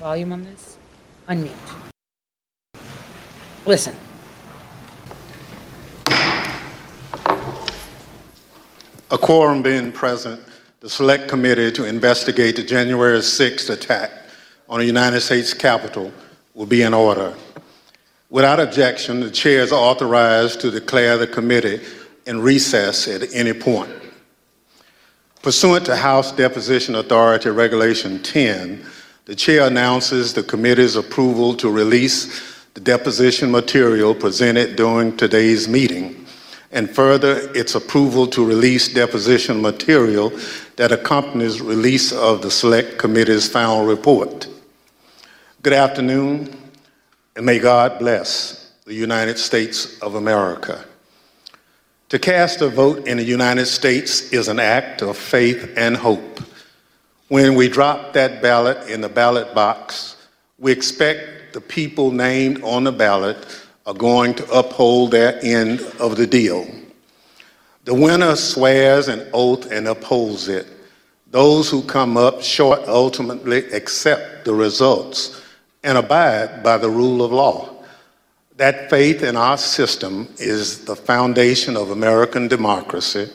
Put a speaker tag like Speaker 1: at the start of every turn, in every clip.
Speaker 1: volume on this? Unmute. Listen.
Speaker 2: A quorum being present, the Select Committee to investigate the January 6th attack on the United States Capitol will be in order. Without objection, the chair is authorized to declare the committee in recess at any point. Pursuant to House Deposition Authority Regulation 10, the chair announces the committee's approval to release the deposition material presented during today's meeting, and further, its approval to release deposition material that accompanies release of the Select Committee's final report. Good afternoon, and may God bless the United States of America. To cast a vote in the United States is an act of faith and hope. When we drop that ballot in the ballot box, we expect the people named on the ballot are going to uphold their end of the deal. The winner swears an oath and upholds it. Those who come up short ultimately accept the results and abide by the rule of law. That faith in our system is the foundation of American democracy.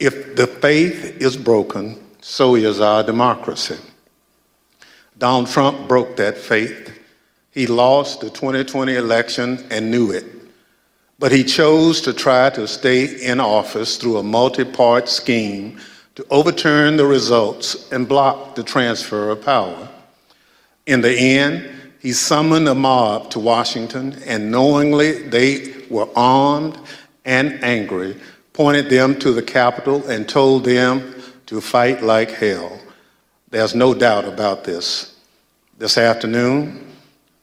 Speaker 2: If the faith is broken, so is our democracy. Donald Trump broke that faith. He lost the 2020 election and knew it. But he chose to try to stay in office through a multi part scheme to overturn the results and block the transfer of power. In the end, he summoned a mob to Washington, and knowingly they were armed and angry, pointed them to the Capitol and told them to fight like hell. There's no doubt about this. This afternoon,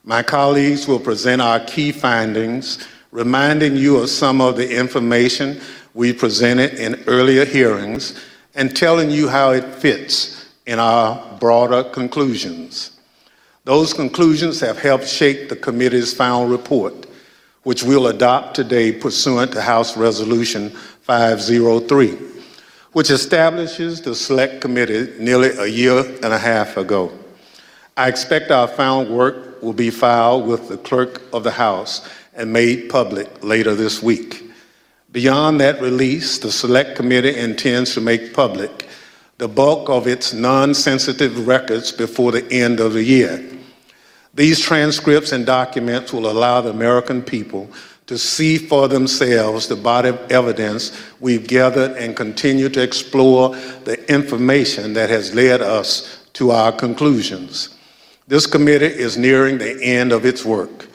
Speaker 2: my colleagues will present our key findings, reminding you of some of the information we presented in earlier hearings and telling you how it fits in our broader conclusions. Those conclusions have helped shape the committee's final report, which we'll adopt today pursuant to House Resolution 503, which establishes the Select Committee nearly a year and a half ago. I expect our final work will be filed with the Clerk of the House and made public later this week. Beyond that release, the Select Committee intends to make public the bulk of its non sensitive records before the end of the year. These transcripts and documents will allow the American people to see for themselves the body of evidence we've gathered and continue to explore the information that has led us to our conclusions. This committee is nearing the end of its work.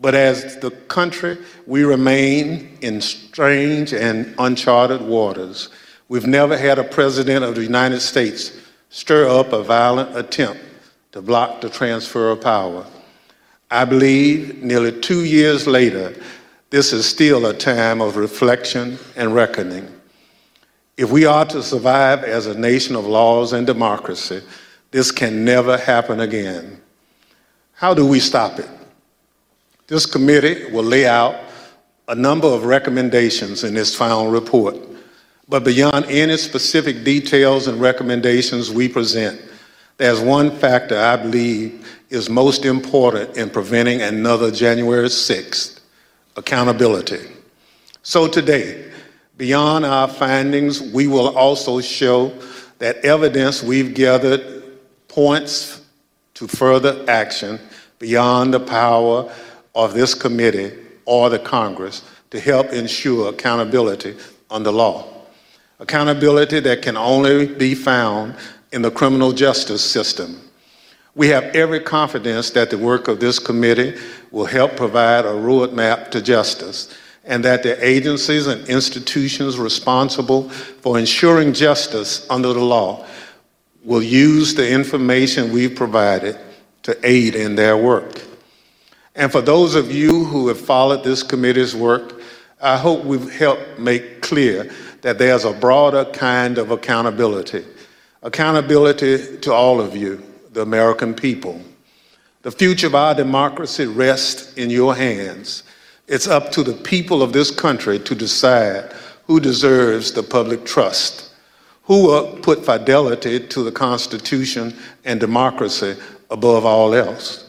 Speaker 2: But as the country, we remain in strange and uncharted waters. We've never had a president of the United States stir up a violent attempt to block the transfer of power. I believe nearly two years later, this is still a time of reflection and reckoning. If we are to survive as a nation of laws and democracy, this can never happen again. How do we stop it? This committee will lay out a number of recommendations in its final report. But beyond any specific details and recommendations we present, there's one factor I believe is most important in preventing another January 6th accountability. So today, beyond our findings, we will also show that evidence we've gathered points to further action beyond the power of this committee or the Congress to help ensure accountability under law. Accountability that can only be found in the criminal justice system. We have every confidence that the work of this committee will help provide a roadmap to justice and that the agencies and institutions responsible for ensuring justice under the law will use the information we've provided to aid in their work. And for those of you who have followed this committee's work, I hope we've helped make clear that there's a broader kind of accountability. Accountability to all of you, the American people. The future of our democracy rests in your hands. It's up to the people of this country to decide who deserves the public trust Who will put fidelity to the Constitution and democracy above all else?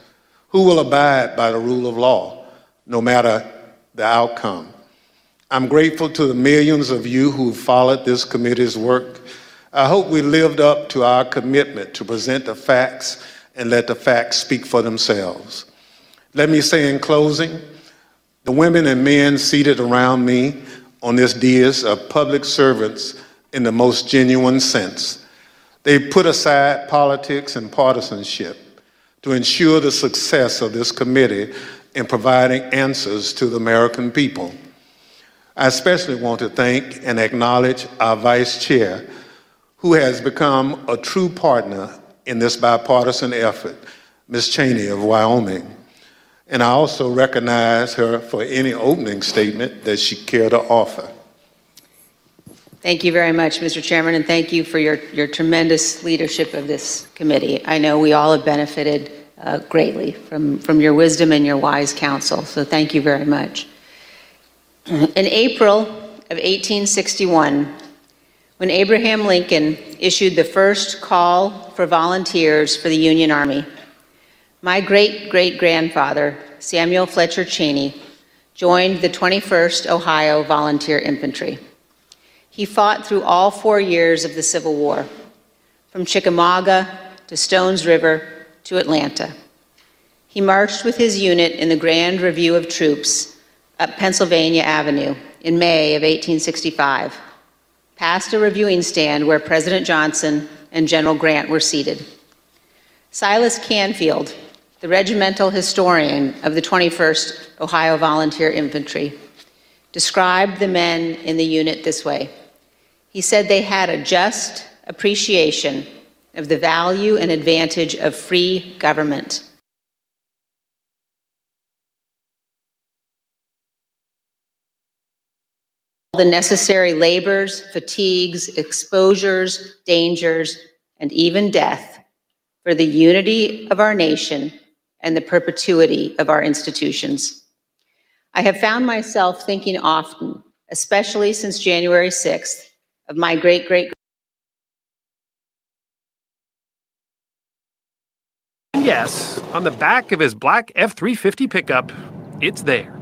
Speaker 2: Who will abide by the rule of law, no matter the outcome? I'm grateful to the millions of you who followed this committee's work. I hope we lived up to our commitment to present the facts and let the facts speak for themselves. Let me say in closing, the women and men seated around me on this dais are public servants in the most genuine sense. They put aside politics and partisanship to ensure the success of this committee in providing answers to the American people. I especially want to thank and acknowledge our vice chair, who has become a true partner in this bipartisan effort, Ms. Cheney of Wyoming. And I also recognize her for any opening statement that she care to offer.
Speaker 3: Thank you very much, Mr. Chairman, and thank you for your, your tremendous leadership of this committee. I know we all have benefited uh, greatly from, from your wisdom and your wise counsel, so thank you very much. In April of 1861, when Abraham Lincoln issued the first call for volunteers for the Union Army, my great great grandfather, Samuel Fletcher Cheney, joined the 21st Ohio Volunteer Infantry. He fought through all four years of the Civil War, from Chickamauga to Stones River to Atlanta. He marched with his unit in the Grand Review of Troops up Pennsylvania Avenue in May of 1865, past a reviewing stand where President Johnson and General Grant were seated. Silas Canfield, the regimental historian of the 21st Ohio Volunteer Infantry, described the men in the unit this way. He said they had a just appreciation of the value and advantage of free government. The necessary labors, fatigues, exposures, dangers, and even death for the unity of our nation and the perpetuity of our institutions. I have found myself thinking often, especially since January 6th, of my great great
Speaker 4: Yes, on the back of his black F 350 pickup, it's there.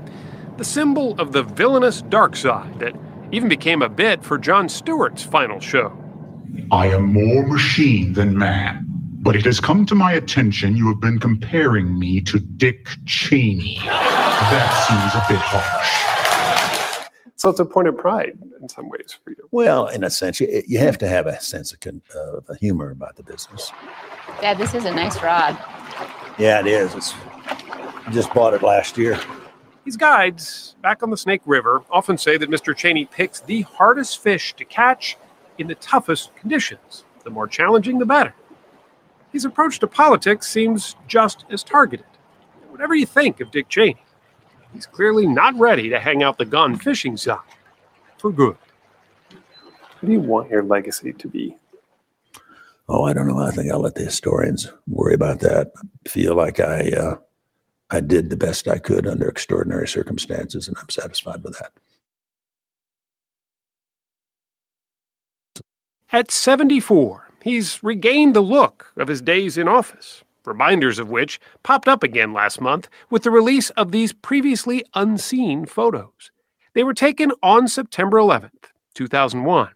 Speaker 4: The symbol of the villainous dark side that even became a bit for Jon Stewart's final show.
Speaker 5: I am more machine than man, but it has come to my attention you have been comparing me to Dick Cheney. That seems a bit harsh.
Speaker 4: So it's a point of pride in some ways for you.
Speaker 6: Well, in a sense, you, you have to have a sense of con- uh, humor about the business.
Speaker 7: Dad, this is a nice rod.
Speaker 6: Yeah, it is. It's just bought it last year.
Speaker 4: These guides back on the Snake River often say that Mr. Cheney picks the hardest fish to catch in the toughest conditions. The more challenging, the better. His approach to politics seems just as targeted. Whatever you think of Dick Cheney, he's clearly not ready to hang out the gun fishing side for good. What do you want your legacy to be?
Speaker 6: Oh, I don't know. I think I'll let the historians worry about that. I feel like I uh, I did the best I could under extraordinary circumstances, and I'm satisfied with that.
Speaker 4: At 74, he's regained the look of his days in office, reminders of which popped up again last month with the release of these previously unseen photos. They were taken on September 11th, 2001,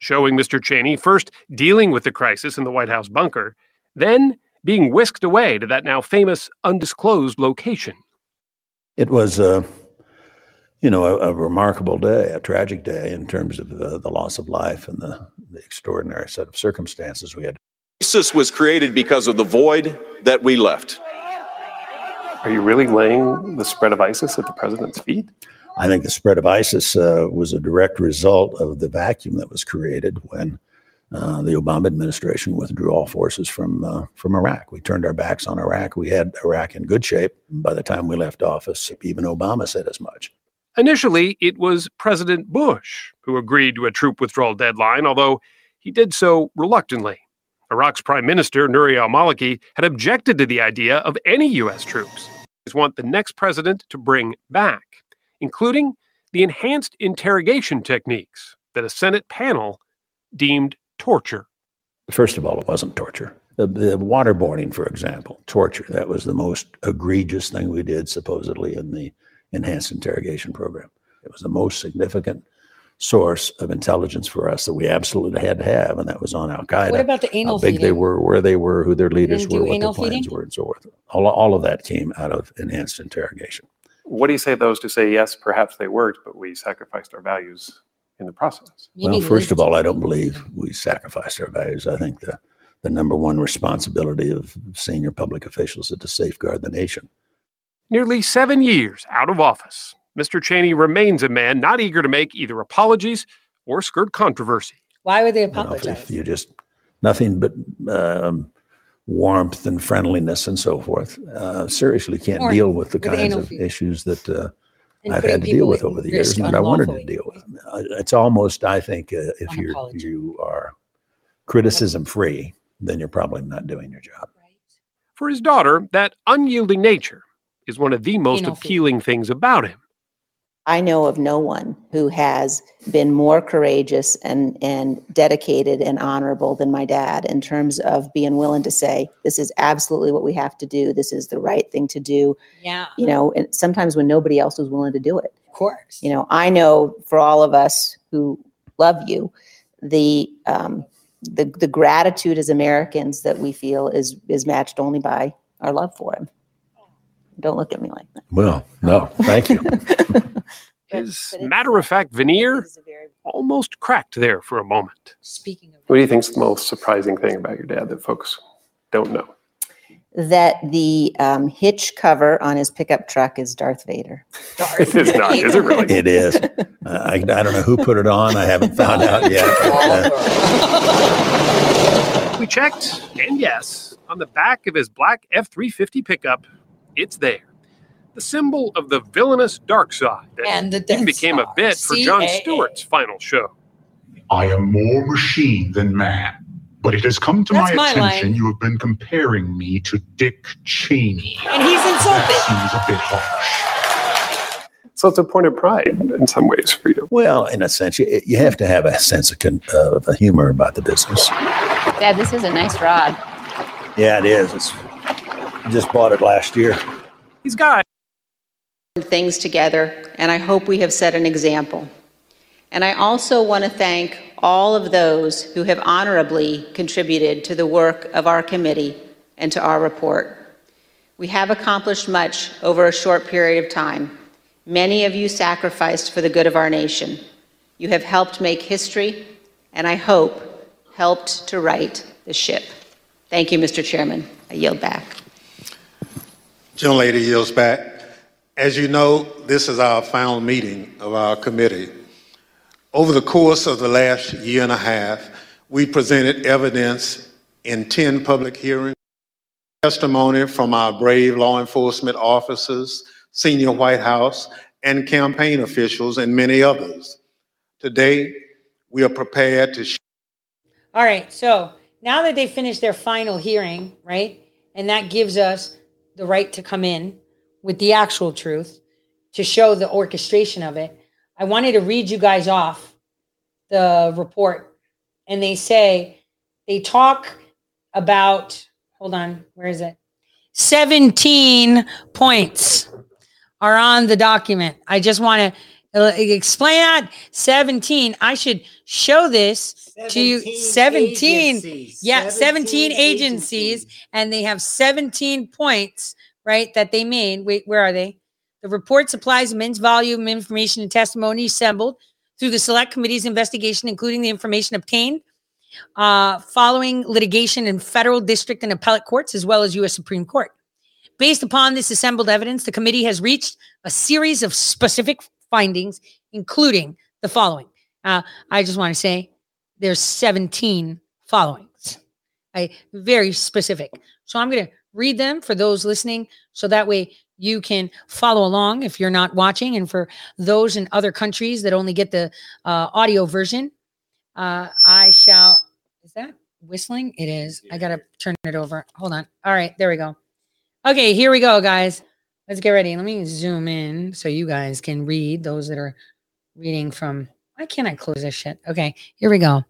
Speaker 4: showing Mr. Cheney first dealing with the crisis in the White House bunker, then being whisked away to that now famous undisclosed location.
Speaker 6: It was, uh, you know, a, a, remarkable day, a tragic day in terms of the, the loss of life and the, the extraordinary set of circumstances we had.
Speaker 8: ISIS was created because of the void that we left.
Speaker 4: Are you really laying the spread of ISIS at the president's feet?
Speaker 6: I think the spread of ISIS uh, was a direct result of the vacuum that was created when uh, the Obama administration withdrew all forces from uh, from Iraq. We turned our backs on Iraq. We had Iraq in good shape by the time we left office. Even Obama said as much.
Speaker 4: Initially, it was President Bush who agreed to a troop withdrawal deadline, although he did so reluctantly. Iraq's Prime Minister, Nouri al Maliki, had objected to the idea of any U.S. troops. He want the next president to bring back, including the enhanced interrogation techniques that a Senate panel deemed torture.
Speaker 6: First of all, it wasn't torture. The, the waterboarding, for example, torture. That was the most egregious thing we did, supposedly, in the enhanced interrogation program. It was the most significant source of intelligence for us that we absolutely had to have, and that was on Al Qaeda.
Speaker 1: What about the anal
Speaker 6: how
Speaker 1: anal
Speaker 6: big they were, where they were, who their leaders were, what their
Speaker 1: anal
Speaker 6: plans
Speaker 1: feeding?
Speaker 6: were, and so forth. All, all of that came out of enhanced interrogation.
Speaker 4: What do you say those who say, yes, perhaps they worked, but we sacrificed our values in the process?
Speaker 1: You
Speaker 6: well, first of all, I don't believe we sacrificed our values. I think the, the number one responsibility of senior public officials is to safeguard the nation.
Speaker 4: Nearly seven years out of office, Mr. Cheney remains a man not eager to make either apologies or skirt controversy.
Speaker 1: Why would they
Speaker 6: You know, if-
Speaker 1: apologize?
Speaker 6: You just nothing but um, warmth and friendliness and so forth, uh, seriously can't
Speaker 1: Or
Speaker 6: deal with the
Speaker 1: with
Speaker 6: kinds of issues that uh,
Speaker 1: And
Speaker 6: I've had to deal with over the years and I wanted to deal with. Uh, It's almost, I think, uh, if you're
Speaker 1: Unapologetic.
Speaker 6: you are criticism free, then you're probably not doing your job.
Speaker 4: For his daughter, that unyielding nature is one of the most
Speaker 1: Anal feeding.
Speaker 4: appealing things about him.
Speaker 3: I know of no one who has been more courageous and, and dedicated and honorable than my dad in terms of being willing to say, this is absolutely what we have to do. This is the right thing to do.
Speaker 1: Yeah,
Speaker 3: You know, and sometimes when nobody else was willing to do it.
Speaker 1: of course.
Speaker 3: You know, I know for all of us who love you, the, um, the, the gratitude as Americans that we feel is, is matched only by our love for him. Don't look at me like that.
Speaker 6: Well, no, thank you.
Speaker 4: His matter of fact veneer almost cracked there for a moment.
Speaker 1: Speaking of.
Speaker 4: What do you think's the most surprising thing about your dad that folks don't know?
Speaker 3: That the um, hitch cover on his pickup truck is Darth Vader.
Speaker 4: It is not, is it really?
Speaker 6: It is. Uh, I, I don't know who put it on. I haven't found out yet. uh,
Speaker 4: We checked, and yes, on the back of his black F 350 pickup, it's there. The symbol of the villainous dark side that
Speaker 1: And the
Speaker 4: even
Speaker 1: Death
Speaker 4: became a
Speaker 1: Star,
Speaker 4: bit for Jon
Speaker 1: CAA. Eh, eh.
Speaker 4: Stewart's final show.
Speaker 5: I am more machine than man. But it has come to
Speaker 1: That's
Speaker 5: my
Speaker 1: my
Speaker 5: attention
Speaker 1: line.
Speaker 5: you have been comparing me to Dick Cheney.
Speaker 1: And he's insulted.
Speaker 5: That seems a bit harsh.
Speaker 4: So it's a point of pride in some ways for you.
Speaker 6: well, in a sense, you, you have to have a sense of, con- of humor about the business.
Speaker 7: Dad, this is a nice rod.
Speaker 6: Yeah, it is. It's just bought it last year.
Speaker 4: He's got
Speaker 3: things together, and I hope we have set an example. And I also want to thank all of those who have honorably contributed to the work of our committee and to our report. We have accomplished much over a short period of time. Many of you sacrificed for the good of our nation. You have helped make history, and I hope helped to right the ship. Thank you, Mr. Chairman. I yield back.
Speaker 2: Gentlelady yields back. As you know, this is our final meeting of our committee. Over the course of the last year and a half, we presented evidence in 10 public hearings, testimony from our brave law enforcement officers, senior White House, and campaign officials, and many others. Today, we are prepared to
Speaker 1: All right, so now that they finished their final hearing, right? And that gives us the right to come in with the actual truth to show the orchestration of it. I wanted to read you guys off the report. And they say, they talk about, hold on, where is it? 17 points are on the document. I just want to uh, explain that 17. I should show this to you 17
Speaker 9: agencies.
Speaker 1: yeah 17 agencies and they have 17 points right that they made wait where are they the report supplies men's volume information and testimony assembled through the select committee's investigation including the information obtained uh, following litigation in federal district and appellate courts as well as u.s supreme court based upon this assembled evidence the committee has reached a series of specific findings including the following uh, i just want to say there's 17 followings. I very specific. So I'm going to read them for those listening so that way you can follow along if you're not watching. And for those in other countries that only get the uh, audio version uh, I shall is that whistling? It is. I got to turn it over. Hold on. All right. There we go. Okay. Here we go guys. Let's get ready. Let me zoom in so you guys can read those that are reading from why can't I close this shit? Okay, here we go.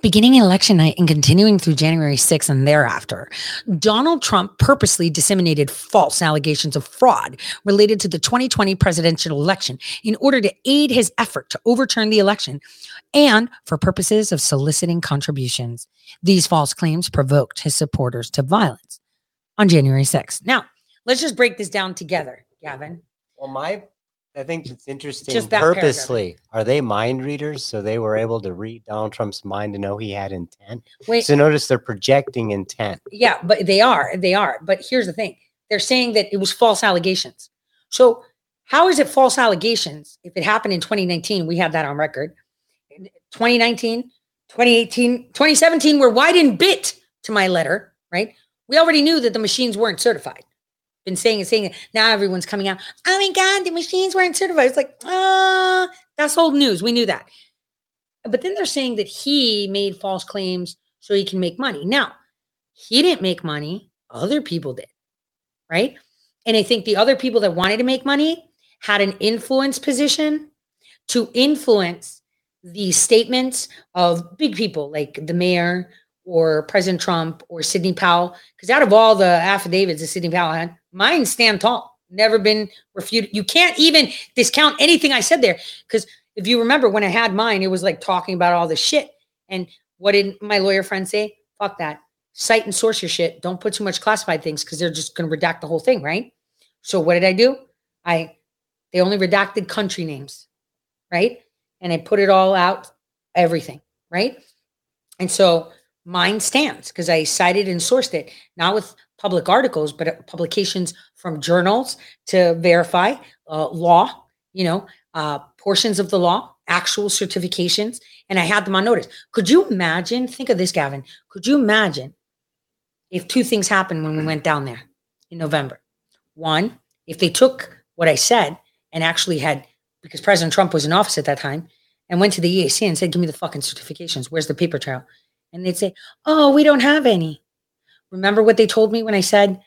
Speaker 1: Beginning election night and continuing through January 6th and thereafter, Donald Trump purposely disseminated false allegations of fraud related to the 2020 presidential election in order to aid his effort to overturn the election and for purposes of soliciting contributions. These false claims provoked his supporters to violence on January 6th. Now, let's just break this down together, Gavin.
Speaker 9: Well, my, I think it's interesting.
Speaker 1: Just that
Speaker 9: purposely, are they mind readers? So they were able to read Donald Trump's mind to know he had intent.
Speaker 1: Wait,
Speaker 9: So notice they're projecting intent.
Speaker 1: Yeah, but they are. They are. But here's the thing they're saying that it was false allegations. So, how is it false allegations if it happened in 2019? We have that on record. 2019, 2018, 2017 were wide in bit to my letter, right? We already knew that the machines weren't certified. Been saying and saying it. Now everyone's coming out. Oh my God, the machines weren't certified. It's like, ah, that's old news. We knew that. But then they're saying that he made false claims so he can make money. Now, he didn't make money, other people did, right? And I think the other people that wanted to make money had an influence position to influence the statements of big people like the mayor or President Trump or Sidney Powell. Because out of all the affidavits that Sidney Powell had, mine stand tall, never been refuted. You can't even discount anything I said there. Because if you remember when I had mine, it was like talking about all the shit. And what did my lawyer friend say? Fuck that. Cite and source your shit. Don't put too much classified things because they're just going to redact the whole thing, right? So what did I do? I they only redacted country names, right? And I put it all out, everything, right? And so mine stands because I cited and sourced it, not with public articles, but uh, publications from journals to verify uh, law, you know, uh, portions of the law, actual certifications, and I had them on notice. Could you imagine? Think of this, Gavin. Could you imagine if two things happened when we went down there in November? One, if they took what I said and actually had, because President Trump was in office at that time, and went to the EAC and said, Give me the fucking certifications. Where's the paper trail? And they'd say, Oh, we don't have any. Remember what they told me when I said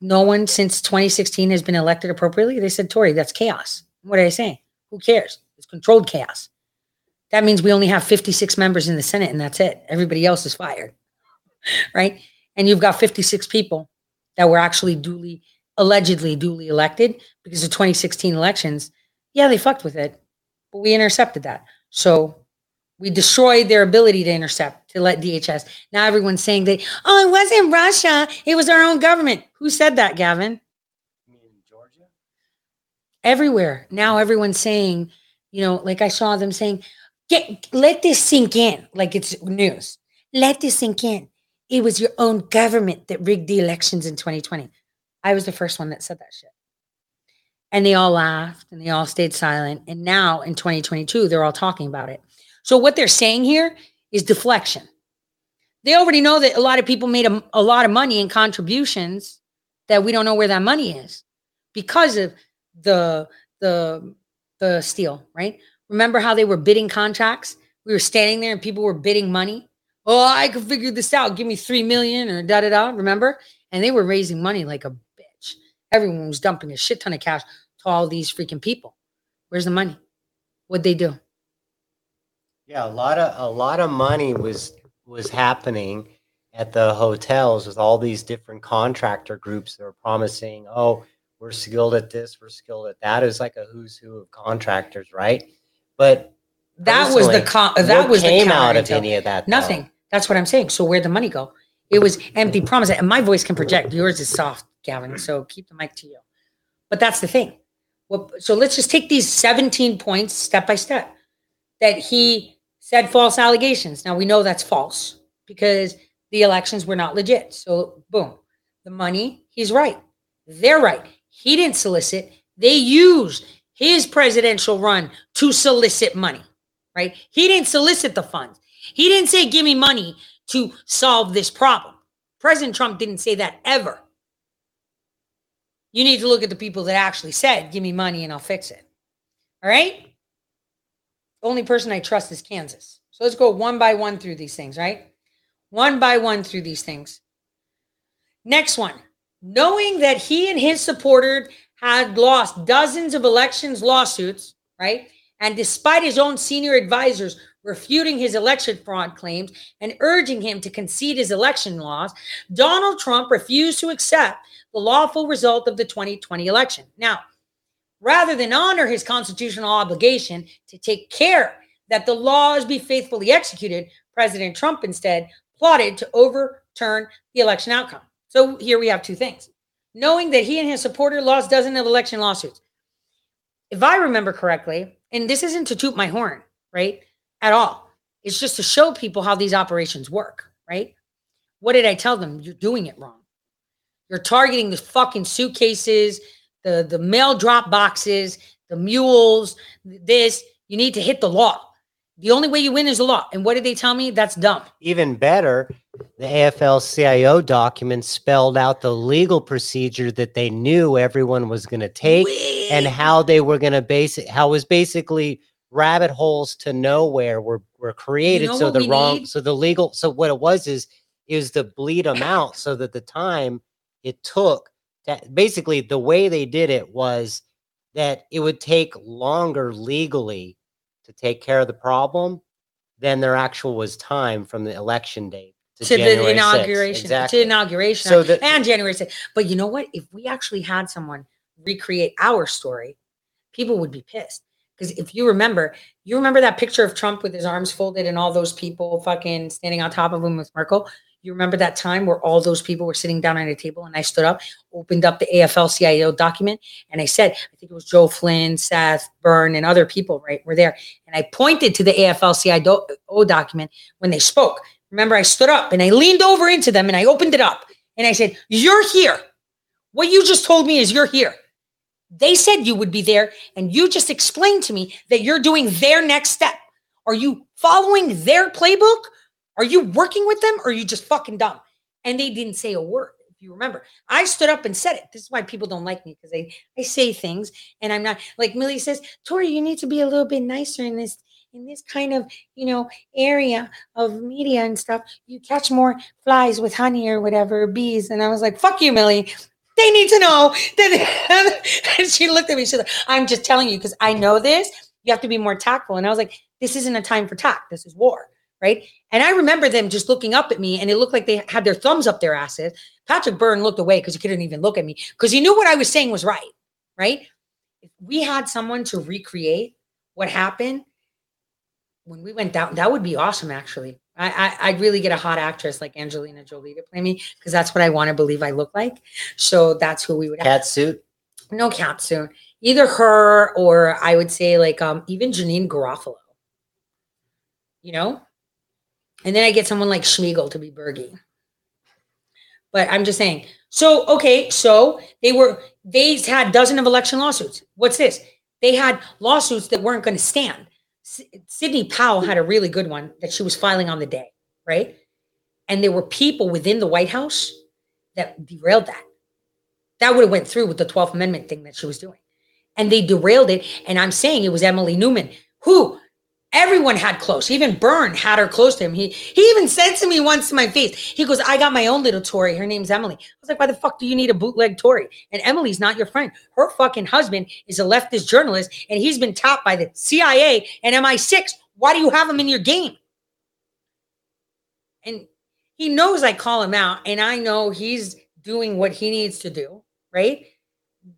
Speaker 1: no one since 2016 has been elected appropriately? They said, Tori, that's chaos. What did I say? Who cares? It's controlled chaos. That means we only have 56 members in the Senate and that's it. Everybody else is fired. right? And you've got 56 people that were actually duly, allegedly duly elected because of 2016 elections. Yeah, they fucked with it, but we intercepted that. So we destroyed their ability to intercept, to let DHS. Now everyone's saying that, oh, it wasn't Russia. It was our own government. Who said that, Gavin?
Speaker 9: Mean Georgia?
Speaker 1: Everywhere. Now everyone's saying, you know, like I saw them saying, Get, let this sink in, like it's news. Let this sink in. It was your own government that rigged the elections in 2020. I was the first one that said that shit. And they all laughed and they all stayed silent. And now in 2022, they're all talking about it. So what they're saying here is deflection. They already know that a lot of people made a, a lot of money in contributions that we don't know where that money is because of the the the steal, right? Remember how they were bidding contracts? We were standing there and people were bidding money. Oh, I could figure this out. Give me three million or da da da. Remember? And they were raising money like a bitch. Everyone was dumping a shit ton of cash to all these freaking people. Where's the money? What'd they do?
Speaker 9: Yeah, a lot of a lot of money was was happening at the hotels with all these different contractor groups that were promising, oh, we're skilled at this, we're skilled at that. It was like a who's who of contractors, right? But
Speaker 1: That was the con- that was the
Speaker 9: came out of any of that. though?
Speaker 1: Nothing. That's what I'm saying. So where'd the money go? It was empty mm-hmm. promise. And my voice can project. Yours is soft, Gavin. So keep the mic to you. But that's the thing. Well, so let's just take these 17 points step by step. That he said false allegations. Now we know that's false because the elections were not legit. So boom. The money, he's right. They're right. He didn't solicit. They used his presidential run to solicit money, right? He didn't solicit the funds. He didn't say, give me money to solve this problem. President Trump didn't say that ever. You need to look at the people that actually said, give me money and I'll fix it. All right? The only person I trust is Kansas. So let's go one by one through these things, right? One by one through these things. Next one. Knowing that he and his supporters had lost dozens of elections lawsuits, right? And despite his own senior advisors refuting his election fraud claims and urging him to concede his election loss, Donald Trump refused to accept the lawful result of the 2020 election. Now, rather than honor his constitutional obligation to take care that the laws be faithfully executed, President Trump instead plotted to overturn the election outcome. So here we have two things. Knowing that he and his supporter lost dozens of election lawsuits. If I remember correctly, and this isn't to toot my horn, right? At all. It's just to show people how these operations work, right? What did I tell them? You're doing it wrong. You're targeting the fucking suitcases, the the mail drop boxes, the mules, this. You need to hit the law. The only way you win is the law. And what did they tell me? That's dumb.
Speaker 9: Even better, the AFL CIO document spelled out the legal procedure that they knew everyone was going to take and how they were going to base it, how it was basically rabbit holes to nowhere were, were created.
Speaker 1: know
Speaker 9: so the wrong,
Speaker 1: need?
Speaker 9: so the legal, so what it was is, is to bleed them out so that the time it took that basically the way they did it was that it would take longer legally to take care of the problem than there actual was time from the election date to,
Speaker 1: to the inauguration,
Speaker 9: Exactly.
Speaker 1: to inauguration,
Speaker 9: So the-
Speaker 1: and January 6th. But you know what? If we actually had someone recreate our story, people would be pissed. Because if you remember, you remember that picture of Trump with his arms folded and all those people fucking standing on top of him with Merkel. You remember that time where all those people were sitting down at a table and I stood up, opened up the AFL CIO document, and I said, I think it was Joe Flynn, Seth, Byrne, and other people, right, were there. And I pointed to the AFL CIO document when they spoke. Remember, I stood up and I leaned over into them and I opened it up and I said, You're here. What you just told me is you're here. They said you would be there, and you just explained to me that you're doing their next step. Are you following their playbook? Are you working with them? Or are you just fucking dumb? And they didn't say a word. If you remember, I stood up and said it. This is why people don't like me because I, I say things and I'm not like Millie says, Tori, you need to be a little bit nicer in this in this kind of you know area of media and stuff. You catch more flies with honey or whatever, bees. And I was like, fuck you, Millie. They need to know that. and she looked at me. She's like, I'm just telling you because I know this. You have to be more tactful. And I was like, this isn't a time for tact. This is war. Right. And I remember them just looking up at me and it looked like they had their thumbs up their asses. Patrick Byrne looked away because he couldn't even look at me because he knew what I was saying was right. Right. If we had someone to recreate what happened when we went down, that would be awesome, actually. I, I, I'd really get a hot actress like Angelina Jolie to play me because that's what I want to believe I look like. So that's who we would have.
Speaker 9: Cat suit.
Speaker 1: No cat suit. Either her or I would say like um even Janeane Garofalo. You know? And then I get someone like Schmiegel to be Bergie. But I'm just saying. So okay, so they were they had dozen of election lawsuits. What's this? They had lawsuits that weren't going to stand. S- Sidney Powell had a really good one that she was filing on the day, right? And there were people within the White House that derailed that that would have went through with the 12th amendment thing that she was doing and they derailed it and i'm saying it was emily newman who everyone had close even byrne had her close to him. He he even said to me once to my face he goes i got my own little tory. Her name's emily. I was like why the fuck do you need a bootleg tory? And emily's not your friend. Her fucking husband is a leftist journalist and he's been tapped by the cia and mi6 why do you have him in your game? And he knows I call him out and I know he's doing what he needs to do, right?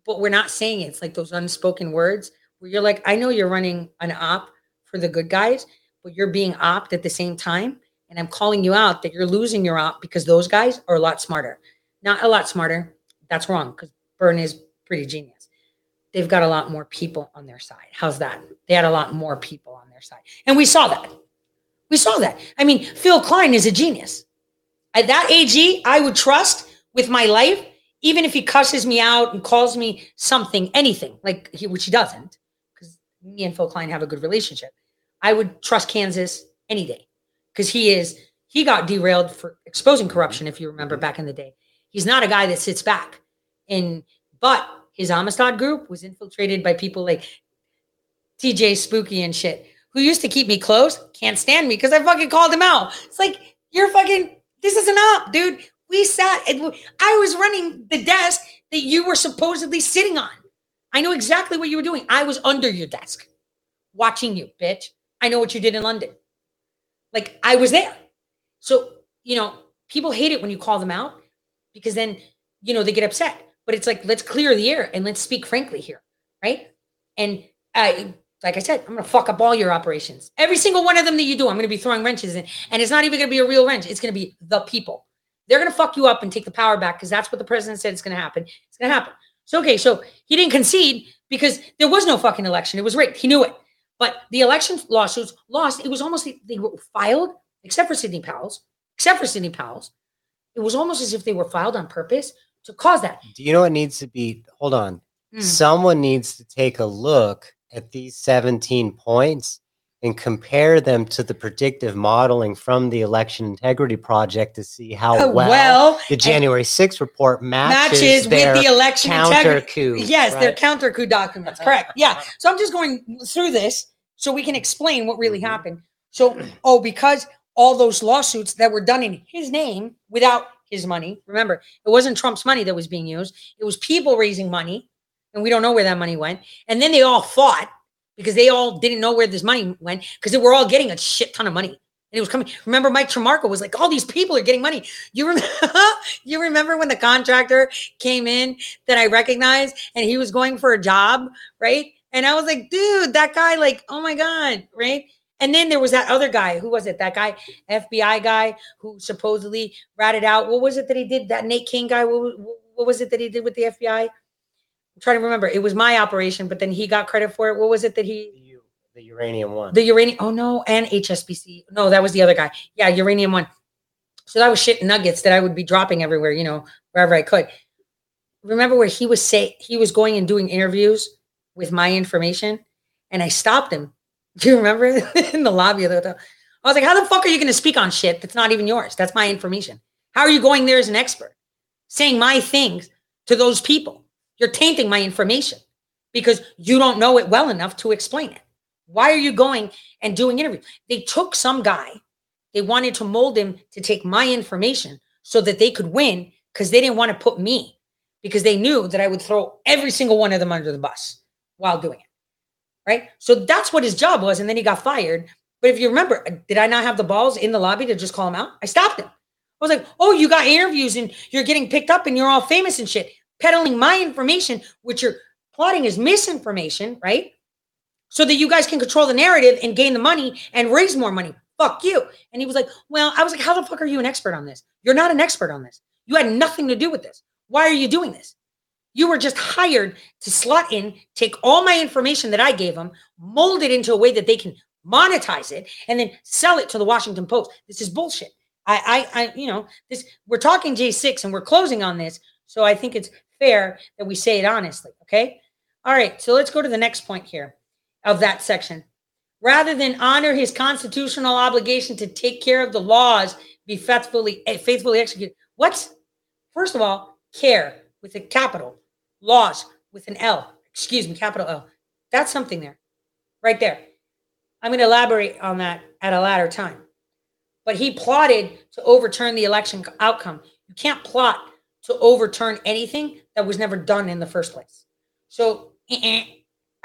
Speaker 1: But we're not saying it. It's like those unspoken words where you're like, I know you're running an op for the good guys, but you're being opt at the same time. And I'm calling you out that you're losing your op because those guys are a lot smarter. Not a lot smarter. That's wrong because Byrne is pretty genius. They've got a lot more people on their side. How's that? They had a lot more people on their side. And we saw that. We saw that. I mean, Phill Kline is a genius. At that AG, I would trust with my life, even if he cusses me out and calls me something, anything, like he, which he doesn't, because me and Phill Kline have a good relationship. I would trust Kansas any day because he is, he got derailed for exposing corruption, if you remember mm-hmm. back in the day. He's not a guy that sits back. And, but his Amistad group was infiltrated by people like TJ Spooky and shit, who used to keep me close, can't stand me because I fucking called him out. It's like, you're fucking, this isn't up, dude. We sat, I was running the desk that you were supposedly sitting on. I know exactly what you were doing. I was under your desk watching you, bitch. I know what you did in London. Like I was there. So, you know, people hate it when you call them out because then, you know, they get upset. But it's like, let's clear the air and let's speak frankly here. Right. And I, like I said, I'm going to fuck up all your operations. Every single one of them that you do, I'm going to be throwing wrenches in. And it's not even going to be a real wrench. It's going to be the people. They're going to fuck you up and take the power back because that's what the president said is going to happen. It's going to happen. So, okay, so he didn't concede because there was no fucking election. It was rigged. He knew it. But the election lawsuits lost. It was almost they were filed, except for Sidney Powell's, except for Sidney Powell's. It was almost as if they were filed on purpose to cause that.
Speaker 9: Do you know what needs to be? Hold on.
Speaker 1: Mm.
Speaker 9: Someone needs to take a look at these 17 points and compare them to the predictive modeling from the Election Integrity Project to see how
Speaker 1: Uh,
Speaker 9: well,
Speaker 1: well,
Speaker 9: the January 6th report matches,
Speaker 1: matches
Speaker 9: their
Speaker 1: with the election
Speaker 9: counter
Speaker 1: integrity.
Speaker 9: coup.
Speaker 1: Yes, they're counter coup documents. Correct. Yeah. So I'm just going through this so we can explain what really
Speaker 9: Mhm.
Speaker 1: happened. So, oh, because all those lawsuits that were done in his name without his money, remember, it wasn't Trump's money that was being used, it was people raising money, and we don't know where that money went. And then they all fought because they all didn't know where this money went because they were all getting a shit ton of money. And it was coming. Remember, Mike Tremarco was like, "All these people are getting money." You remember? you remember when the contractor came in that I recognized, and he was going for a job, right? And I was like, "Dude, that guy! Like, oh my god, right?" And then there was that other guy. Who was it? That guy, FBI guy, who supposedly ratted out. What was it that he did? That Nate King guy. What, what- what was it that he did with the FBI? I'm trying to remember. It was my operation, but then he got credit for it. What was it that he?
Speaker 9: The the uranium one.
Speaker 1: The uranium. Oh no, and HSBC. No, that was the other guy. Yeah, uranium one. So that was shit nuggets that I would be dropping everywhere, you know, wherever I could. Remember where he was say he was going and doing interviews with my information, and I stopped him. Do you remember in the lobby of the hotel? I was like, "How the fuck are you going to speak on shit that's not even yours? That's my information. How are you going there as an expert, saying my things to those people? You're tainting my information because you don't know it well enough to explain it." Why are you going and doing interviews? They took some guy, they wanted to mold him to take my information so that they could win because they didn't want to put me because they knew that I would throw every single one of them under the bus while doing it. Right. So that's what his job was. And then he got fired. But if you remember, uh, did I not have the balls in the lobby to just call him out? I stopped him. I was like, oh, you got interviews and you're getting picked up and you're all famous and shit, peddling my information, which you're plotting is misinformation, right? so that you guys can control the narrative and gain the money and raise more money. Fuck you. And he was like, Well, I was like, How the fuck are you an expert on this? You're not an expert on this. You had nothing to do with this. Why are you doing this? You were just hired to slot in, take all my information that I gave them, mold it into a way that they can monetize it, and then sell it to the Washington Post. This is bullshit. I, I, I you know, this. We're talking J6, and we're closing on this, so I think it's fair that we say it honestly. Okay. All right. So let's go to the next point here of that section. Rather than honor his constitutional obligation to take care of the laws, be faithfully eh, faithfully executed. What? First of all, care with a capital, laws with an L. Excuse me, capital L. That's something there, right there. I'm going to elaborate on that at a later time. But he plotted to overturn the election outcome. You can't plot to overturn anything that was never done in the first place. So. eh-eh.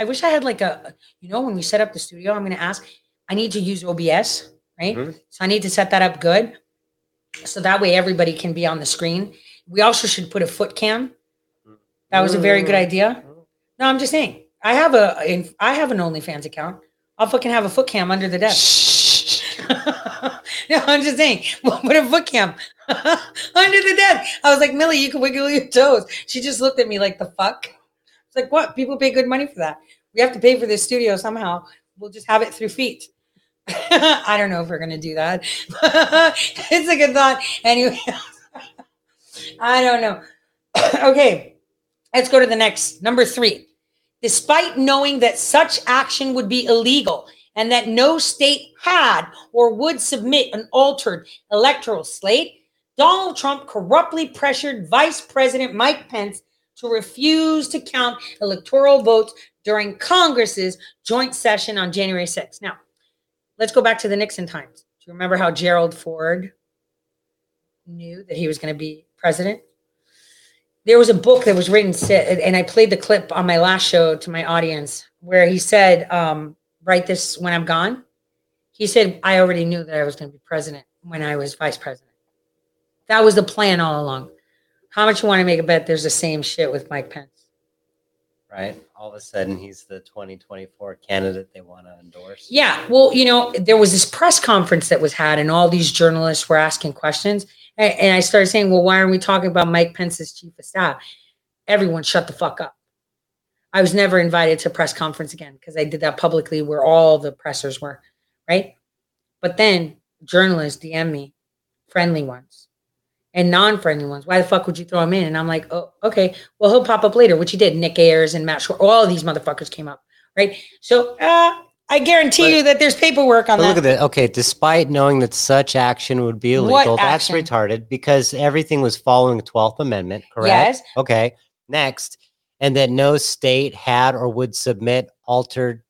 Speaker 1: I wish I had like a, you know, when we set up the studio, I'm going to ask, I need to use OBS, right?
Speaker 9: Mhm.
Speaker 1: So I need to set that up good. So that way everybody can be on the screen. We also should put a foot cam. That was a very good idea. No, I'm just saying. I have a, I have an OnlyFans account. I'll fucking have a foot cam under the desk. no, I'm just saying. We'll put a foot cam under the desk. I was like, Millie, you can wiggle your toes. She just looked at me like, the fuck? It's like, what? People pay good money for that. We have to pay for this studio somehow. We'll just have it through feet. I don't know if we're going to do that. it's a good thought. Anyway, I don't know. okay, let's go to the next. Number three. Despite knowing that such action would be illegal and that no state had or would submit an altered electoral slate, Donald Trump corruptly pressured Vice President Mike Pence to refuse to count electoral votes during Congress's joint session on January 6th. Now, let's go back to the Nixon times. Do you remember how Gerald Ford knew that he was going to be president? There was a book that was written, and I played the clip on my last show to my audience where he said, um, Write this when I'm gone. He said, I already knew that I was going to be president when I was vice president. That was the plan all along. How much you want to make a bet there's the same shit with Mike Pence?
Speaker 9: Right. All of a sudden, he's the 2024 candidate they want to endorse.
Speaker 1: Yeah. Well, you know, there was this press conference that was had, and all these journalists were asking questions. And, I started saying, well, why aren't we talking about Mike Pence's chief of staff? Everyone shut the fuck up. I was never invited to a press conference again because I did that publicly where all the pressers were, right? But then journalists DM me, friendly ones and non-friendly ones. Why the fuck would you throw him in? And I'm like, oh, okay. Well, he'll pop up later, which he did. Nick Ayers and Matt Short, all these motherfuckers came up, right? So uh, I guarantee
Speaker 9: But-
Speaker 1: you that there's paperwork on that.
Speaker 9: look at that. Okay, despite knowing that such action would be illegal, that's retarded because everything was following the 12th Amendment, correct?
Speaker 1: Yes.
Speaker 9: Okay. Next, and that no state had or would submit altered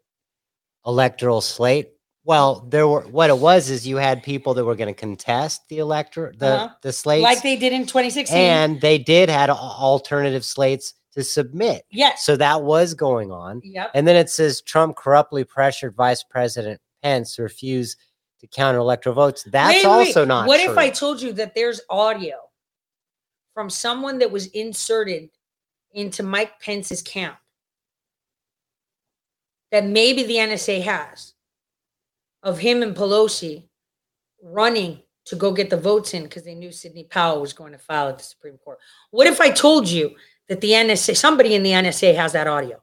Speaker 9: electoral slate. Well, there were what it was is you had people that were going to contest the elector the
Speaker 1: Uh-huh.
Speaker 9: the slates,
Speaker 1: like they did in 2016.
Speaker 9: and they did had alternative slates to submit.
Speaker 1: yes.
Speaker 9: So that was going on.
Speaker 1: Yep.
Speaker 9: And then it says Trump corruptly pressured Vice President Pence to refuse to count electoral votes. That's
Speaker 1: Wait, wait,
Speaker 9: also not
Speaker 1: What
Speaker 9: true.
Speaker 1: if I told you that there's audio from someone that was inserted into Mike Pence's camp that maybe the NSA has of him and Pelosi running to go get the votes in because they knew Sidney Powell was going to file at the Supreme Court? What if I told you that the NSA, somebody in the NSA has that audio?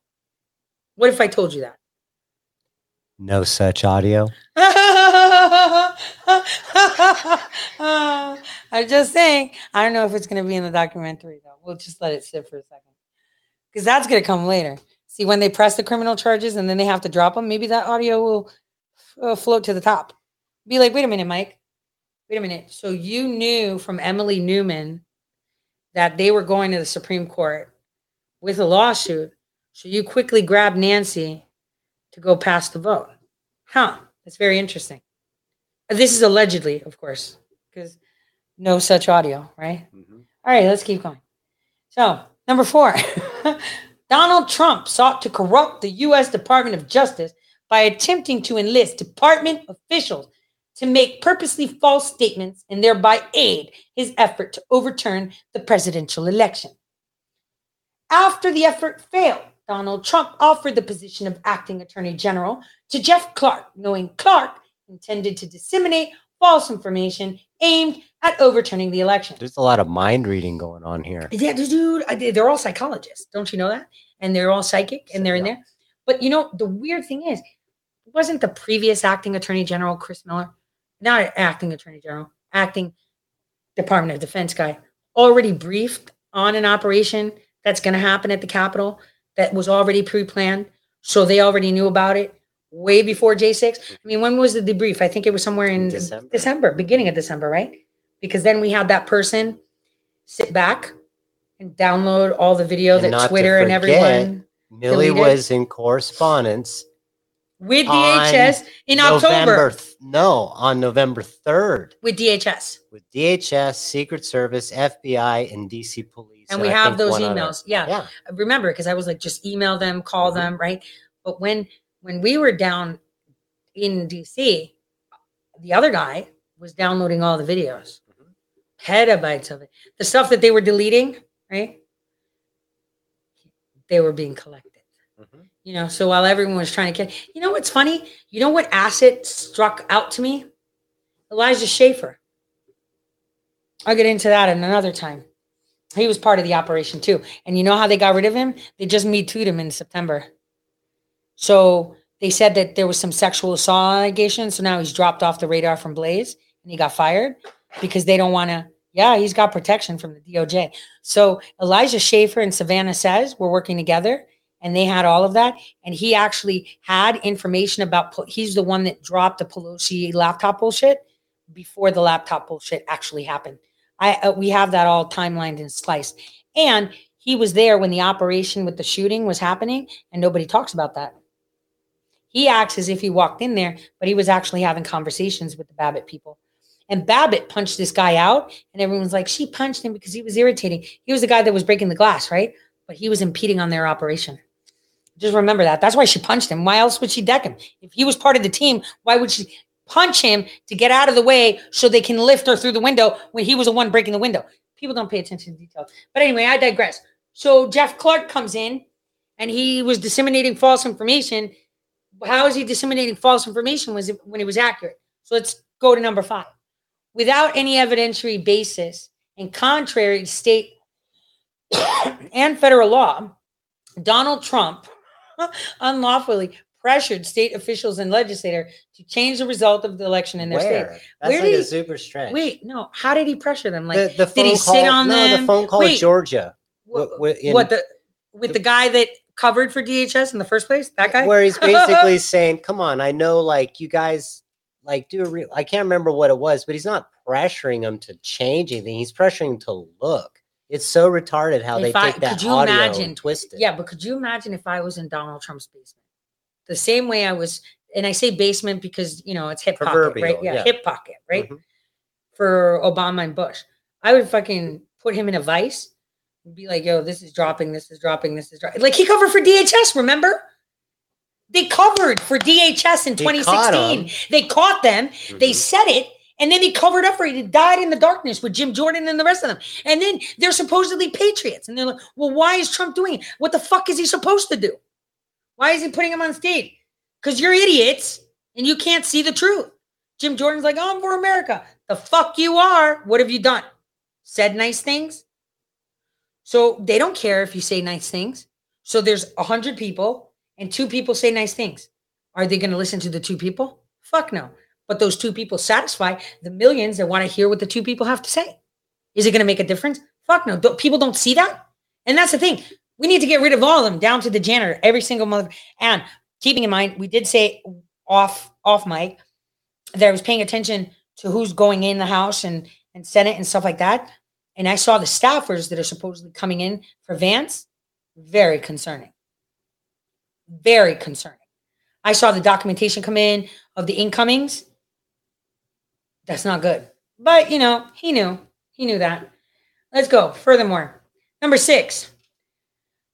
Speaker 1: What if I told you that?
Speaker 9: no such audio?
Speaker 1: I'm just saying. I don't know if it's going to be in the documentary though. We'll just let it sit for a second because that's going to come later. See, when they press the criminal charges and then they have to drop them, maybe that audio will uh, float to the top. Be like, wait a minute, Mike. Wait a minute. So you knew from Emily Newman that they were going to the Supreme Court with a lawsuit. So you quickly grabbed Nancy to go pass the vote. Huh. That's very interesting. This is allegedly, of course, because no such audio, right? All right, let's keep going. So, number four Donald Trump sought to corrupt the U.S. Department of Justice by attempting to enlist department officials to make purposely false statements and thereby aid his effort to overturn the presidential election. After the effort failed, Donald Trump offered the position of acting attorney general to Jeff Clark, knowing Clark intended to disseminate false information aimed at overturning the election.
Speaker 9: There's a lot of mind reading going on here.
Speaker 1: Yeah, dude, They're all psychologists. Don't you know that? And they're all psychic and they're in there. But you know, the weird thing is, wasn't the previous acting attorney general, Chris Miller, not acting attorney general, acting Department of Defense guy, already briefed on an operation that's going to happen at the Capitol that was already pre planned? So they already knew about it way before J6. I mean, when was the debrief? I think it was somewhere in
Speaker 9: December.
Speaker 1: December, beginning of December, right? Because then we had that person sit back and download all the video
Speaker 9: And
Speaker 1: that Twitter and everyone
Speaker 9: Millie was in correspondence
Speaker 1: with DHS in
Speaker 9: November,
Speaker 1: October
Speaker 9: th- no, on November 3rd
Speaker 1: with DHS.
Speaker 9: with DHS, Secret Service, FBI, and DC Police.
Speaker 1: And we
Speaker 9: I
Speaker 1: have
Speaker 9: think
Speaker 1: those
Speaker 9: one other.
Speaker 1: emails. Yeah.
Speaker 9: Yeah.
Speaker 1: I remember because I was like, just email them, call
Speaker 9: Mhm.
Speaker 1: them, right? But when when we were down in DC, the other guy was downloading all the videos, petabytes of it. The stuff that they were deleting, right? They were being collected. You know, so while everyone was trying to get, you know what's funny? You know what asset struck out to me? Elijah Schaffer. I'll get into that in another time. He was part of the operation too. And you know how they got rid of him? They just me too'd him in September. So they said that there was some sexual assault allegations. So now he's dropped off the radar from Blaze and he got fired because they don't want to. Yeah, he's got protection from the DOJ. So Elijah Schaffer and Savannah says we're working together and they had all of that. And he actually had information about, he's the one that dropped the Pelosi laptop bullshit before the laptop bullshit actually happened. I uh, we have that all timelined and sliced. And he was there when the operation with the shooting was happening, and nobody talks about that. He acts as if he walked in there, but he was actually having conversations with the Babbitt people. And Babbitt punched this guy out, and everyone's like, she punched him because he was irritating. He was the guy that was breaking the glass, right? But he was impeding on their operation. Just remember that. That's why she punched him. Why else would she deck him? If he was part of the team, why would she? punch him to get out of the way so they can lift her through the window when he was the one breaking the window. People don't pay attention to details. But anyway, I digress. So Jeff Clark comes in and he was disseminating false information. How is he disseminating false information was when it was accurate? So let's go to number five. Without any evidentiary basis and contrary to state and federal law, Donald Trump unlawfully pressured state officials and legislator to change the result of the election in their state.
Speaker 9: Where? That's
Speaker 1: Where
Speaker 9: like
Speaker 1: did he-
Speaker 9: super stretch.
Speaker 1: Wait, no. How did he pressure them? Like,
Speaker 9: the, the phone
Speaker 1: did he
Speaker 9: call,
Speaker 1: sit on
Speaker 9: no,
Speaker 1: them?
Speaker 9: the phone call
Speaker 1: Wait,
Speaker 9: of Georgia.
Speaker 1: What,
Speaker 9: in-
Speaker 1: what the with the guy that covered for DHS in the first place? That guy?
Speaker 9: where he's basically saying, "Come on, I know, like you guys, like do a real." I can't remember what it was, but he's not pressuring them to change anything. He's pressuring them to look. It's so retarded how they
Speaker 1: If I-
Speaker 9: take that
Speaker 1: could you
Speaker 9: audio
Speaker 1: imagine-
Speaker 9: and twist it.
Speaker 1: Yeah, but could you imagine if I was in Donald Trump's basement? The same way I was, and I say basement because you know it's hip pocket, right? Yeah,
Speaker 9: yeah.
Speaker 1: hip pocket, right?
Speaker 9: Mhm.
Speaker 1: For Obama and Bush, I would fucking put him in a vice and be like, "Yo, this is dropping, this is dropping, this is dropping." Like he covered for DHS. Remember? They covered for DHS in
Speaker 9: They caught
Speaker 1: 2016. They caught them. They
Speaker 9: Mhm.
Speaker 1: said it, and then he covered up for it. He died in the darkness with Jim Jordan and the rest of them. And then they're supposedly patriots. And they're like, well, why is Trump doing it? What the fuck is he supposed to do? Why is he putting him on stage? Because you're idiots and you can't see the truth. Jim Jordan's like, oh, I'm for America. The fuck you are. What have you done? Said nice things? So they don't care if you say nice things. So there's a hundred people and two people say nice things. Are they going to listen to the two people? Fuck no. But those two people satisfy the millions that want to hear what the two people have to say. Is it going to make a difference? Fuck no. Don't- people don't see that. And that's the thing. We need to get rid of all of them down to the janitor, every single mother. And keeping in mind, we did say off off mic that I was paying attention to who's going in the House and and Senate and stuff like that. And I saw the staffers that are supposedly coming in for Vance. Very concerning. Very concerning. I saw the documentation come in of the incomings. That's not good. But you know, he knew. He knew that. Let's go. Furthermore, number six.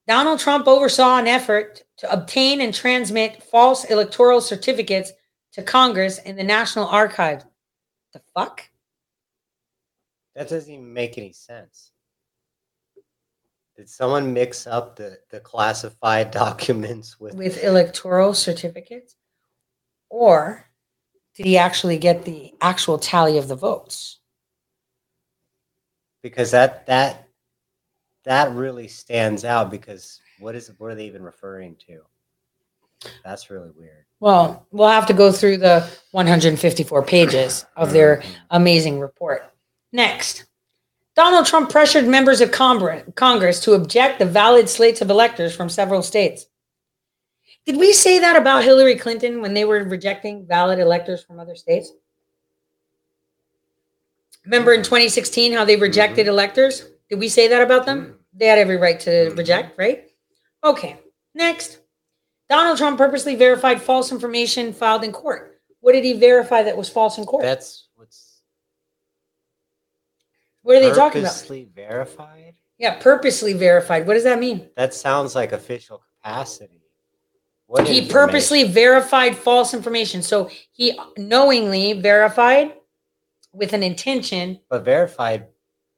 Speaker 1: Donald Trump oversaw an effort to obtain and transmit false electoral certificates to Congress in the National Archives. The fuck?
Speaker 9: That doesn't even make any sense. Did someone mix up the, the classified documents with,
Speaker 1: With electoral certificates? Or did he actually get the actual tally of the votes?
Speaker 9: because that that that really stands out because what is what are they even referring to? That's really weird.
Speaker 1: Well, we'll have to go through the 154 pages of their
Speaker 9: Mhm.
Speaker 1: amazing report. Next, Donald Trump pressured members of Congress to object the valid slates of electors from several states. Did we say that about Hillary Clinton when they were rejecting valid electors from other states? Remember in 2016 how they rejected electors? Did we say that about them? They had every right to
Speaker 9: Mhm.
Speaker 1: reject, right? Okay, next. Donald Trump purposely verified false information filed in court. What did he verify that was false in court?
Speaker 9: That's what's
Speaker 1: what are they talking about?
Speaker 9: purposely verified.
Speaker 1: Yeah, purposely verified. What does that mean?
Speaker 9: That sounds like official capacity. What
Speaker 1: He purposely verified false information. So he knowingly verified with an intention.
Speaker 9: but verified.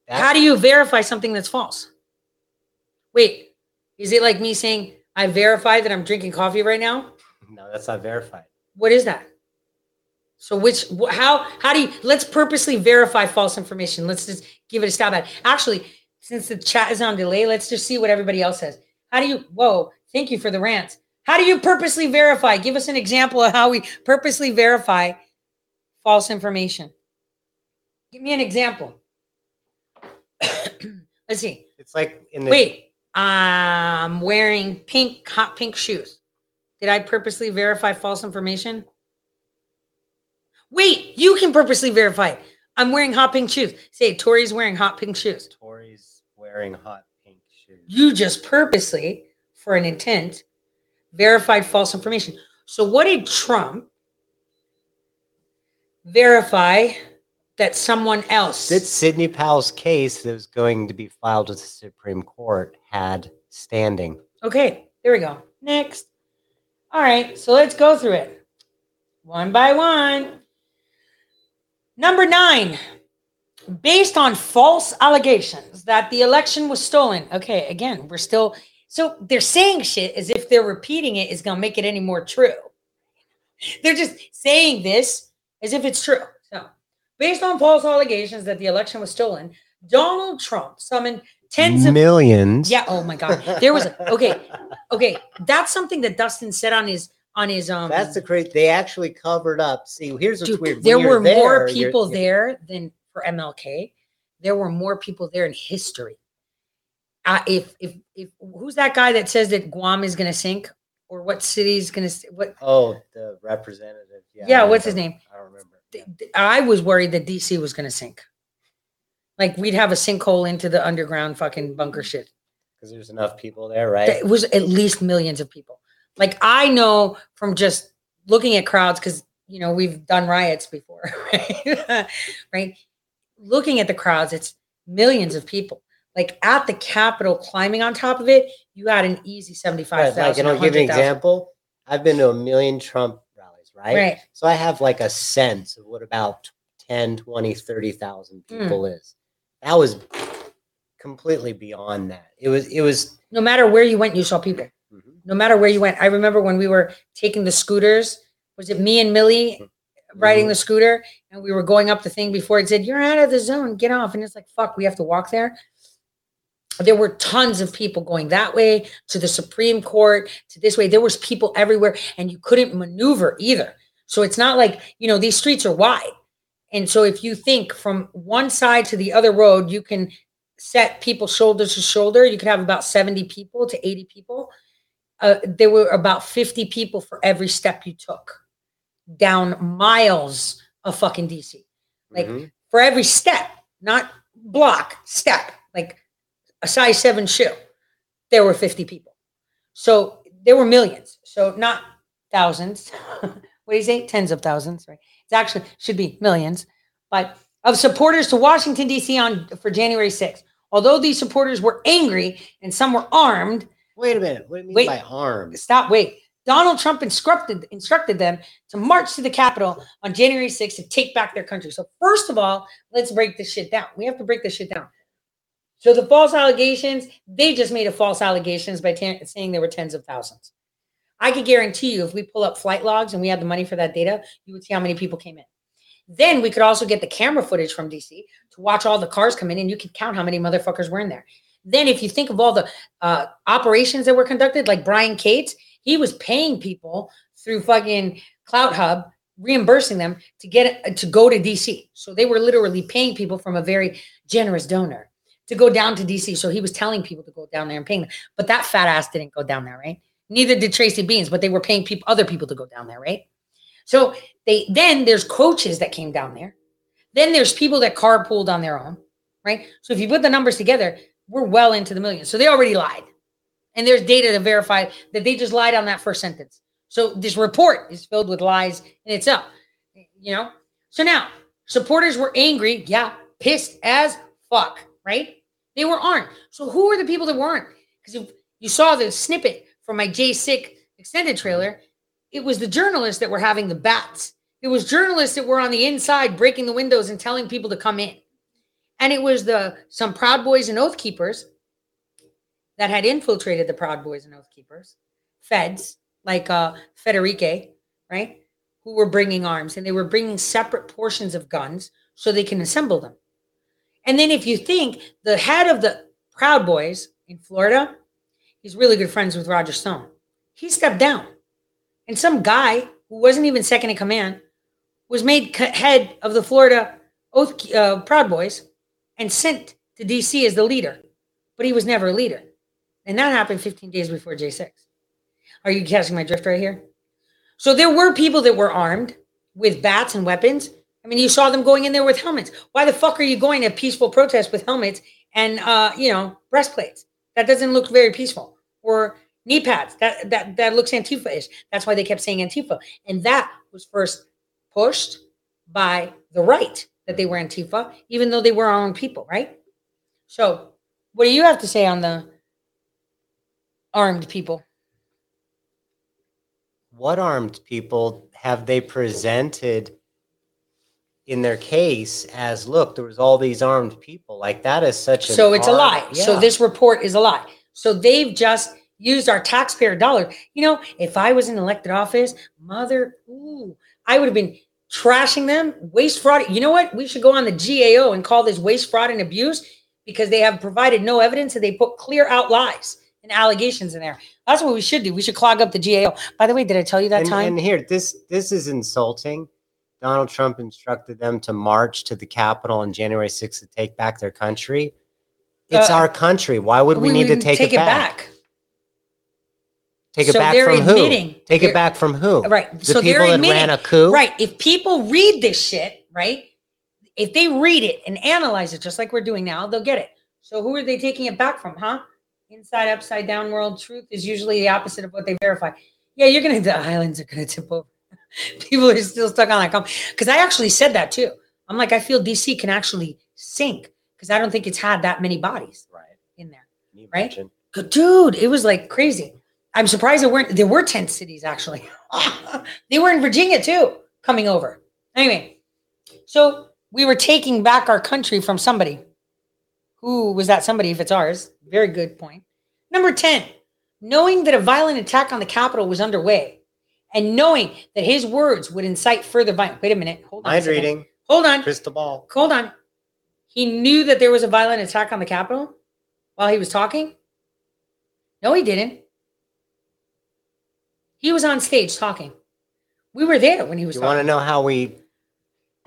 Speaker 9: That,
Speaker 1: How do you verify something that's false? Wait, is it like me saying, I verify that I'm drinking coffee right now?
Speaker 9: No, that's not verified.
Speaker 1: What is that? So which how how do you let's purposely verify false information. Let's just give it a stab at. it. Actually, since the chat is on delay, let's just see what everybody else says. How do you whoa, thank you for the rants. How do you purposely verify? Give us an example of how we purposely verify false information. Give me an example. let's see.
Speaker 9: It's like in the
Speaker 1: Wait, I'm wearing pink, hot pink shoes. Did I purposely verify false information? Wait, you can purposely verify it. I'm wearing hot pink shoes. Say, Tori's wearing hot pink shoes.
Speaker 9: Tori's wearing hot pink shoes.
Speaker 1: You just purposely, for an intent, verified false information. So, what did Trump verify that someone else?
Speaker 9: Did Sidney Powell's case that was going to be filed with the Supreme Court had standing?
Speaker 1: Okay, there we go. Next. All right, so let's go through it one by one. Number nine, based on false allegations that the election was stolen. Okay, again, we're still so they're saying shit as if they're repeating it is going to make it any more true. They're just saying this as if it's true. So, based on false allegations that the election was stolen, Donald Trump summoned tens of
Speaker 9: millions.
Speaker 1: yeah. Oh my God. There was a, okay. Okay. That's something that Dustin said on his on his um.
Speaker 9: That's the great. They actually covered up. See, here's what's
Speaker 1: dude,
Speaker 9: weird. When
Speaker 1: there
Speaker 9: you're
Speaker 1: were more
Speaker 9: there, you're-
Speaker 1: people
Speaker 9: you're-
Speaker 1: there than for MLK. There were more people there in history. Uh, if if if who's that guy that says that Guam is going to sink or what city is going to what?
Speaker 9: Oh, the representative. Yeah.
Speaker 1: Yeah, what's his name?
Speaker 9: I don't remember.
Speaker 1: I was worried that DC was going to sink. Like we'd have a sinkhole into the underground fucking bunker shit.
Speaker 9: Because there's enough people there, right?
Speaker 1: It was at least millions of people. Like I know from just looking at crowds because you know we've done riots before, right? right? Looking at the crowds, it's millions of people. Like at the Capitol, climbing on top of it, you had an easy seventy-five
Speaker 9: like,
Speaker 1: thousand.
Speaker 9: and I'll give you an example. I've been to a million Trump rallies, right?
Speaker 1: Right.
Speaker 9: So I have like a sense of what about 10, 20, 30,000
Speaker 1: Hmm.
Speaker 9: people is. That was completely beyond that. It was, it was,
Speaker 1: No matter where you went, you saw people.
Speaker 9: Mhm.
Speaker 1: No matter where you went. I remember when we were taking the scooters. Was it me and Millie riding
Speaker 9: Mhm.
Speaker 1: the scooter? And we were going up the thing before it said, You're out of the zone, get off. And it's like, fuck, we have to walk there. There were tons of people going that way to the Supreme Court, to this way. There was people everywhere, and you couldn't maneuver either. So it's not like, you know, these streets are wide. And so if you think from one side to the other road, you can set people shoulder to shoulder. You could have about 70 people to 80 people. Uh, there were about 50 people for every step you took down miles of fucking DC. Like
Speaker 9: Mhm.
Speaker 1: for every step, not block, step, like a size seven shoe, there were 50 people. So there were millions. So not thousands. what do you say? Tens of thousands, right? It's actually should be millions, but of supporters to Washington, D.C. on for January 6th. Although these supporters were angry and some were armed,
Speaker 9: wait a minute. What do you mean
Speaker 1: Wait.
Speaker 9: by arms?
Speaker 1: stop, wait. Donald Trump instructed instructed them to march to the Capitol on January 6th to take back their country. So first of all, let's break this shit down. We have to break this shit down. So the false allegations, they just made a false allegations by saying there were tens of thousands. I could guarantee you, if we pull up flight logs and we had the money for that data, you would see how many people came in. Then we could also get the camera footage from DC to watch all the cars come in, and you could count how many motherfuckers were in there. Then, if you think of all the uh, operations that were conducted, like Brian Cates, he was paying people through fucking Cloud Hub, reimbursing them to get to go to DC. So they were literally paying people from a very generous donor to go down to DC. So he was telling people to go down there and paying them. But that fat ass didn't go down there, right? Neither did Tracy Beanz, but they were paying people, other people to go down there, right? So they then there's coaches that came down there. Then there's people that carpooled on their own, right? So if you put the numbers together, we're well into the millions. So they already lied. And there's data to verify that they just lied on that first sentence. So this report is filled with lies in itself. You know? So now supporters were angry, yeah, pissed as fuck, right? They were armed. So who are the people that weren't? Because if you saw the snippet from my J6 extended trailer, it was the journalists that were having the bats. It was journalists that were on the inside breaking the windows and telling people to come in. And it was the some Proud Boys and Oath Keepers that had infiltrated the Proud Boys and Oath Keepers, feds like uh, Federique, right? Who were bringing arms and they were bringing separate portions of guns so they can assemble them. And then if you think the head of the Proud Boys in Florida, he's really good friends with Roger Stone. He stepped down. And some guy who wasn't even second in command was made head of the Florida Oath uh, Proud Boys and sent to DC as the leader. But he was never a leader. And that happened 15 days before J6. Are you catching my drift right here? So there were people that were armed with bats and weapons. I mean, you saw them going in there with helmets. Why the fuck are you going to peaceful protest with helmets and uh, you know, breastplates? That doesn't look very peaceful. Or knee pads. That that that looks Antifa-ish. That's why they kept saying Antifa. And that was first pushed by the right that they were Antifa, even though they were our own people, right? So what do you have to say on the armed people?
Speaker 9: What armed people have they presented in their case as look, there was all these armed people. Like that is such a
Speaker 1: So it's a lie. So this report is a lie. So they've just used our taxpayer dollar. You know, if I was in elected office, mother, ooh, I would have been trashing them, waste fraud. You know what? We should go on the GAO and call this waste fraud and abuse because they have provided no evidence and they put clear out lies and allegations in there. That's what we should do. We should clog up the GAO. By the way, did I tell you that
Speaker 9: and,
Speaker 1: time?
Speaker 9: and here, this this is insulting. Donald Trump instructed them to march to the Capitol on January 6th to take back their country. It's
Speaker 1: Uh,
Speaker 9: our country. Why would we, need to
Speaker 1: would
Speaker 9: take, it, back? Take it
Speaker 1: So
Speaker 9: back
Speaker 1: they're
Speaker 9: from who? Take it back from who?
Speaker 1: Right.
Speaker 9: The
Speaker 1: so
Speaker 9: people that
Speaker 1: admitting,
Speaker 9: ran a coup?
Speaker 1: Right. If people read this shit, right? If they read it and analyze it just like we're doing now, they'll get it. So who are they taking it back from, huh? Inside, upside down world truth is usually the opposite of what they verify. Yeah, you're gonna the islands are gonna tip over. People are still stuck on that com because I actually said that too. I'm like, I feel DC can actually sink because I don't think it's had that many bodies
Speaker 9: Right.
Speaker 1: in there. Right? Dude, it was like crazy. I'm surprised there weren't there were 10 cities actually. they were in Virginia too, coming over. Anyway, so we were taking back our country from somebody. Who was that somebody if it's ours? Very good point. Number 10, knowing that a violent attack on the Capitol was underway and knowing that his words would incite further violence. Wait a minute. Hold on.
Speaker 9: Mind reading,
Speaker 1: Hold on.
Speaker 9: crystal ball.
Speaker 1: Hold on. He knew that there was a violent attack on the Capitol while he was talking? No, he didn't. He was on stage talking. We were there when he was
Speaker 9: You want to know how we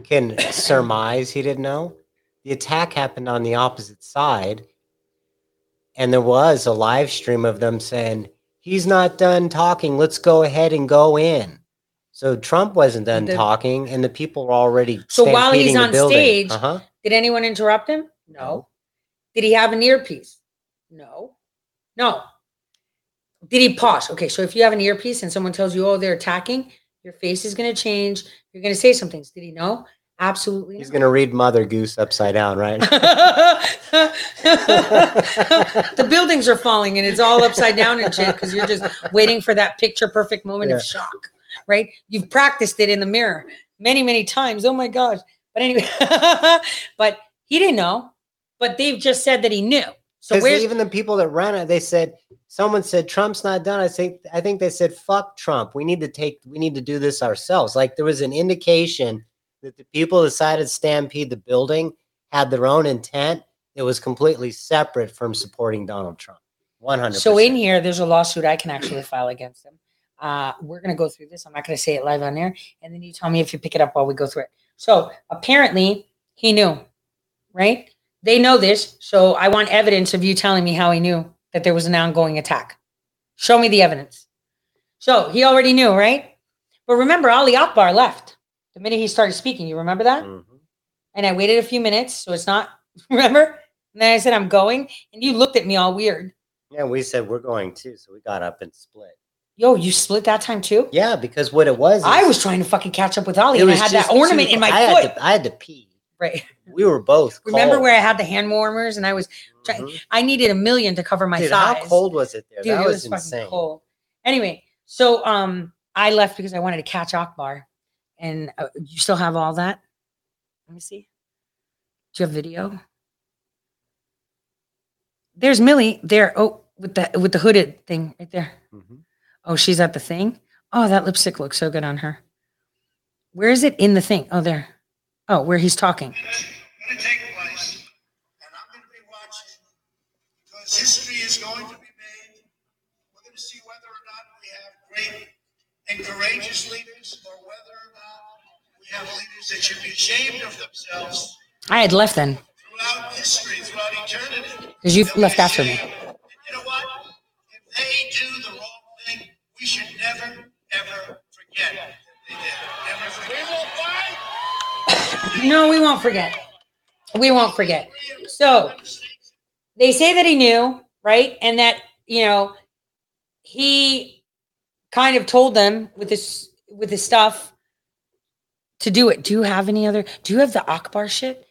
Speaker 9: can surmise he didn't know? The attack happened on the opposite side, and there was a live stream of them saying, He's not done talking. Let's go ahead and go in. So Trump wasn't done
Speaker 1: The-
Speaker 9: talking, and the people were already.
Speaker 1: So while he's on stage-
Speaker 9: uh-huh.
Speaker 1: Did anyone interrupt him? No. Did he have an earpiece? No. No. Did he pause? Okay, so if you have an earpiece and someone tells you, oh, they're attacking, your face is going to change. You're going to say some things. Did he know? Absolutely.
Speaker 9: he's going to read Mother Goose upside down, right?
Speaker 1: the buildings are falling and it's all upside down and shit because you're just waiting for that picture perfect moment
Speaker 9: Yeah.
Speaker 1: of shock, right? You've practiced it in the mirror many, many times. Oh my gosh. But anyway, but he didn't know, but they've just said that he knew. So
Speaker 9: even the people that ran it, they said someone said Trump's not done. I think I think they said fuck Trump. We need to take we need to do this ourselves. Like there was an indication that the people decided to stampede the building had their own intent. It was completely separate from supporting Donald Trump. One hundred.
Speaker 1: so in here, there's a lawsuit I can actually file against him. Uh, we're gonna go through this. I'm not gonna say it live on air. and then you tell me if you pick it up while we go through it. So apparently he knew, right? They know this, so I want evidence of you telling me how he knew that there was an ongoing attack. Show me the evidence. So he already knew, right? But remember, Ali Akbar left the minute he started speaking. You remember that?
Speaker 9: Mhm.
Speaker 1: And I waited a few minutes, so it's not. Remember? And then I said, "I'm going," and you looked at me all weird.
Speaker 9: Yeah, we said we're going too, so we got up and split.
Speaker 1: Yo, you split that time too?
Speaker 9: Yeah, because what it was,
Speaker 1: I was trying to fucking catch up with Ali,
Speaker 9: it
Speaker 1: and I had that
Speaker 9: just too
Speaker 1: ornament in my
Speaker 9: I
Speaker 1: foot.
Speaker 9: Had to, I had to pee.
Speaker 1: right.
Speaker 9: We were both.
Speaker 1: Remember
Speaker 9: cold.
Speaker 1: where I had the hand warmers, and I was try-
Speaker 9: Mhm.
Speaker 1: I needed a million to cover my
Speaker 9: Dude,
Speaker 1: thighs.
Speaker 9: how cold was it there?
Speaker 1: Dude,
Speaker 9: that
Speaker 1: it
Speaker 9: was,
Speaker 1: was, fucking cold. Anyway, so um, I left because I wanted to catch Akbar, and uh, you still have all that. Let me see. Do you have video? There's Millie there. Oh, with the with the hooded thing right there.
Speaker 9: Mhm.
Speaker 1: Oh, she's at the thing. Oh, that lipstick looks so good on her. Where is it in the thing? Oh, there. Oh, where he's talking.
Speaker 10: going to take place, and I'm going to be watching because history is going to be made. We're going to see whether or not we have great and courageous leaders, or whether or not we have leaders that should be ashamed of themselves
Speaker 1: I had left then
Speaker 10: throughout history, throughout eternity.
Speaker 1: because you
Speaker 10: They'll
Speaker 1: left after me.
Speaker 10: And you know what? If they do the wrong thing, we should never, ever forget that they did. Never forget. We will fight.
Speaker 1: No, we won't forget. We won't forget. So they say that he knew, right? And that, you know, he kind of told them with this with his stuff to do it. Do you have any other do you have the Akbar shit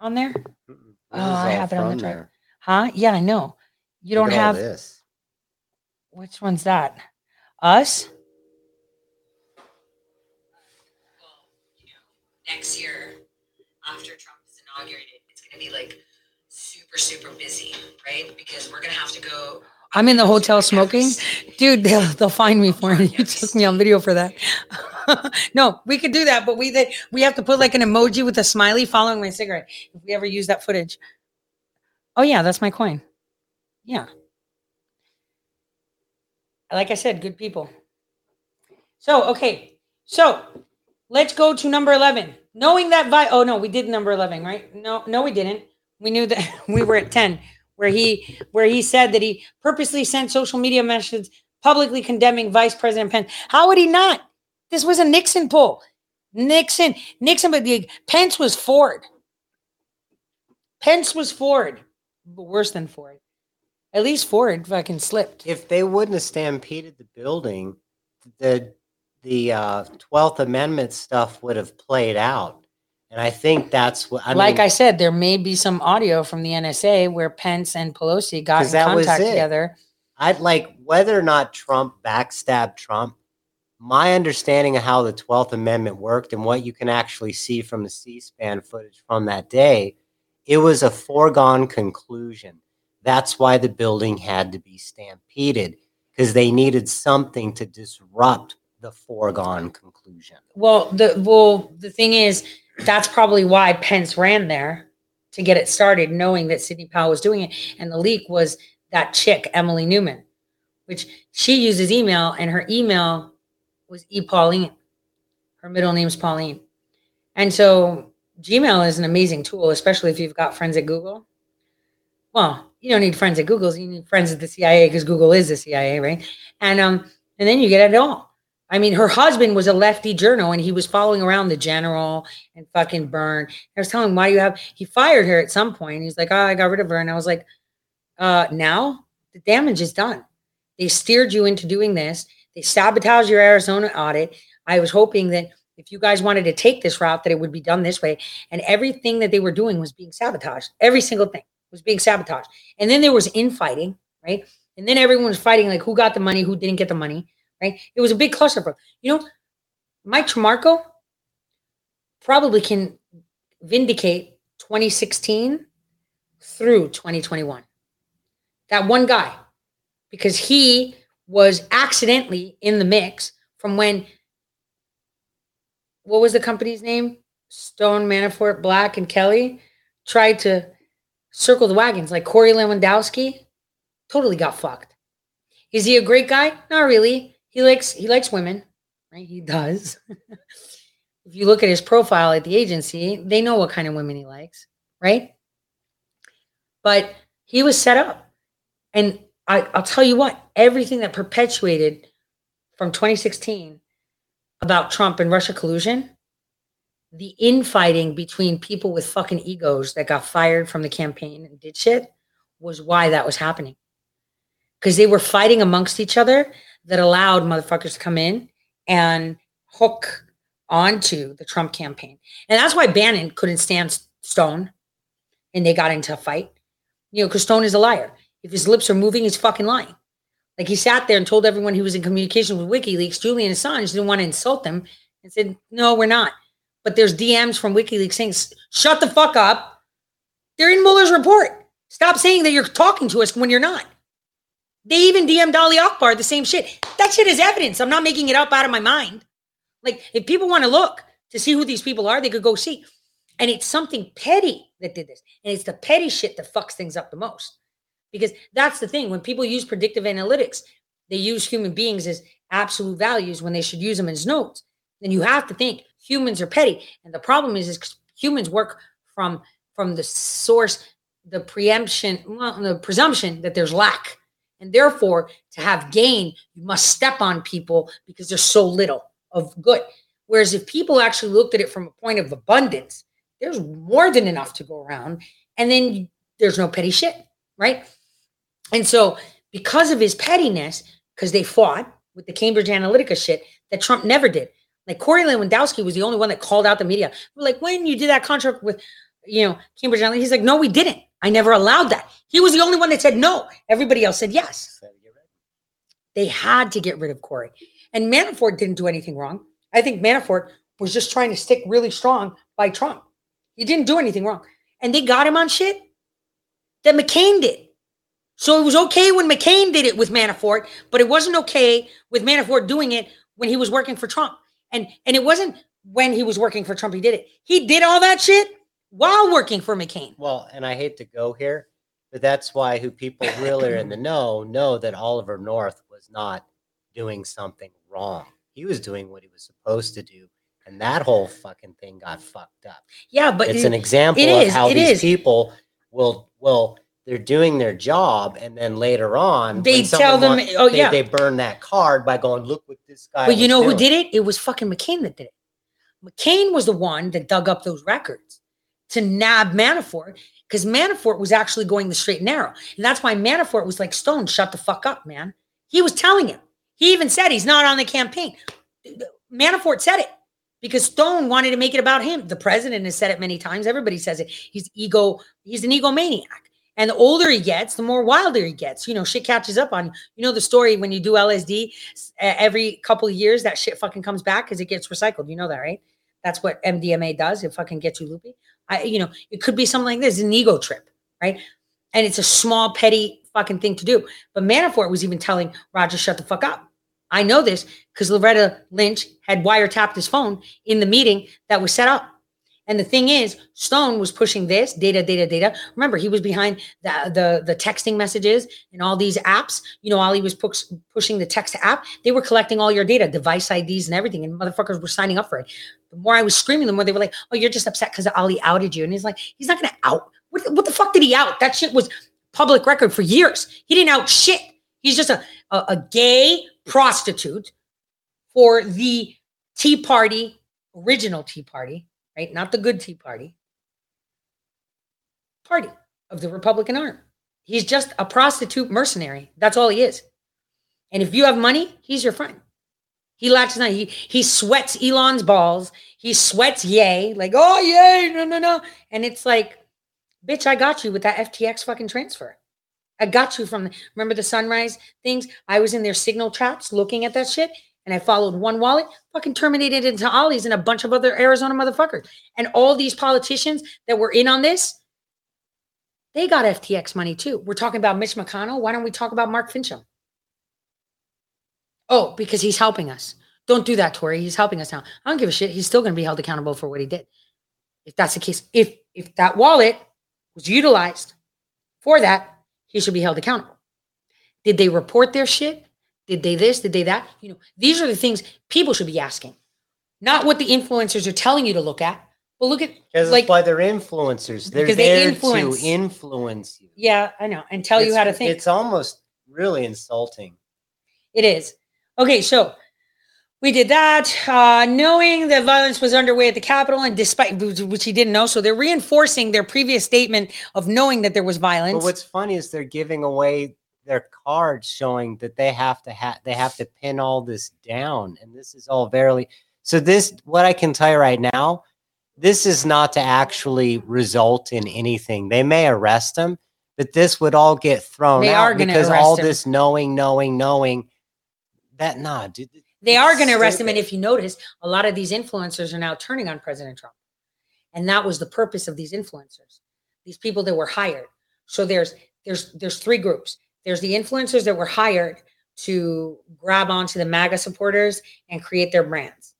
Speaker 1: on there? Oh, I have it on the drive.
Speaker 9: there.
Speaker 1: Huh? Yeah, I know. You
Speaker 9: Look
Speaker 1: don't
Speaker 9: at all
Speaker 1: have
Speaker 9: this.
Speaker 1: which one's that? Us? next year after Trump is inaugurated, it's going to be like super, super busy, right? Because we're going to have to go. I'm in the hotel smoking. Dude, they'll, they'll find me for it. You took me on video for that. no, we could do that, but we that we have to put like an emoji with a smiley following my cigarette. If we ever use that footage. Oh yeah, that's my coin. Yeah. Like I said, good people. So, okay. So, let's go to number 11. Knowing that vi Oh no, we did number 11, right? No, no we didn't. We knew that we were at 10 where he where he said that he purposely sent social media messages publicly condemning Vice President Pence. How would he not? This was a Nixon poll. Nixon, Nixon, but the Pence was Ford. Pence was Ford, but worse than Ford. At least Ford fucking slipped.
Speaker 9: If they wouldn't have stampeded the building, the the uh, Twelfth Amendment stuff would have played out. And I think that's what I
Speaker 1: like
Speaker 9: mean,
Speaker 1: I said, there may be some audio from the NSA where Pence and Pelosi got in contact together.
Speaker 9: I'd like whether or not Trump backstabbed Trump. My understanding of how the 12th Amendment worked and what you can actually see from the C SPAN footage from that day, it was a foregone conclusion. That's why the building had to be stampeded because they needed something to disrupt the foregone conclusion.
Speaker 1: Well, the well, the thing is, that's probably why Pence ran there to get it started, knowing that Sidney Powell was doing it. And the leak was that chick, Emily Newman, which she uses email, and her email was E. Pauline. Her middle name's Pauline. And so Gmail is an amazing tool, especially if you've got friends at Google. Well, you don't need friends at Google, you need friends at the CIA because Google is the CIA, right? And um, and then you get it all. I mean, her husband was a lefty journal and he was following around the general and fucking Byrne. I was telling him, why you have, he fired her at some point. He's like, oh, I got rid of her. And I was like, uh, now the damage is done. They steered you into doing this. They sabotaged your Arizona audit. I was hoping that if you guys wanted to take this route, that it would be done this way. And everything that they were doing was being sabotaged. Every single thing was being sabotaged. And then there was infighting, right? And then everyone was fighting like who got the money, who didn't get the money, right? It was a big clusterfuck. You know, Mike Tremarco probably can vindicate 2016 through 2021. That one guy, because he was accidentally in the mix from when, what was the company's name? Stone, Manafort, Black, and Kelly tried to circle the wagons like Corey Lewandowski totally got fucked. Is he a great guy? Not really. He likes he likes women, right? He does. if you look at his profile at the agency, they know what kind of women he likes, right? But he was set up. And I, I'll tell you what, everything that perpetuated from 2016 about Trump and Russia collusion, the infighting between people with fucking egos that got fired from the campaign and did shit was why that was happening. Because they were fighting amongst each other that allowed motherfuckers to come in and hook onto the Trump campaign. And that's why Bannon couldn't stand Stone and they got into a fight. You know, because Stone is a liar. If his lips are moving, he's fucking lying. Like he sat there and told everyone he was in communication with WikiLeaks. Julian Assange didn't want to insult them and said, No, we're not. But there's DMs from WikiLeaks saying, Shut the fuck up. They're in Mueller's report. Stop saying that you're talking to us when you're not. They even DM'd Ali Akbar the same shit. That shit is evidence. I'm not making it up out of my mind. Like, if people want to look to see who these people are, they could go see. And it's something petty that did this. And it's the petty shit that fucks things up the most. Because that's the thing. When people use predictive analytics, they use human beings as absolute values when they should use them as nodes. Then you have to think humans are petty. And the problem is, is humans work from from the source, the preemption, well, the presumption that there's lack. And therefore, to have gain, you must step on people because there's so little of good. Whereas if people actually looked at it from a point of abundance, there's more than enough to go around. And then there's no petty shit, right? And so, because of his pettiness, because they fought with the Cambridge Analytica shit that Trump never did. Like Corey Lewandowski was the only one that called out the media. Like, when you did that contract with, you know, Cambridge Analytica, he's like, no, we didn't. I never allowed that. He was the only one that said no. Everybody else said yes. They had to get rid of Corey. And Manafort didn't do anything wrong. I think Manafort was just trying to stick really strong by Trump. He didn't do anything wrong. And they got him on shit that McCain did. So it was okay when McCain did it with Manafort, but it wasn't okay with Manafort doing it when he was working for Trump. And and it wasn't when he was working for Trump he did it. He did all that shit while working for McCain.
Speaker 9: Well, and I hate to go here, but that's why who people really are in the know know that Oliver North was not doing something wrong. He was doing what he was supposed to do. And that whole fucking thing got fucked up.
Speaker 1: Yeah, but
Speaker 9: it's
Speaker 1: it-
Speaker 9: an example
Speaker 1: it
Speaker 9: of how these
Speaker 1: is.
Speaker 9: people will will they're doing their job and then later on
Speaker 1: They tell them,
Speaker 9: wants-
Speaker 1: oh,
Speaker 9: they,
Speaker 1: yeah.
Speaker 9: they burn that card by going look what this guy
Speaker 1: But you know who did it? It was fucking McCain that did it. McCain was the one that dug up those records to nab Manafort because Manafort was actually going the straight and narrow. And that's why Manafort was like, Stone, shut the fuck up, man. He was telling him. He even said he's not on the campaign. Manafort said it because Stone wanted to make it about him. The president has said it many times. Everybody says it. He's ego, he's an egomaniac. And the older he gets, the more wilder he gets. You know, shit catches up on you. You know the story when you do LSD every couple years, that shit fucking comes back because it gets recycled. You know that, right? That's what MDMA does. It fucking gets you loopy. I, you know, it could be something like this, an ego trip, right? And it's a small, petty fucking thing to do. But Manafort was even telling Roger, shut the fuck up. I know this because Loretta Lynch had wiretapped his phone in the meeting that was set up. And the thing is, Stone was pushing this data, data, data. Remember, he was behind the the, the texting messages and all these apps. You know, while he was push, pushing the text app, they were collecting all your data, device IDs, and everything. And motherfuckers were signing up for it. The more I was screaming, the more they were like, "Oh, you're just upset because Ali outed you." And he's like, "He's not going to out. What, what the fuck did he out? That shit was public record for years. He didn't out shit. He's just a, a, a gay prostitute for the Tea Party, original Tea Party, right? Not the good Tea Party, party of the Republican arm. He's just a prostitute mercenary. That's all he is. And if you have money, he's your friend. He latches on. He he sweats Elon's balls. He sweats yay, like, oh yay, no, no, no. And it's like, bitch, I got you with that FTX fucking transfer. I got you from remember the sunrise things. I was in their signal traps looking at that shit, and I followed one wallet, fucking terminated into Ollie's and a bunch of other Arizona motherfuckers. And all these politicians that were in on this, they got FTX money too. We're talking about Mitch McConnell. Why don't we talk about Mark Finchem? Oh, because he's helping us. Don't do that, Tori. He's helping us now. I don't give a shit. He's still going to be held accountable for what he did. If that's the case, if if that wallet was utilized for that, he should be held accountable. Did they report their shit? Did they this? Did they that? You know, these are the things people should be asking, not what the influencers are telling you to look at. But look at
Speaker 9: Because
Speaker 1: like,
Speaker 9: why they're influencers. They're
Speaker 1: Because they
Speaker 9: there
Speaker 1: influence.
Speaker 9: to influence you.
Speaker 1: yeah, I know, and tell you how to think.
Speaker 9: It's almost really insulting.
Speaker 1: It is. Okay, so we did that, uh, knowing that violence was underway at the Capitol, and despite which he didn't know, so they're reinforcing their previous statement of knowing that there was violence.
Speaker 9: But what's funny is they're giving away their cards showing that they have to have they have to pin all this down, and this is all very. So this, what I can tell you right now, this is not to actually result in anything. They may arrest them but this would all get thrown
Speaker 1: They
Speaker 9: out because all
Speaker 1: him.
Speaker 9: this knowing, knowing, knowing. That nah, dude.
Speaker 1: they are going to arrest him, and if you notice, a lot of these influencers are now turning on President Trump, and that was the purpose of these influencers, these people that were hired. So there's there's there's three groups. There's the influencers that were hired to grab onto the MAGA supporters and create their brands,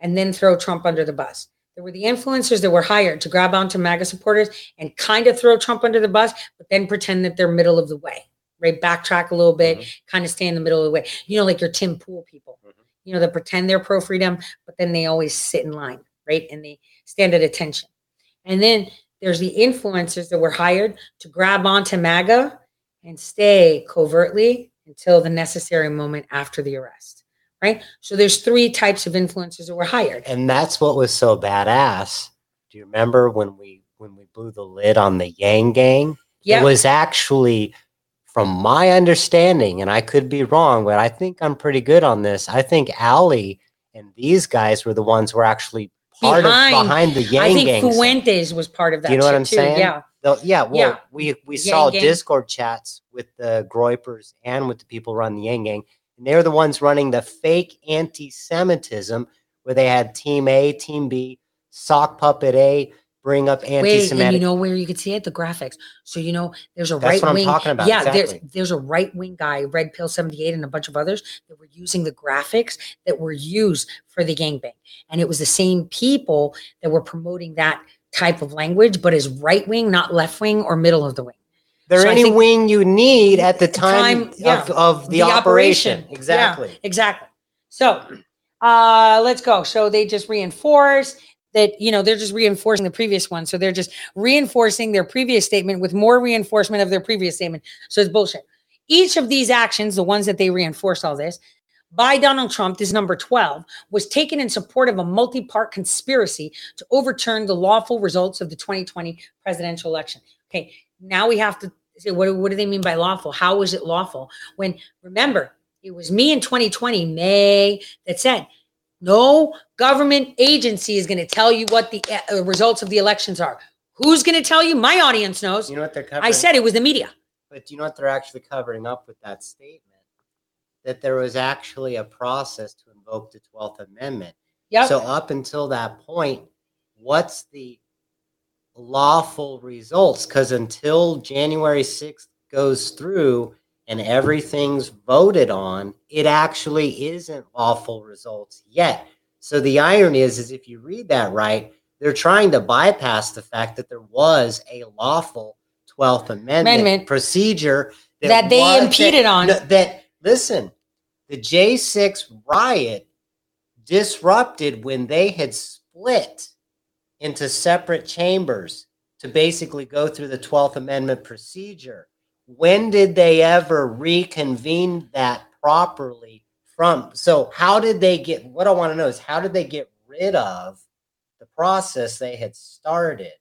Speaker 1: and then throw Trump under the bus. There were the influencers that were hired to grab onto MAGA supporters and kind of throw Trump under the bus, but then pretend that they're middle of the way, right? Backtrack a little bit, mm-hmm. kind of stay in the middle of the way. You know, like your Tim Pool people, mm-hmm. you know, that pretend they're pro freedom, but then they always sit in line, right? And they stand at attention. And then there's the influencers that were hired to grab onto MAGA and stay covertly until the necessary moment after the arrest, right? So there's three types of influencers that were hired.
Speaker 9: and that's what was so badass. Do you remember when we when we blew the lid on the Yang Gang?
Speaker 1: Yeah.
Speaker 9: It was actually, from my understanding, and I could be wrong, but I think I'm pretty good on this. I think Ali and these guys were the ones who were actually part
Speaker 1: Behind-
Speaker 9: of behind the Yang Gang.
Speaker 1: I think
Speaker 9: Gang. stuff.
Speaker 1: Fuentes was part of that.
Speaker 9: You know what I'm
Speaker 1: too.
Speaker 9: saying?
Speaker 1: Yeah.
Speaker 9: Yeah, well,
Speaker 1: Yeah.
Speaker 9: we we
Speaker 1: Yang
Speaker 9: saw
Speaker 1: Gang.
Speaker 9: Discord chats with the Groypers and with the people run the Yang Gang, and they're the ones running the fake anti-Semitism, where they had Team A, Team B, sock puppet A bring up
Speaker 1: Wait, and
Speaker 9: anti-Semitic.
Speaker 1: you know where you could see it? The graphics. So you know, there's a right
Speaker 9: what I'm
Speaker 1: wing.
Speaker 9: talking about,
Speaker 1: Yeah, there's there's a right wing guy, Red Pill 78, and a bunch of others that were using the graphics that were used for the gangbang, and it was the same people that were promoting that type of language, but is right wing, not left wing or middle of the wing.
Speaker 9: They're
Speaker 1: So
Speaker 9: any wing you need at the time,
Speaker 1: Time, yeah.
Speaker 9: of, of the, operation.
Speaker 1: Yeah,
Speaker 9: Exactly.
Speaker 1: exactly. So uh let's go. So they just reinforce that, you know, they're just reinforcing the previous one. So they're just reinforcing their previous statement with more reinforcement of their previous statement. So it's bullshit. Each of these actions, the ones that they reinforce all this, by Donald Trump, this number 12, was taken in support of a multi part conspiracy to overturn the lawful results of the 2020 presidential election. Okay, now we have to say, what, what do they mean by lawful? How was it lawful? When, remember, it was me in 2020, May, that said, no government agency is going to tell you what the uh, results of the elections are. Who's going to tell you? My audience knows.
Speaker 9: You know what they're covering?
Speaker 1: I said it was the media.
Speaker 9: But do you know what they're actually covering up with that statement? That there was actually a process to invoke the 12th Amendment.
Speaker 1: Yep.
Speaker 9: So up until that point, what's the lawful results? Because until January 6th goes through and everything's voted on, it actually isn't lawful results yet. So the irony is, is if you read that right, they're trying to bypass the fact that there was a lawful 12th Amendment,
Speaker 1: Amendment.
Speaker 9: procedure
Speaker 1: That they
Speaker 9: was-
Speaker 1: impeded on.
Speaker 9: no, that listen, the J6 riot disrupted when they had split into separate chambers to basically go through the 12th Amendment procedure. When did they ever reconvene that properly from? So, how did they get what I want to know is how did they get rid of the process they had started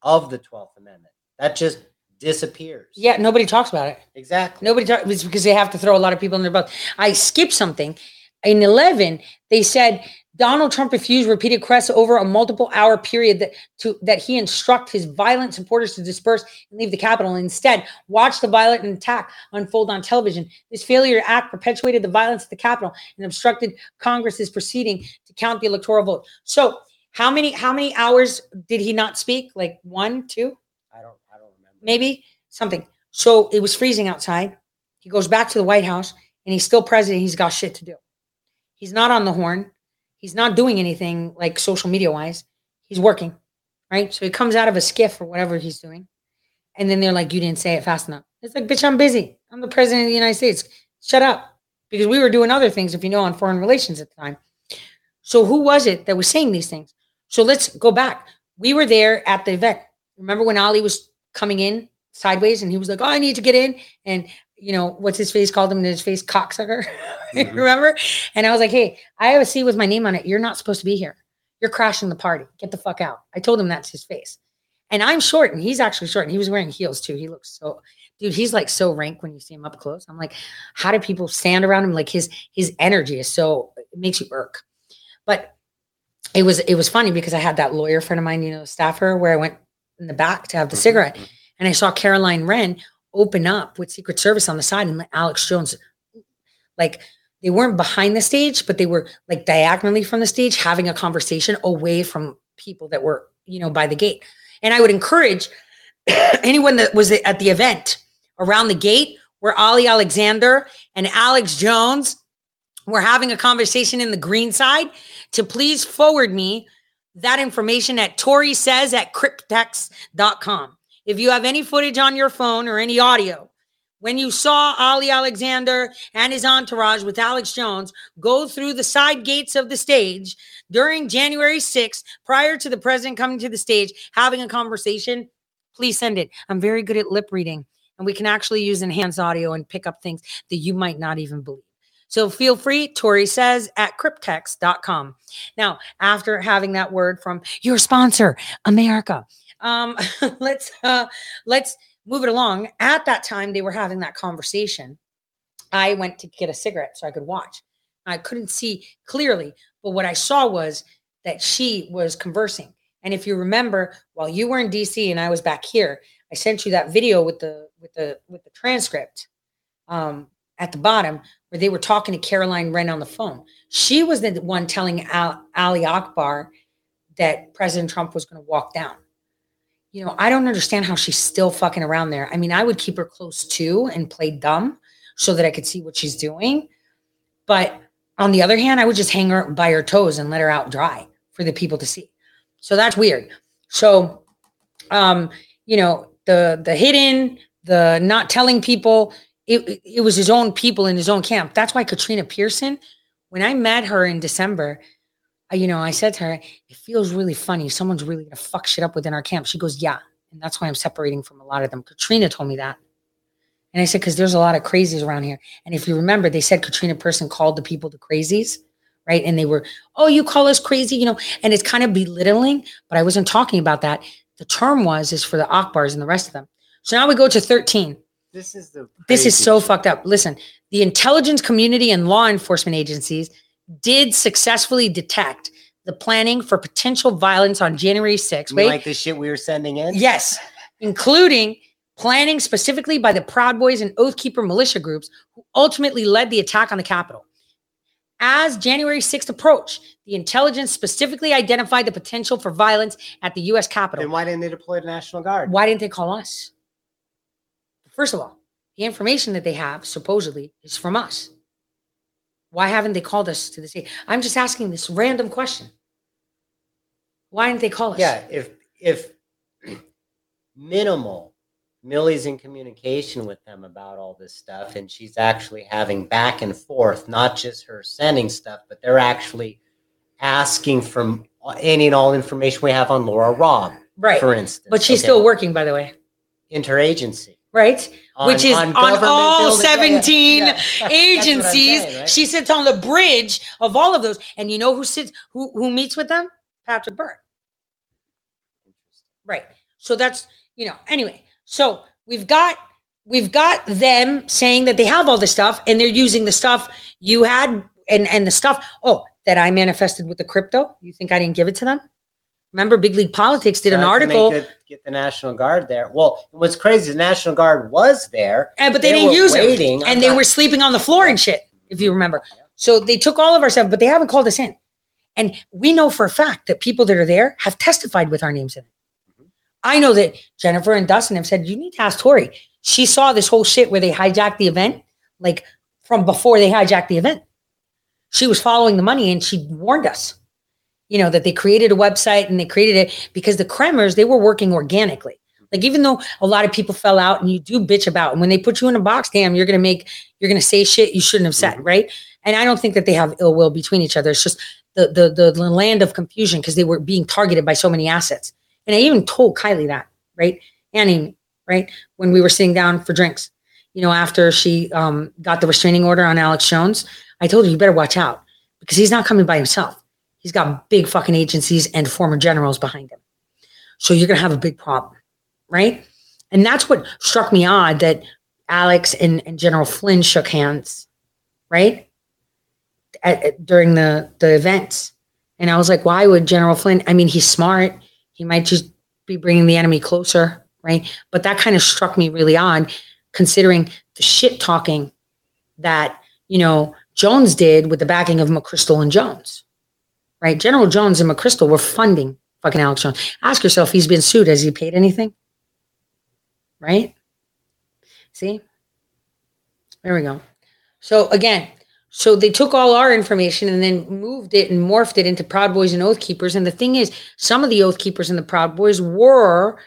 Speaker 9: of the 12th Amendment? That just disappears.
Speaker 1: Yeah, nobody talks about it.
Speaker 9: Exactly.
Speaker 1: Nobody talks it's because they have to throw a lot of people in their bus. I skipped something. In 11, they said Donald Trump refused repeated requests over a multiple hour period that to that he instruct his violent supporters to disperse and leave the Capitol. Instead, watch the violent attack unfold on television. This failure to act perpetuated the violence at the Capitol and obstructed Congress's proceeding to count the electoral vote. So, how many how many hours did he not speak? Like one, two?
Speaker 9: I don't I don't remember.
Speaker 1: Maybe something. So it was freezing outside. He goes back to the White House and he's still president. He's got shit to do. He's not on the horn. He's not doing anything like social media wise. He's working, right? So he comes out of a skiff or whatever he's doing. And then they're like, You didn't say it fast enough. It's like, Bitch, I'm busy. I'm the president of the United States. Shut up. Because we were doing other things, if you know, on foreign relations at the time. So who was it that was saying these things? So let's go back. We were there at the event. Remember when Ali was coming in sideways and he was like, Oh, I need to get in. And you know, what's his face called him in his face cocksucker. Mm-hmm. Remember? And I was like, Hey, I have a seat with my name on it. You're not supposed to be here. You're crashing the party. Get the fuck out. I told him that's his face. And I'm short and he's actually short and he was wearing heels too. He looks so dude, he's like so rank when you see him up close. I'm like, how do people stand around him? Like his his energy is so it makes you irk. But it was it was funny because I had that lawyer friend of mine, you know, staffer, where I went in the back to have the mm-hmm, cigarette, mm-hmm. and I saw Caroline Wren open up with Secret Service on the side, and Alex Jones, like they weren't behind the stage, but they were like diagonally from the stage, having a conversation away from people that were, you know, by the gate. And I would encourage anyone that was at the event around the gate where Ali Alexander and Alex Jones were having a conversation in the green side to please forward me that information at Tori says at cryptex.com. If you have any footage on your phone or any audio, when you saw Ali Alexander and his entourage with Alex Jones go through the side gates of the stage during January 6th, prior to the president coming to the stage, having a conversation, please send it. I'm very good at lip reading, and we can actually use enhanced audio and pick up things that you might not even believe. So feel free, Tori says at cryptex.com. Now, after having that word from your sponsor, America, um, let's uh, let's move it along. At that time, they were having that conversation. I went to get a cigarette so I could watch. I couldn't see clearly, but what I saw was that she was conversing. And if you remember, while you were in DC and I was back here, I sent you that video with the with the with the transcript. Um, at the bottom where they were talking to Caroline Wren on the phone. She was the one telling Al, Ali Akbar that President Trump was going to walk down. You know, I don't understand how she's still fucking around there. I mean, I would keep her close too and play dumb so that I could see what she's doing. But on the other hand, I would just hang her by her toes and let her out dry for the people to see. So that's weird. So, um, you know, the the hidden, the not telling people, it, it was his own people in his own camp. That's why Katrina Pearson, when I met her in December, you know, I said to her, it feels really funny. Someone's really gonna fuck shit up within our camp. She goes, yeah. And that's why I'm separating from a lot of them. Katrina told me that. And I said, because there's a lot of crazies around here. And if you remember, they said Katrina Pearson called the people the crazies, right? And they were, oh, you call us crazy, you know, and it's kind of belittling, but I wasn't talking about that. The term was is for the Akbars and the rest of them. So now we go to 13.
Speaker 9: This is the
Speaker 1: This is so
Speaker 9: shit.
Speaker 1: fucked up. Listen, the intelligence community and law enforcement agencies did successfully detect the planning for potential violence on January 6th.
Speaker 9: You
Speaker 1: Wait,
Speaker 9: like the shit we were sending in?
Speaker 1: yes, including planning specifically by the Proud Boys and Oath Keeper militia groups who ultimately led the attack on the Capitol. As January 6th approached, the intelligence specifically identified the potential for violence at the U.S. Capitol.
Speaker 9: Then why didn't they deploy the National Guard?
Speaker 1: Why didn't they call us? First of all, the information that they have supposedly is from us. Why haven't they called us to the state? I'm just asking this random question. Why didn't they call us?
Speaker 9: Yeah, if if minimal, Millie's in communication with them about all this stuff, and she's actually having back and forth, not just her sending stuff, but they're actually asking for any and all information we have on Laura Robb,
Speaker 1: right.
Speaker 9: for instance.
Speaker 1: But she's
Speaker 9: okay?
Speaker 1: still working, by the way,
Speaker 9: interagency.
Speaker 1: Right?
Speaker 9: on-
Speaker 1: Which is on,
Speaker 9: government
Speaker 1: all.
Speaker 9: Yeah, yeah,
Speaker 1: 17
Speaker 9: yeah. I'm
Speaker 1: agencies.
Speaker 9: saying, right?
Speaker 1: She sits on the bridge of all of those. And you know who sits, who, who meets with them? Patrick Byrne. Right. So that's, you know, anyway. So we've got we've got them saying that they have all this stuff and they're using the stuff you had and and the stuff oh that I manifested with the crypto. You think I didn't give it to them? Remember Big League Politics did an
Speaker 9: Trying to make
Speaker 1: article
Speaker 9: it- Get the National Guard there. Well, what's crazy, the National Guard was there,
Speaker 1: and but they,
Speaker 9: they
Speaker 1: didn't use
Speaker 9: waiting.
Speaker 1: it and they
Speaker 9: not-
Speaker 1: were sleeping on the floor and shit if you remember. So they took all of our stuff but they haven't called us in. And we know for a fact that people that are there have testified with our names in it. Mm-hmm. I know that Jennifer and Dustin have said, you need to ask Tori. She saw this whole shit where they hijacked the event, like from before they hijacked the event. She was following the money and she warned us, you know, that they created a website and they created it because the Kremers, they were working organically. Like even though a lot of people fell out and you do bitch about, and when they put you in a box, damn, you're gonna make, you're gonna say shit you shouldn't have said, right? And I don't think that they have ill will between each other. It's just the the the, the land of confusion because they were being targeted by so many assets. And I even told Kylie that, right? And Amy, right? When we were sitting down for drinks, you know, after she um, got the restraining order on Alex Jones, I told her, you better watch out because he's not coming by himself. He's got big fucking agencies and former generals behind him. So you're going to have a big problem, right? And that's what struck me odd that Alex and, and General Flynn shook hands, right? At, at- during the, the events. And I was like, why would General Flynn? I mean, he's smart. He might just be bringing the enemy closer, right? But that kind of struck me really odd, considering the shit talking that you know Jones did with the backing of McChrystal and Jones, right? General Jones and McChrystal were funding fucking Alex Jones. Ask yourself, he's been sued. Has he paid anything? Right? See? There we go. So again, so they took all our information and then moved it and morphed it into Proud Boys and Oath Keepers. And the thing is, some of the Oath Keepers and the Proud Boys were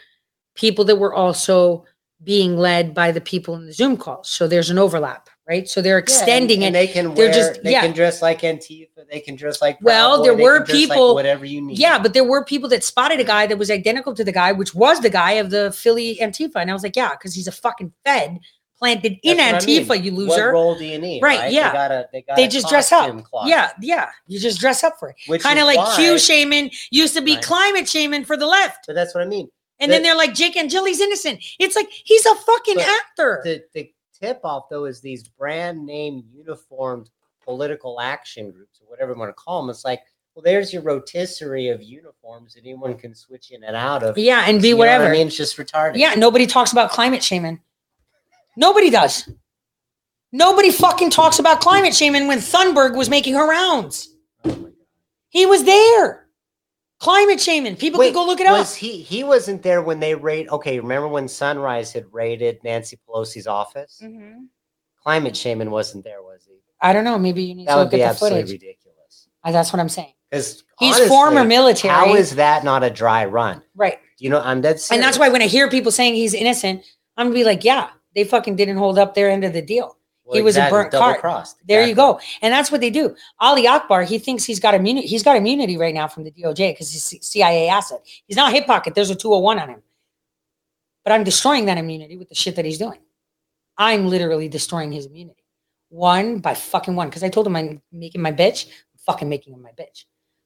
Speaker 1: people that were also being led by the people in the Zoom calls. So there's an overlap, right? So they're extending
Speaker 9: yeah, and,
Speaker 1: it.
Speaker 9: and they can
Speaker 1: They're
Speaker 9: wear,
Speaker 1: just-
Speaker 9: they
Speaker 1: yeah.
Speaker 9: can dress like Antifa, they can dress like
Speaker 1: Well,
Speaker 9: Boy,
Speaker 1: there were
Speaker 9: dress like
Speaker 1: people-
Speaker 9: whatever you need.
Speaker 1: Yeah, but there were people that spotted a guy that was identical to the guy, which was the guy of the Philly Antifa. And I was like, yeah, because he's a fucking Fed planted in
Speaker 9: That's what I
Speaker 1: Antifa,
Speaker 9: mean.
Speaker 1: you
Speaker 9: What
Speaker 1: loser.
Speaker 9: role do you need?
Speaker 1: Right,
Speaker 9: Right,
Speaker 1: yeah.
Speaker 9: They, got a, they, got
Speaker 1: They just dress up. Yeah, yeah. You just dress up for it.
Speaker 9: which
Speaker 1: Kind of like
Speaker 9: why-
Speaker 1: Q shaman used to be
Speaker 9: Right.
Speaker 1: climate shaman for the left.
Speaker 9: But that's what I mean.
Speaker 1: And then they're like, Jake Angeli's innocent. It's like he's a fucking actor.
Speaker 9: The the tip off though is these brand name uniformed political action groups or whatever you want to call them. It's like, well, there's your rotisserie of uniforms that anyone can switch in and out of.
Speaker 1: yeah, and be
Speaker 9: You know what
Speaker 1: whatever.
Speaker 9: I mean, it's just retarded.
Speaker 1: Yeah, nobody talks about climate shaman. Nobody does. Nobody fucking talks about climate shaman when Thunberg was making her rounds. Oh he was there. Climate shaman. People
Speaker 9: Wait,
Speaker 1: can go look it up.
Speaker 9: He he wasn't there when they raid? Okay, remember when Sunrise had raided Nancy Pelosi's office?
Speaker 1: Mhm.
Speaker 9: Climate shaman wasn't there, was he?
Speaker 1: I don't know. Maybe you need
Speaker 9: That
Speaker 1: to look at the
Speaker 9: absolutely
Speaker 1: footage.
Speaker 9: ridiculous.
Speaker 1: Uh, That's what I'm saying.
Speaker 9: Because
Speaker 1: He's former military.
Speaker 9: How is that not a dry run?
Speaker 1: Right.
Speaker 9: You know? I'm dead serious.
Speaker 1: And that's why when I hear people saying he's innocent, I'm gonna be like, yeah, they fucking didn't hold up their end of the deal.
Speaker 9: Well,
Speaker 1: he was a burnt card.
Speaker 9: double-crossed,
Speaker 1: There you go. And that's what they do. Ali Akbar, he thinks he's got immunity. He's got immunity right now from the DOJ because he's CIA asset. He's not a hip pocket. There's a 201 on him. But I'm destroying that immunity with the shit that he's doing. I'm literally destroying his immunity. One by fucking one. Because I told him I'm making my bitch. I'm fucking making him my bitch.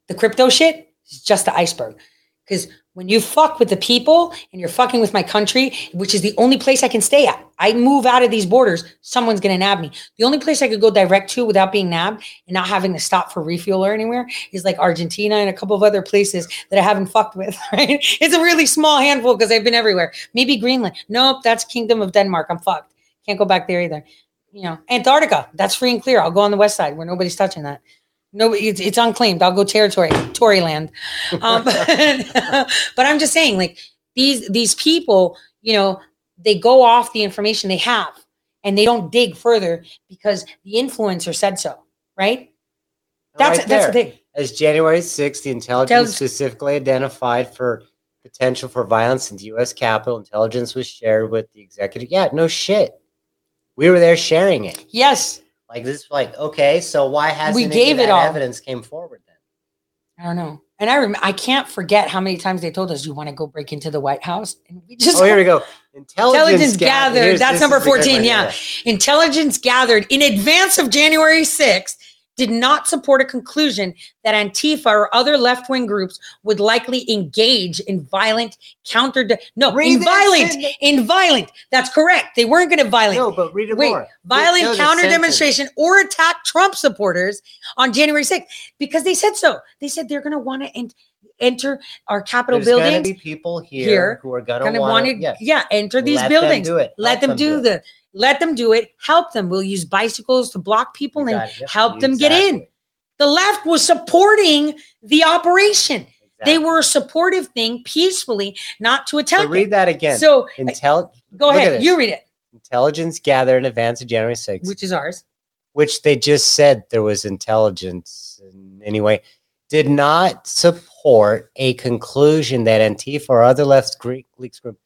Speaker 1: The crypto shit is just the iceberg. Because when you fuck with the people and you're fucking with my country, which is the only place I can stay at, I move out of these borders, someone's gonna nab me. The only place I could go direct to without being nabbed and not having to stop for refuel or anywhere is like Argentina and a couple of other places that I haven't fucked with, right? It's a really small handful because I've been everywhere. Maybe Greenland. Nope, that's Kingdom of Denmark. I'm fucked. Can't go back there either. You know, Antarctica, that's free and clear. I'll go on the west side where nobody's touching that. No, it's, it's unclaimed. I'll go territory, Tory land. Um, but, but I'm just saying, like these these people, you know, they go off the information they have, and they don't dig further because the influencer said so, right? That's
Speaker 9: Right
Speaker 1: that's the thing.
Speaker 9: As January 6th, the intelligence
Speaker 1: Tells-
Speaker 9: specifically identified for potential for violence in the U.S. Capitol. Intelligence was shared with the executive. Yeah, no shit. We were there sharing it.
Speaker 1: Yes,
Speaker 9: Like this, like okay, so why hasn't any of
Speaker 1: gave it all.
Speaker 9: evidence came forward then?
Speaker 1: I don't know. And I rem- I can't forget how many times they told us you want to go break into the White House, and we just
Speaker 9: oh, here we go. Intelligence,
Speaker 1: Intelligence
Speaker 9: gathered.
Speaker 1: gathered. That's number
Speaker 9: is the good
Speaker 1: 14.
Speaker 9: one,
Speaker 1: Yeah. Intelligence gathered in advance of January 6th did not support a conclusion that Antifa or other left wing groups would likely engage in violent counter. De- no,
Speaker 9: read
Speaker 1: in violent,
Speaker 9: in-,
Speaker 1: in violent. That's correct. They weren't going to violent.
Speaker 9: No, but read it
Speaker 1: Wait,
Speaker 9: more.
Speaker 1: Violent
Speaker 9: no,
Speaker 1: counter demonstration or attack Trump supporters on January 6th because they said so. They said they're going to want to en- enter our Capitol
Speaker 9: There's gonna be people here,
Speaker 1: here
Speaker 9: who are gonna,
Speaker 1: gonna
Speaker 9: want
Speaker 1: want
Speaker 9: to.
Speaker 1: to
Speaker 9: Yeah.
Speaker 1: yeah enter these
Speaker 9: Let them
Speaker 1: buildings
Speaker 9: do it.
Speaker 1: let
Speaker 9: Help
Speaker 1: them,
Speaker 9: them
Speaker 1: do
Speaker 9: do
Speaker 1: the let them do it. Help them. We'll use bicycles to block people and
Speaker 9: got it. Yep,
Speaker 1: help them get in. the left was supporting the operation. They were a supportive thing peacefully not to attack
Speaker 9: So read that again.
Speaker 1: so
Speaker 9: Intel.
Speaker 1: go ahead. you read it.
Speaker 9: Intelligence gathered in advance of January 6th,
Speaker 1: which is ours.
Speaker 9: Which they just said there was intelligence in any way, did not support a conclusion that Antifa or other left Greek leaks group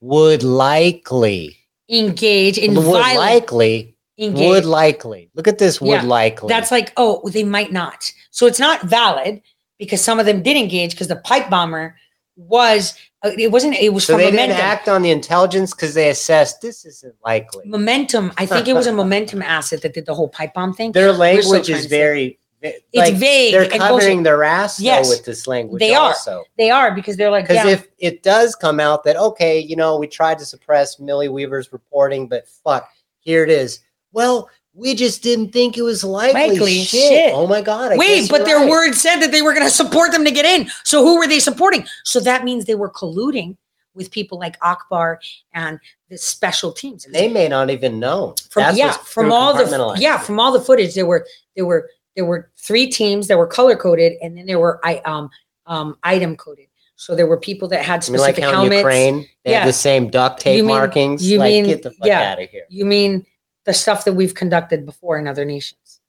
Speaker 9: would likely,
Speaker 1: engage in
Speaker 9: would
Speaker 1: violent
Speaker 9: likely,
Speaker 1: engage
Speaker 9: would likely. Look at this, would
Speaker 1: Yeah,
Speaker 9: likely.
Speaker 1: that's like oh they might not so it's not valid because some of them did engage because the pipe bomber was uh, it wasn't it was
Speaker 9: so they
Speaker 1: momentum
Speaker 9: didn't act on the intelligence because they assessed this isn't likely.
Speaker 1: momentum i think it was a momentum asset that did the whole pipe bomb thing
Speaker 9: Their language is very. Ve-
Speaker 1: It's
Speaker 9: like,
Speaker 1: vague
Speaker 9: They're covering their ass though,
Speaker 1: Yes,
Speaker 9: with this language.
Speaker 1: they are.
Speaker 9: also.
Speaker 1: they are because they're like
Speaker 9: Because
Speaker 1: yeah,
Speaker 9: if it does come out that okay, you know, we tried to suppress Millie Weaver's reporting, but fuck, here it is. Well, we just didn't think it was likely.
Speaker 1: Likely,
Speaker 9: shit.
Speaker 1: shit.
Speaker 9: Oh my god. I
Speaker 1: wait but their
Speaker 9: right.
Speaker 1: word said that they were going to support them to get in so who were they supporting so that means they were colluding with people like akbar and the special teams
Speaker 9: They may not even know.
Speaker 1: from
Speaker 9: That's
Speaker 1: yeah from all the yeah from all the footage there were there were there were three teams that were color coded and then there were i um um item coded. So there were people that had
Speaker 9: I mean, like
Speaker 1: specific
Speaker 9: how in
Speaker 1: helmets.
Speaker 9: Ukraine they
Speaker 1: Yeah.
Speaker 9: the same duct tape
Speaker 1: You mean-
Speaker 9: markings.
Speaker 1: you
Speaker 9: like,
Speaker 1: mean-
Speaker 9: get the fuck
Speaker 1: yeah.
Speaker 9: out of here.
Speaker 1: you mean the stuff that we've conducted before in other nations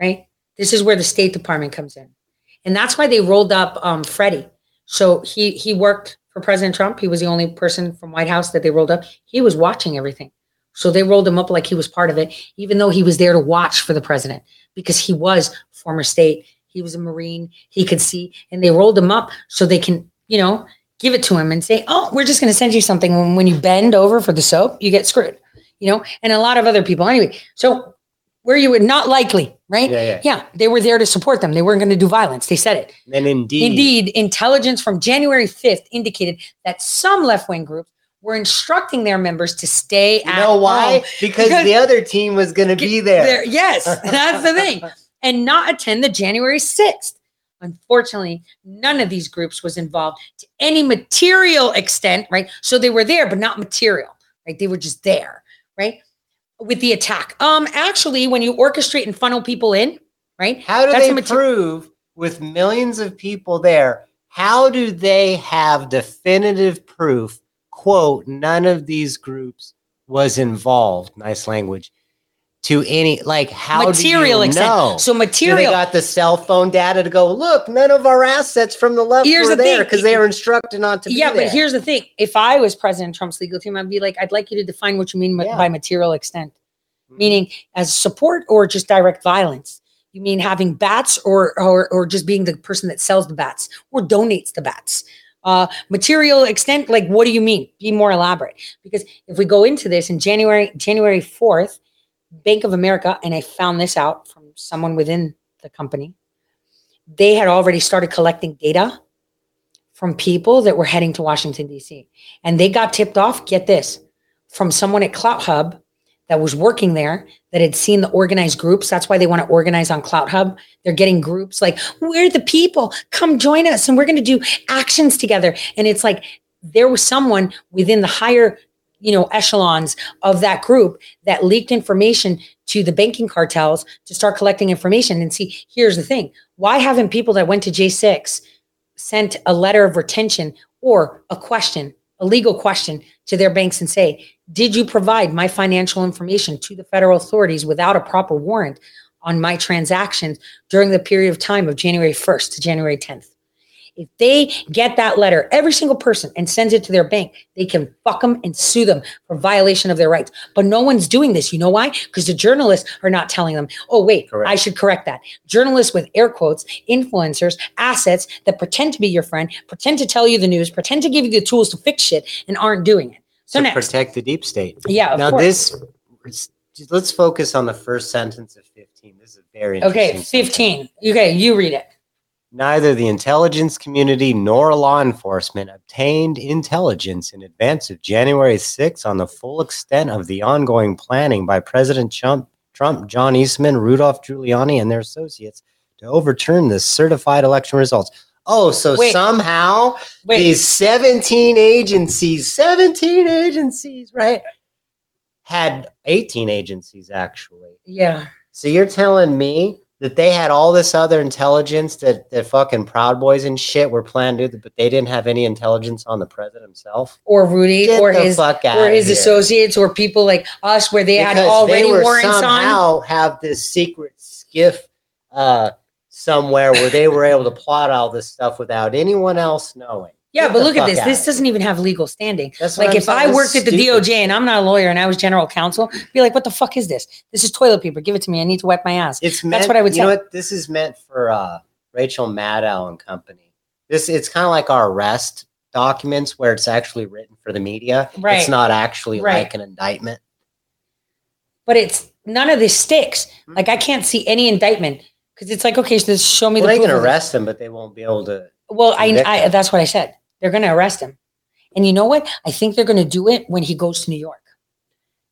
Speaker 1: right? This is where the state department comes in. And that's why they rolled up um freddie. So he he worked for president trump. He was the only person from white house that they rolled up. He was watching everything. So they rolled him up like he was part of it even though he was there to watch for the president because he was former state he was a marine he could see and they rolled him up so they can you know give it to him and say oh we're just going to send you something when, when you bend over for the soap you get screwed you know, and a lot of other people. Anyway, so where you would not likely, right?
Speaker 9: Yeah, yeah.
Speaker 1: they were there to support them. They weren't going to do violence. They said it.
Speaker 9: And indeed,
Speaker 1: Indeed, intelligence from January 5th indicated that some left wing groups were instructing their members to stay
Speaker 9: you
Speaker 1: at
Speaker 9: know why? Because,
Speaker 1: Because-
Speaker 9: the other team was going to be there.
Speaker 1: There- yes, that's the thing. And not attend the January 6th. Unfortunately, none of these groups was involved to any material extent, right? So they were there, but not material, right? They were just there, right? with the attack. Um, actually, when you orchestrate and funnel people in, right?
Speaker 9: How do they
Speaker 1: mater-
Speaker 9: prove with millions of people there? How do they have definitive proof? Quote, none of these groups was involved. Nice language. To any like how
Speaker 1: material
Speaker 9: do you
Speaker 1: extent.
Speaker 9: know?
Speaker 1: So
Speaker 9: Do they
Speaker 1: material.
Speaker 9: got the cell phone data to go look? None of our assets from the left
Speaker 1: Here's
Speaker 9: were
Speaker 1: the
Speaker 9: there because they were instructed not to. be
Speaker 1: yeah, but here's the thing: if I was President Trump's legal team, I'd be like, I'd like you to define what you mean
Speaker 9: Yeah.
Speaker 1: by material extent,
Speaker 9: Mhm.
Speaker 1: meaning as support or just direct violence. You mean having bats, or or or just being the person that sells the bats or donates the bats? Uh, material extent, like what do you mean? Be more elaborate. Because if we go into this in January, January fourth, Bank of America, and I found this out from someone within the company, they had already started collecting data from people that were heading to Washington, D.C. And they got tipped off, get this, from someone at Clout Hub that was working there that had seen the organized groups. That's why they want to organize on Clout Hub. They're getting groups like, we're the people, come join us, and we're going to do actions together. And it's like there was someone within the higher you know echelons of that group that leaked information to the banking cartels to start collecting information and see here's the thing why haven't people that went to j6 sent a letter of retention or a question a legal question to their banks and say did you provide my financial information to the federal authorities without a proper warrant on my transactions during the period of time of january 1st to january 10th if they get that letter, every single person, and sends it to their bank, they can fuck them and sue them for violation of their rights. But no one's doing this. You know why? Because the journalists are not telling them, oh, wait,
Speaker 9: Correct.
Speaker 1: I should correct that. Journalists with air quotes, influencers, assets that pretend to be your friend, pretend to tell you the news, pretend to give you the tools to fix shit and aren't doing it. So
Speaker 9: to
Speaker 1: next.
Speaker 9: protect the deep state.
Speaker 1: Yeah, of
Speaker 9: now
Speaker 1: course.
Speaker 9: this let's focus on the first sentence of 15 this is a very
Speaker 1: Okay,
Speaker 9: interesting sentence.
Speaker 1: 15. Okay, you read it.
Speaker 9: Neither the intelligence community nor law enforcement obtained intelligence in advance of January 6 on the full extent of the ongoing planning by President Trump, Trump, John Eastman, Rudolph Giuliani, and their associates to overturn the certified election results. Oh, so
Speaker 1: Wait.
Speaker 9: somehow
Speaker 1: Wait,
Speaker 9: these 17 agencies, 17 agencies, right? Had 18 agencies actually.
Speaker 1: yeah.
Speaker 9: So you're telling me that they had all this other intelligence that the fucking Proud Boys and shit were planning to do, but they didn't have any intelligence on the president himself?
Speaker 1: Or Rudy,
Speaker 9: Get
Speaker 1: or his or his
Speaker 9: here.
Speaker 1: associates, or people like us, where they had
Speaker 9: Because
Speaker 1: already
Speaker 9: they were
Speaker 1: warrants on.
Speaker 9: somehow have this secret skiff uh, somewhere where they were able to plot all this stuff without anyone else knowing.
Speaker 1: Yeah, but look at this. This doesn't even have legal standing.
Speaker 9: That's
Speaker 1: Like
Speaker 9: I'm
Speaker 1: if
Speaker 9: saying.
Speaker 1: I worked at the
Speaker 9: stupid
Speaker 1: DOJ and I'm not a lawyer and I was general counsel, be like, what the fuck is this? This is toilet paper. Give it to me. I need to wipe my ass.
Speaker 9: It's meant,
Speaker 1: what I would say.
Speaker 9: you know what? This is meant for uh, Rachel Maddow and company. This it's kind of like our arrest documents where it's actually written for the media.
Speaker 1: Right.
Speaker 9: It's not actually
Speaker 1: Right.
Speaker 9: like an indictment.
Speaker 1: But it's none of this sticks.
Speaker 9: Hmm.
Speaker 1: Like I can't see any indictment because it's like, okay, so just show me
Speaker 9: Well,
Speaker 1: the
Speaker 9: they
Speaker 1: proof
Speaker 9: can
Speaker 1: of
Speaker 9: arrest them, but they won't be able to.
Speaker 1: Well, I,
Speaker 9: convict
Speaker 1: I that's what I said. They're going to arrest him. And you know what? I think they're going to do it when he goes to New York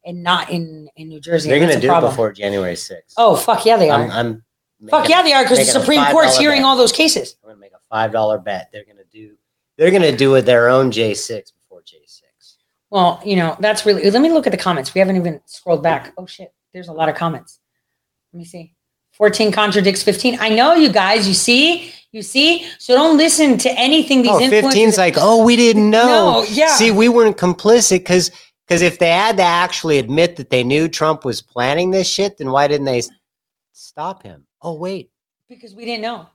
Speaker 1: and not in, in New Jersey.
Speaker 9: They're going to do it before January 6th.
Speaker 1: Oh, fuck yeah, they are.
Speaker 9: I'm, I'm
Speaker 1: fuck yeah, they are because the Supreme Court's hearing
Speaker 9: bet.
Speaker 1: all those cases.
Speaker 9: I'm going to make a five dollar bet. They're going to do. They're going to do it their own J six before J six.
Speaker 1: Well, you know, that's really. Let me look at the comments. We haven't even scrolled back. Oh shit, there's a lot of comments. Let me see. 14 contradicts 15. I know you guys. You see, you see. So don't listen to anything these
Speaker 9: Oh,
Speaker 1: influencers.
Speaker 9: 15's like, oh, we didn't know.
Speaker 1: No, yeah.
Speaker 9: See, we weren't complicit because because if they had to actually admit that they knew Trump was planning this shit, then why didn't they stop him? Oh, wait,
Speaker 1: because we didn't know.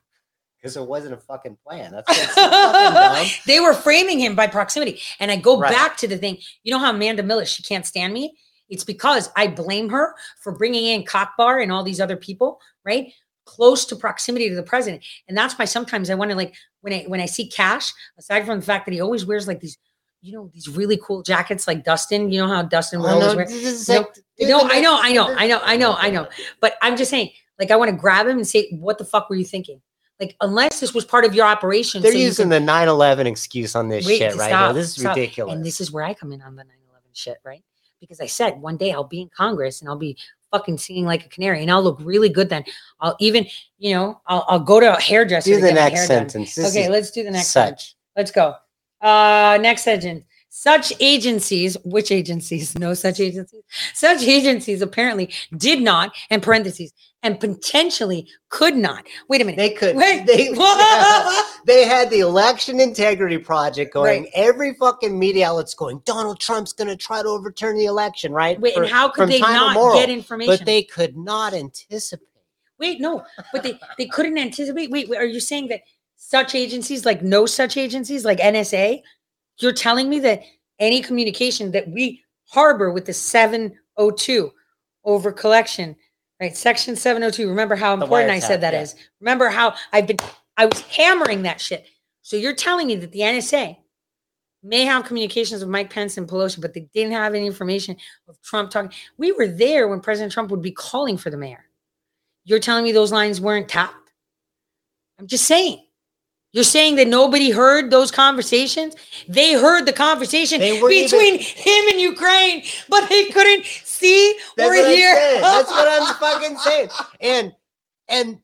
Speaker 9: because it wasn't a fucking plan. That's, that's fucking
Speaker 1: they were framing him by proximity. And I go
Speaker 9: Right.
Speaker 1: back to the thing. You know how Amanda Miller, she can't stand me? It's because I blame her for bringing in Cockbar and all these other people, right? Close to proximity to the president. And that's why sometimes I wonder, like, when I when I see Kash, aside from the fact that he always wears like these, you know, these really cool jackets like Dustin. You know how Dustin will
Speaker 9: Oh,
Speaker 1: always
Speaker 9: no,
Speaker 1: wear.
Speaker 9: this is
Speaker 1: No,
Speaker 9: like- dude,
Speaker 1: no, I know, I know, I know, I know, I know. But I'm just saying, like, I want to grab him and say, what the fuck were you thinking? Like, unless this was part of your operation.
Speaker 9: They're
Speaker 1: so
Speaker 9: using
Speaker 1: can-
Speaker 9: the 9/11 excuse on this
Speaker 1: Wait,
Speaker 9: shit right
Speaker 1: stop,
Speaker 9: now. This is
Speaker 1: stop.
Speaker 9: ridiculous.
Speaker 1: And this is where I come in on the 9 11 shit, right? Because I said one day I'll be in Congress and I'll be fucking singing like a canary and I'll look really good then. I'll even, you know, I'll, I'll go to a hairdresser.
Speaker 9: do the next sentence.
Speaker 1: Okay, let's do the next one. Let's go. Uh, next sentence. Such agencies, which agencies? No such agencies. Such agencies apparently did not, and parentheses, and potentially could not. Wait a minute.
Speaker 9: They could.
Speaker 1: Wait.
Speaker 9: They, they had the election integrity project going.
Speaker 1: Right.
Speaker 9: Every fucking media outlet's going. Donald Trump's going to try to overturn the election, right?
Speaker 1: Wait, and how could they not get information?
Speaker 9: But they could not anticipate.
Speaker 1: Wait, no, but they they couldn't anticipate. Wait, wait, are you saying that such agencies, like no such agencies, like NSA, you're telling me that any communication that we harbor with the 702 over collection, right? Section 702. Remember how important I said that is.
Speaker 9: yeah.
Speaker 1: Remember how I've been I was hammering that shit. So you're telling me that the NSA may have communications with Mike Pence and Pelosi, but they didn't have any information of Trump talking. We were there when President Trump would be calling for the mayor. You're telling me those lines weren't tapped? I'm just saying. You're saying that nobody heard those conversations? They heard the conversation between him and Ukraine, but they couldn't see
Speaker 9: That's
Speaker 1: or hear.
Speaker 9: That's what I'm fucking saying. And and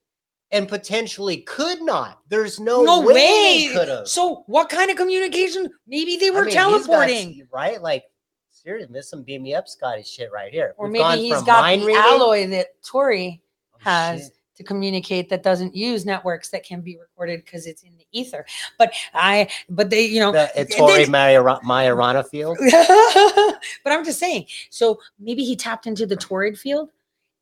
Speaker 9: and potentially could not. There's no,
Speaker 1: no
Speaker 9: way,
Speaker 1: way.
Speaker 9: could have.
Speaker 1: So, what kind of communication? Maybe they were
Speaker 9: I mean, got-
Speaker 1: teleporting.
Speaker 9: right? Like, seriously, this some beam me up Scotty shit right here.
Speaker 1: or
Speaker 9: We've
Speaker 1: maybe
Speaker 9: gone
Speaker 1: he's got the
Speaker 9: reading-
Speaker 1: alloy that Tory
Speaker 9: Oh,
Speaker 1: has
Speaker 9: shit.
Speaker 1: To communicate that doesn't use networks that can be recorded because it's in the ether. But I, but they, you know,
Speaker 9: The
Speaker 1: then-
Speaker 9: Maya Majorana field.
Speaker 1: but I'm just saying. So maybe he tapped into the torrid field,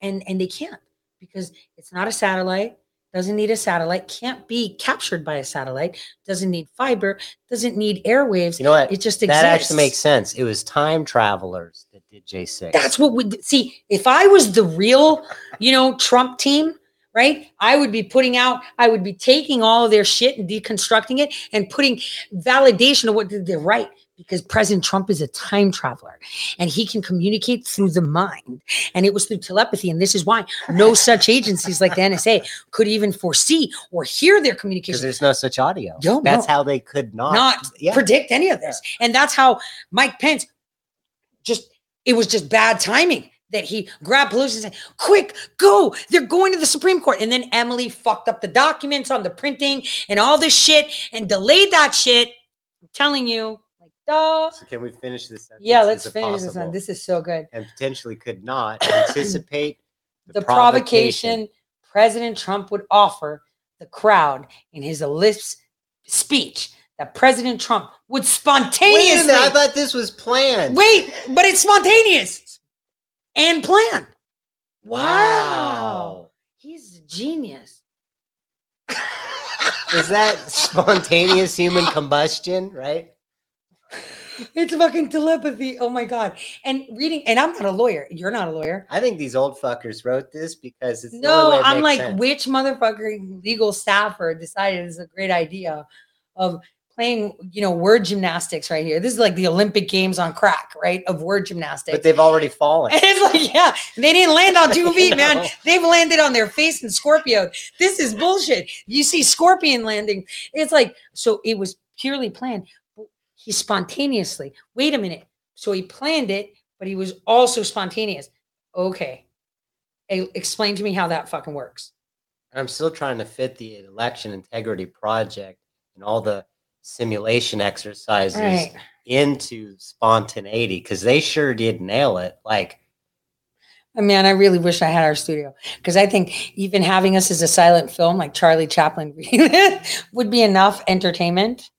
Speaker 1: and and they can't because it's not a satellite. Doesn't need a satellite. Can't be captured by a satellite. Doesn't need fiber. Doesn't need airwaves.
Speaker 9: You know what?
Speaker 1: It just
Speaker 9: that
Speaker 1: exists.
Speaker 9: That actually makes sense. It was time travelers that did J6.
Speaker 1: That's what we see. If I was the real, you know, Trump team, right? I would be putting out, I would be taking all of their shit and deconstructing it and putting validation of what they're right. Because President Trump is a time traveler and he can communicate through the mind. And it was through telepathy. And this is why no such agencies like the NSA could even foresee or hear their
Speaker 9: because
Speaker 1: communication
Speaker 9: there's no such audio.
Speaker 1: Yo,
Speaker 9: That's
Speaker 1: no.
Speaker 9: how they could not.
Speaker 1: not
Speaker 9: yeah.
Speaker 1: predict any of this. And that's how Mike Pence just it was just bad timing that he grabbed Pelosi and said, Quick, go. They're going to the Supreme Court. And then Emily fucked up the documents on the printing and all this shit and delayed that shit. I'm telling you, like, duh.
Speaker 9: So can we finish this? sentence?
Speaker 1: Yeah, let's finish this one. This is so good.
Speaker 9: and potentially could not anticipate
Speaker 1: The provocation President Trump would offer the crowd in his ellipse speech that President Trump would
Speaker 9: Wait a
Speaker 1: spontaneously
Speaker 9: minute, I thought this was planned.
Speaker 1: Wait, but it's spontaneous and plan. Wow.
Speaker 9: Wow.
Speaker 1: He's a genius.
Speaker 9: Is that spontaneous human combustion, right?
Speaker 1: It's fucking telepathy. Oh my God. And reading, and I'm not a lawyer. You're not a lawyer.
Speaker 9: I think these old fuckers wrote this because it's the only way
Speaker 1: No,
Speaker 9: it
Speaker 1: I'm like,
Speaker 9: sense.
Speaker 1: which motherfucker legal staffer decided it's a great idea of playing, you know, word gymnastics right here. This is like the Olympic Games on crack, right? Of word gymnastics.
Speaker 9: but they've already fallen.
Speaker 1: And it's like, yeah, they didn't land on two feet, man.
Speaker 9: know?
Speaker 1: They've landed on their face in Scorpio. This is bullshit. You see Scorpion landing. It's like, so it was purely planned. He spontaneously, wait a minute. So he planned it, but he was also spontaneous. Okay. Explain to me how that fucking works.
Speaker 9: I'm still trying to fit the election integrity project and all the simulation exercises
Speaker 1: Right.
Speaker 9: into spontaneity because they sure did nail it. Like,
Speaker 1: I mean, I really wish I had our studio because I think even having us as a silent film like Charlie Chaplin would be enough entertainment.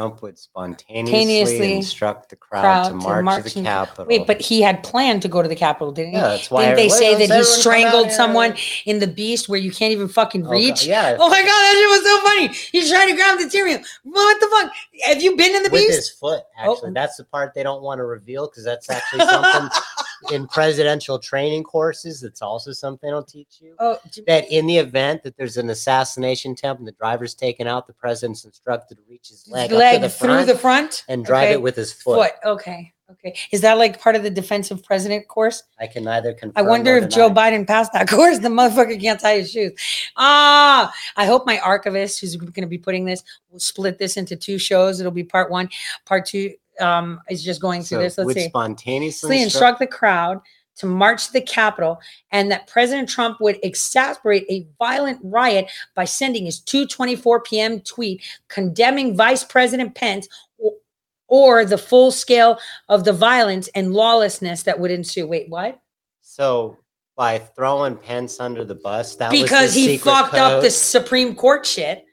Speaker 9: Trump would spontaneously
Speaker 1: Spontaneously
Speaker 9: instruct the crowd, to march, to the
Speaker 1: in-
Speaker 9: Capitol.
Speaker 1: Wait, but he had planned to go to the Capitol, didn't he?
Speaker 9: yeah, that's why
Speaker 1: Didn't they say
Speaker 9: let's
Speaker 1: that he
Speaker 9: everyone come out
Speaker 1: strangled
Speaker 9: here.
Speaker 1: someone in the Beast where you can't even fucking
Speaker 9: Oh, God,
Speaker 1: reach?
Speaker 9: yeah.
Speaker 1: Oh my god, that shit was so funny. He's trying to grab the material. What the fuck? Have you been in the
Speaker 9: with
Speaker 1: Beast?
Speaker 9: his foot.
Speaker 1: Oh.
Speaker 9: Actually, that's the part they don't want to reveal because that's actually something in presidential training courses. That's also something they'll teach you.
Speaker 1: Oh,
Speaker 9: That in the event that there's an assassination attempt and the driver's taken out, the president's instructed to reach his leg,
Speaker 1: leg,
Speaker 9: up to the
Speaker 1: through
Speaker 9: front
Speaker 1: the front
Speaker 9: and drive
Speaker 1: Okay.
Speaker 9: it with his foot.
Speaker 1: foot. Okay, okay. Is that like part of the defensive president course?
Speaker 9: I can neither confirm.
Speaker 1: I wonder if Joe. Biden passed that course. The motherfucker can't tie his shoes. Ah, I hope my archivist, who's going to be putting this, will split this into two shows. It'll be part one, part two. Um, is just going through
Speaker 9: So
Speaker 1: this. Let's
Speaker 9: would
Speaker 1: see.
Speaker 9: spontaneously
Speaker 1: Instruct the crowd to march to the Capitol, and that President Trump would exasperate a violent riot by sending his 2:24 p.m. tweet condemning Vice President Pence or the full scale of the violence and lawlessness that would ensue. Wait, what?
Speaker 9: So by throwing Pence under the bus, that was
Speaker 1: because he fucked up the Supreme Court shit,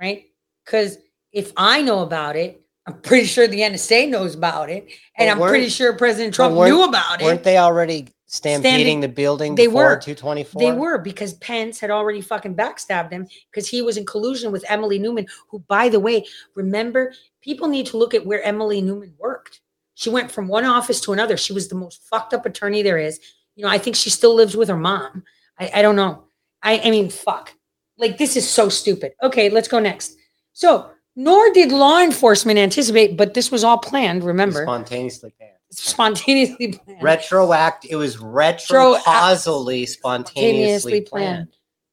Speaker 1: right? Because if I know about it, I'm pretty sure the NSA knows about it, and I'm pretty sure President Trump knew about it.
Speaker 9: Weren't they already stampeding
Speaker 1: Standing-
Speaker 9: the building
Speaker 1: they
Speaker 9: before
Speaker 1: were.
Speaker 9: 224?
Speaker 1: They were because Pence had already fucking backstabbed him because he was in collusion with Emily Newman, who, by the way, remember, people need to look at where Emily Newman worked. She went from one office to another. She was the most fucked up attorney there is. You know, I think she still lives with her mom. I, I don't know. I, I mean, fuck. Like, this is so stupid. Okay, let's go next. So, nor did law enforcement anticipate, but this was all planned, remember?
Speaker 9: spontaneously planned.
Speaker 1: Spontaneously planned.
Speaker 9: Retroact. It was retro- retrocausally spontaneously planned.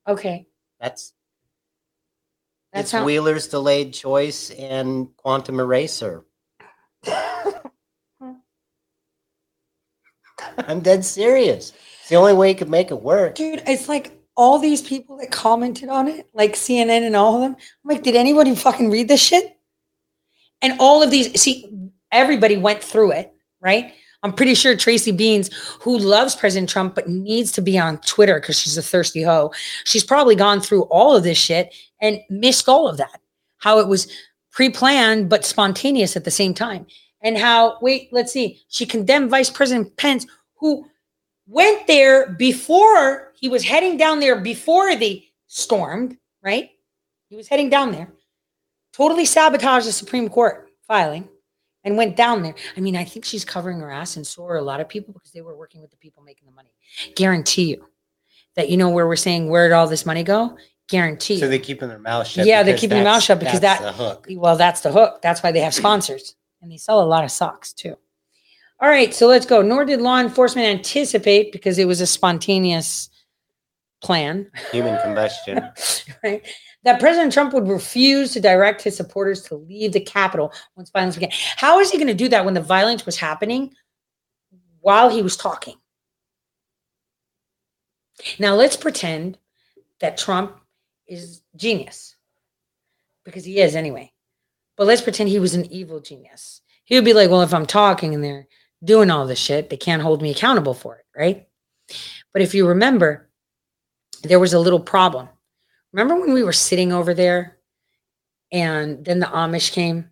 Speaker 1: Okay.
Speaker 9: That's
Speaker 1: That's
Speaker 9: it's
Speaker 1: how-
Speaker 9: Wheeler's delayed choice and quantum eraser. I'm dead serious. It's the only way you could make it work.
Speaker 1: Dude, it's like all these people that commented on it, like CNN and all of them. I'm like, did anybody fucking read this shit? And all of these, see, everybody went through it, right? I'm pretty sure Tracy Beanz, who loves President Trump but needs to be on Twitter because she's a thirsty hoe, she's probably gone through all of this shit and missed all of that. How it was pre planned but spontaneous at the same time. And how, wait, let's see, she condemned Vice President Pence, who went there before he was heading down there before they stormed, right? He was heading down there, totally sabotaged the Supreme Court filing and went down there. I mean, I think she's covering her ass and so are a lot of people because they were working with the people making the money. Guarantee you that you know where we're saying where did all this money go? Guarantee
Speaker 9: So they're keeping their mouth shut.
Speaker 1: Yeah, they're keeping their mouth shut because
Speaker 9: that's
Speaker 1: that-
Speaker 9: the hook.
Speaker 1: Well, that's the hook. That's why they have sponsors and they sell a lot of socks too. All right, so let's go. Nor did law enforcement anticipate because it was a spontaneous plan,
Speaker 9: Human combustion.
Speaker 1: right? That President Trump would refuse to direct his supporters to leave the Capitol once violence began. How is he going to do that when the violence was happening while he was talking? Now let's pretend that Trump is genius because he is anyway. But let's pretend he was an evil genius. He would be like, well, if I'm talking and they're doing all this shit, they can't hold me accountable for it, right? But if you remember, there was a little problem. Remember when we were sitting over there and then the Amish came?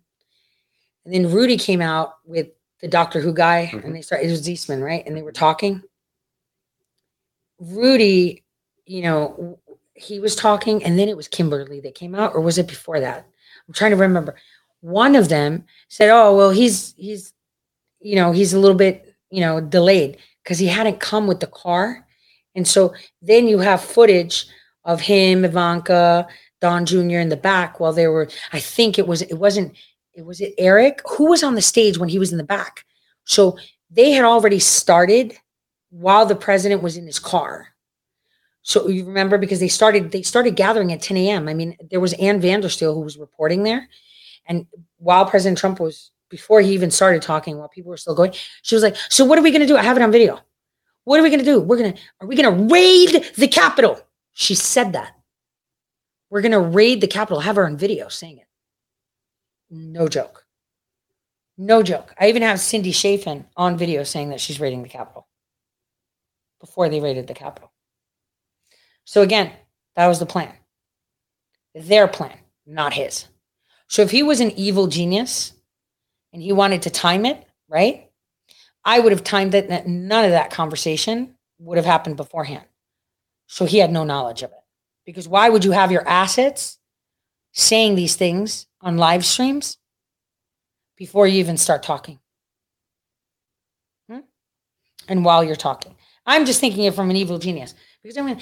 Speaker 1: And then Rudy came out with the Doctor Who guy and mm-hmm. they started, it was Eastman, right? And they were talking. Rudy, you know, he was talking and then it was Kimberly that came out, or was it before that? I'm trying to remember. One of them said, "Oh, well, he's he's, you know, he's a little bit, you know, delayed because he hadn't come with the car." And so then you have footage of him, Ivanka, Don Jr. in the back while they were. I think it was it wasn't it was it Eric who was on the stage when he was in the back. So they had already started while the president was in his car. So you remember because they started they started gathering at 10 a.m. I mean, there was Ann Vandersteel who was reporting there, and while President Trump was before he even started talking, while people were still going, she was like, "So what are we going to do? I have it on video. What are we going to do? We're gonna are we going to raid the Capitol?" She said that. We're going to raid the Capitol. Have her on video saying it. No joke. No joke. I even have Cindy Chafian on video saying that she's raiding the Capitol before they raided the Capitol. So again, that was the plan. Their plan, not his. So if he was an evil genius and he wanted to time it, right? I would have timed it that none of that conversation would have happened beforehand. So he had no knowledge of it. Because why would you have your assets saying these things on live streams before you even start talking? Hmm? And while you're talking. I'm just thinking it from an evil genius. Because I mean,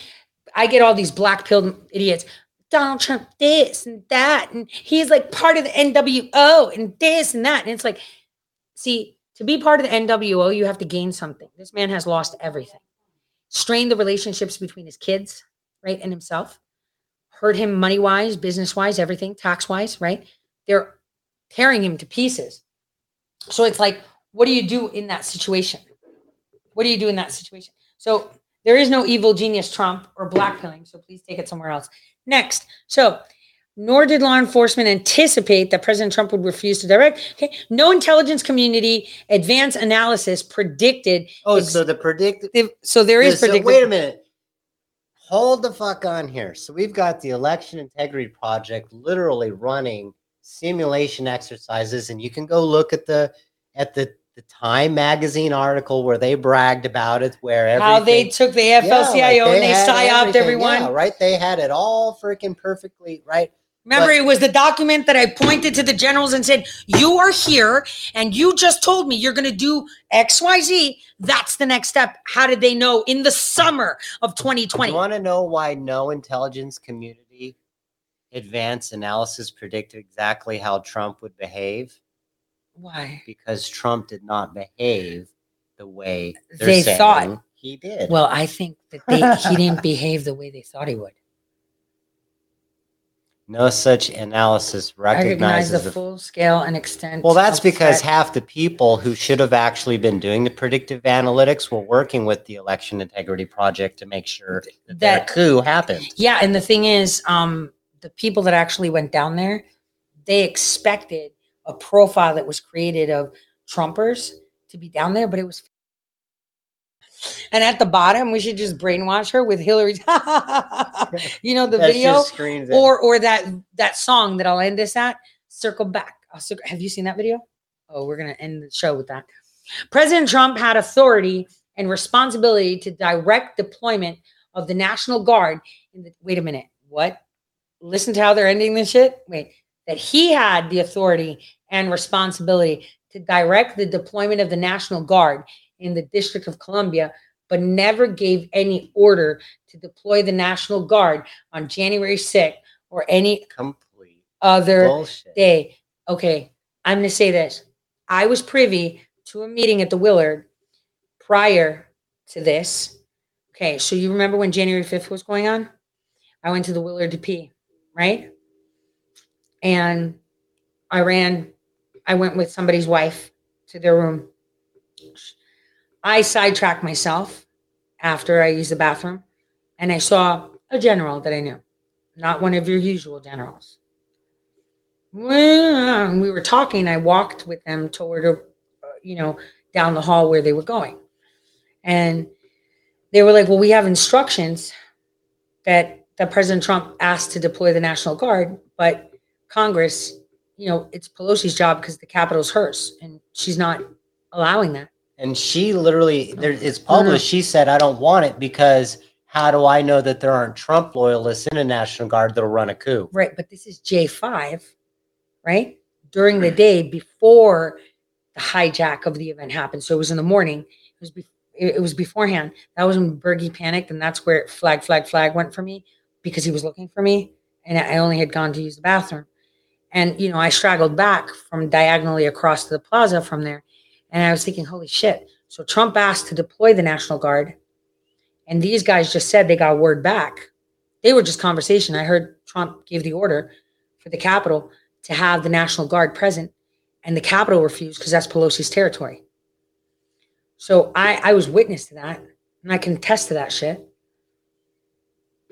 Speaker 1: I get all these black pilled idiots. Donald Trump, this and that, and he's like part of the NWO and this and that. And it's like, see, to be part of the NWO, you have to gain something. This man has lost everything. Strained the relationships between his kids, right, and himself. Hurt him money wise, business wise, everything, tax wise, right? They're tearing him to pieces. So it's like, what do you do in that situation? What do you do in that situation? So there is no evil genius Trump or blackpilling. So please take it somewhere else. Next. So nor did law enforcement anticipate that President Trump would refuse to direct. Okay. No intelligence community advance analysis predicted.
Speaker 9: Oh,
Speaker 1: ex-
Speaker 9: so the predict.
Speaker 1: so there is
Speaker 9: so
Speaker 1: predicted.
Speaker 9: wait a minute. Hold the fuck on here. So we've got the Election Integrity Project literally running simulation exercises, and you can go look at the at the the Time magazine article where they bragged about it, where
Speaker 1: How they took the
Speaker 9: Yeah, like
Speaker 1: AFL-CIO and they psyoped everyone.
Speaker 9: Yeah, right? They had it all freaking perfectly right.
Speaker 1: Remember,
Speaker 9: But-
Speaker 1: it was the document that I pointed to the generals and said, You are here and you just told me you're going to do XYZ. That's the next step. How did they know in the summer of 2020?
Speaker 9: You want to know why no intelligence community advanced analysis predicted exactly how Trump would behave?
Speaker 1: Why?
Speaker 9: Because Trump did not behave the way
Speaker 1: They thought.
Speaker 9: he did.
Speaker 1: Well, I think that they, he didn't behave the way they thought he would.
Speaker 9: No such analysis
Speaker 1: Recognize
Speaker 9: recognizes
Speaker 1: the
Speaker 9: the.
Speaker 1: full scale and extent.
Speaker 9: well, that's
Speaker 1: of
Speaker 9: because half the people who should have actually been doing the predictive analytics were working with the Election Integrity Project to make sure that,
Speaker 1: That-
Speaker 9: coup happened.
Speaker 1: Yeah, and the thing is, um, the people that actually went down there, they expected a profile that was created of Trumpers to be down there, but it was. And at the bottom, we should just brainwash her with Hillary's, you know, the video,
Speaker 9: just screams at-
Speaker 1: or or that that song that I'll end this at. Circle back. Circle, have you seen that video? Oh, we're gonna end the show with that. President Trump had authority and responsibility to direct deployment of the National Guard. In the, wait a minute, what? Listen to how they're ending this shit. Wait, that he had the authority and responsibility to direct the deployment of the National Guard in the District of Columbia, but never gave any order to deploy the National Guard on January 6th or any
Speaker 9: complete
Speaker 1: other
Speaker 9: bullshit.
Speaker 1: day. Okay, I'm going to say this. I was privy to a meeting at the Willard prior to this. Okay, so you remember when January 5th was going on? I went to the Willard to pee, right? And I ran, I went with somebody's wife to their room. I sidetracked myself after I used the bathroom and I saw a general that I knew, not one of your usual generals. Well, we were talking. I walked with them toward, uh, you know, down the hall where they were going, and they were like, "Well, we have instructions that that President Trump asked to deploy the National Guard, but Congress, you know, it's Pelosi's job because the Capitol's hers, and she's not allowing that."
Speaker 9: And she literally, there, it's published. She said, "I don't want it because how do I know that there aren't Trump loyalists in a National Guard that'll run a coup?"
Speaker 1: Right, but this is J five, right? During the mm. day before the hijack of the event happened. So it was in the morning. It was be- it was beforehand. That was when Bergie panicked, and that's where flag, flag, flag went for me because he was looking for me, and I only had gone to use the bathroom. And you know, I straggled back from diagonally across to the plaza from there, and I was thinking, holy shit! So Trump asked to deploy the National Guard, and these guys just said they got word back. They were just conversation. I heard Trump gave the order for the Capitol to have the National Guard present, and the Capitol refused because that's Pelosi's territory. So I, I was witness to that, and I can attest to that shit.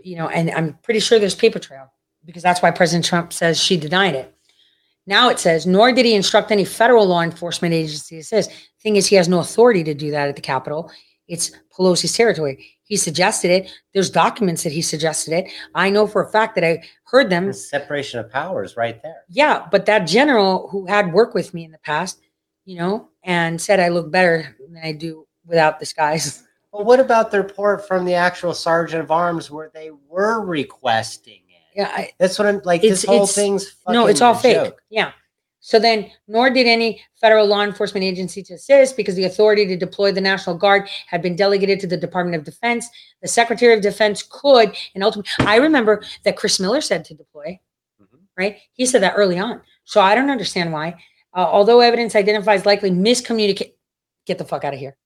Speaker 1: You know, and I'm pretty sure there's paper trail because that's why President Trump says she denied it. Now it says, nor did he instruct any federal law enforcement agency to assist. Thing is, he has no authority to do that at the Capitol. It's Pelosi's territory. He suggested it. There's documents that he suggested it. I know for a fact that I heard them.
Speaker 9: It's separation of powers, right there.
Speaker 1: Yeah, but that general who had worked with me in the past, you know, and said I look better than I do without disguise.
Speaker 9: Well, what about the report from the actual sergeant of arms where they were requesting it?
Speaker 1: Yeah, I,
Speaker 9: That's what I'm like.
Speaker 1: It's-
Speaker 9: this whole
Speaker 1: it's-
Speaker 9: thing's
Speaker 1: no, it's all
Speaker 9: a
Speaker 1: fake.
Speaker 9: joke.
Speaker 1: Yeah. So then, nor did any federal law enforcement agency to assist because the authority to deploy the National Guard had been delegated to the Department of Defense. The Secretary of Defense could, and ultimately, I remember that Chris Miller said to deploy,
Speaker 9: Mhm.
Speaker 1: right? He said that early on. So I don't understand why. Uh, although evidence identifies likely miscommunicate, get the fuck out of here.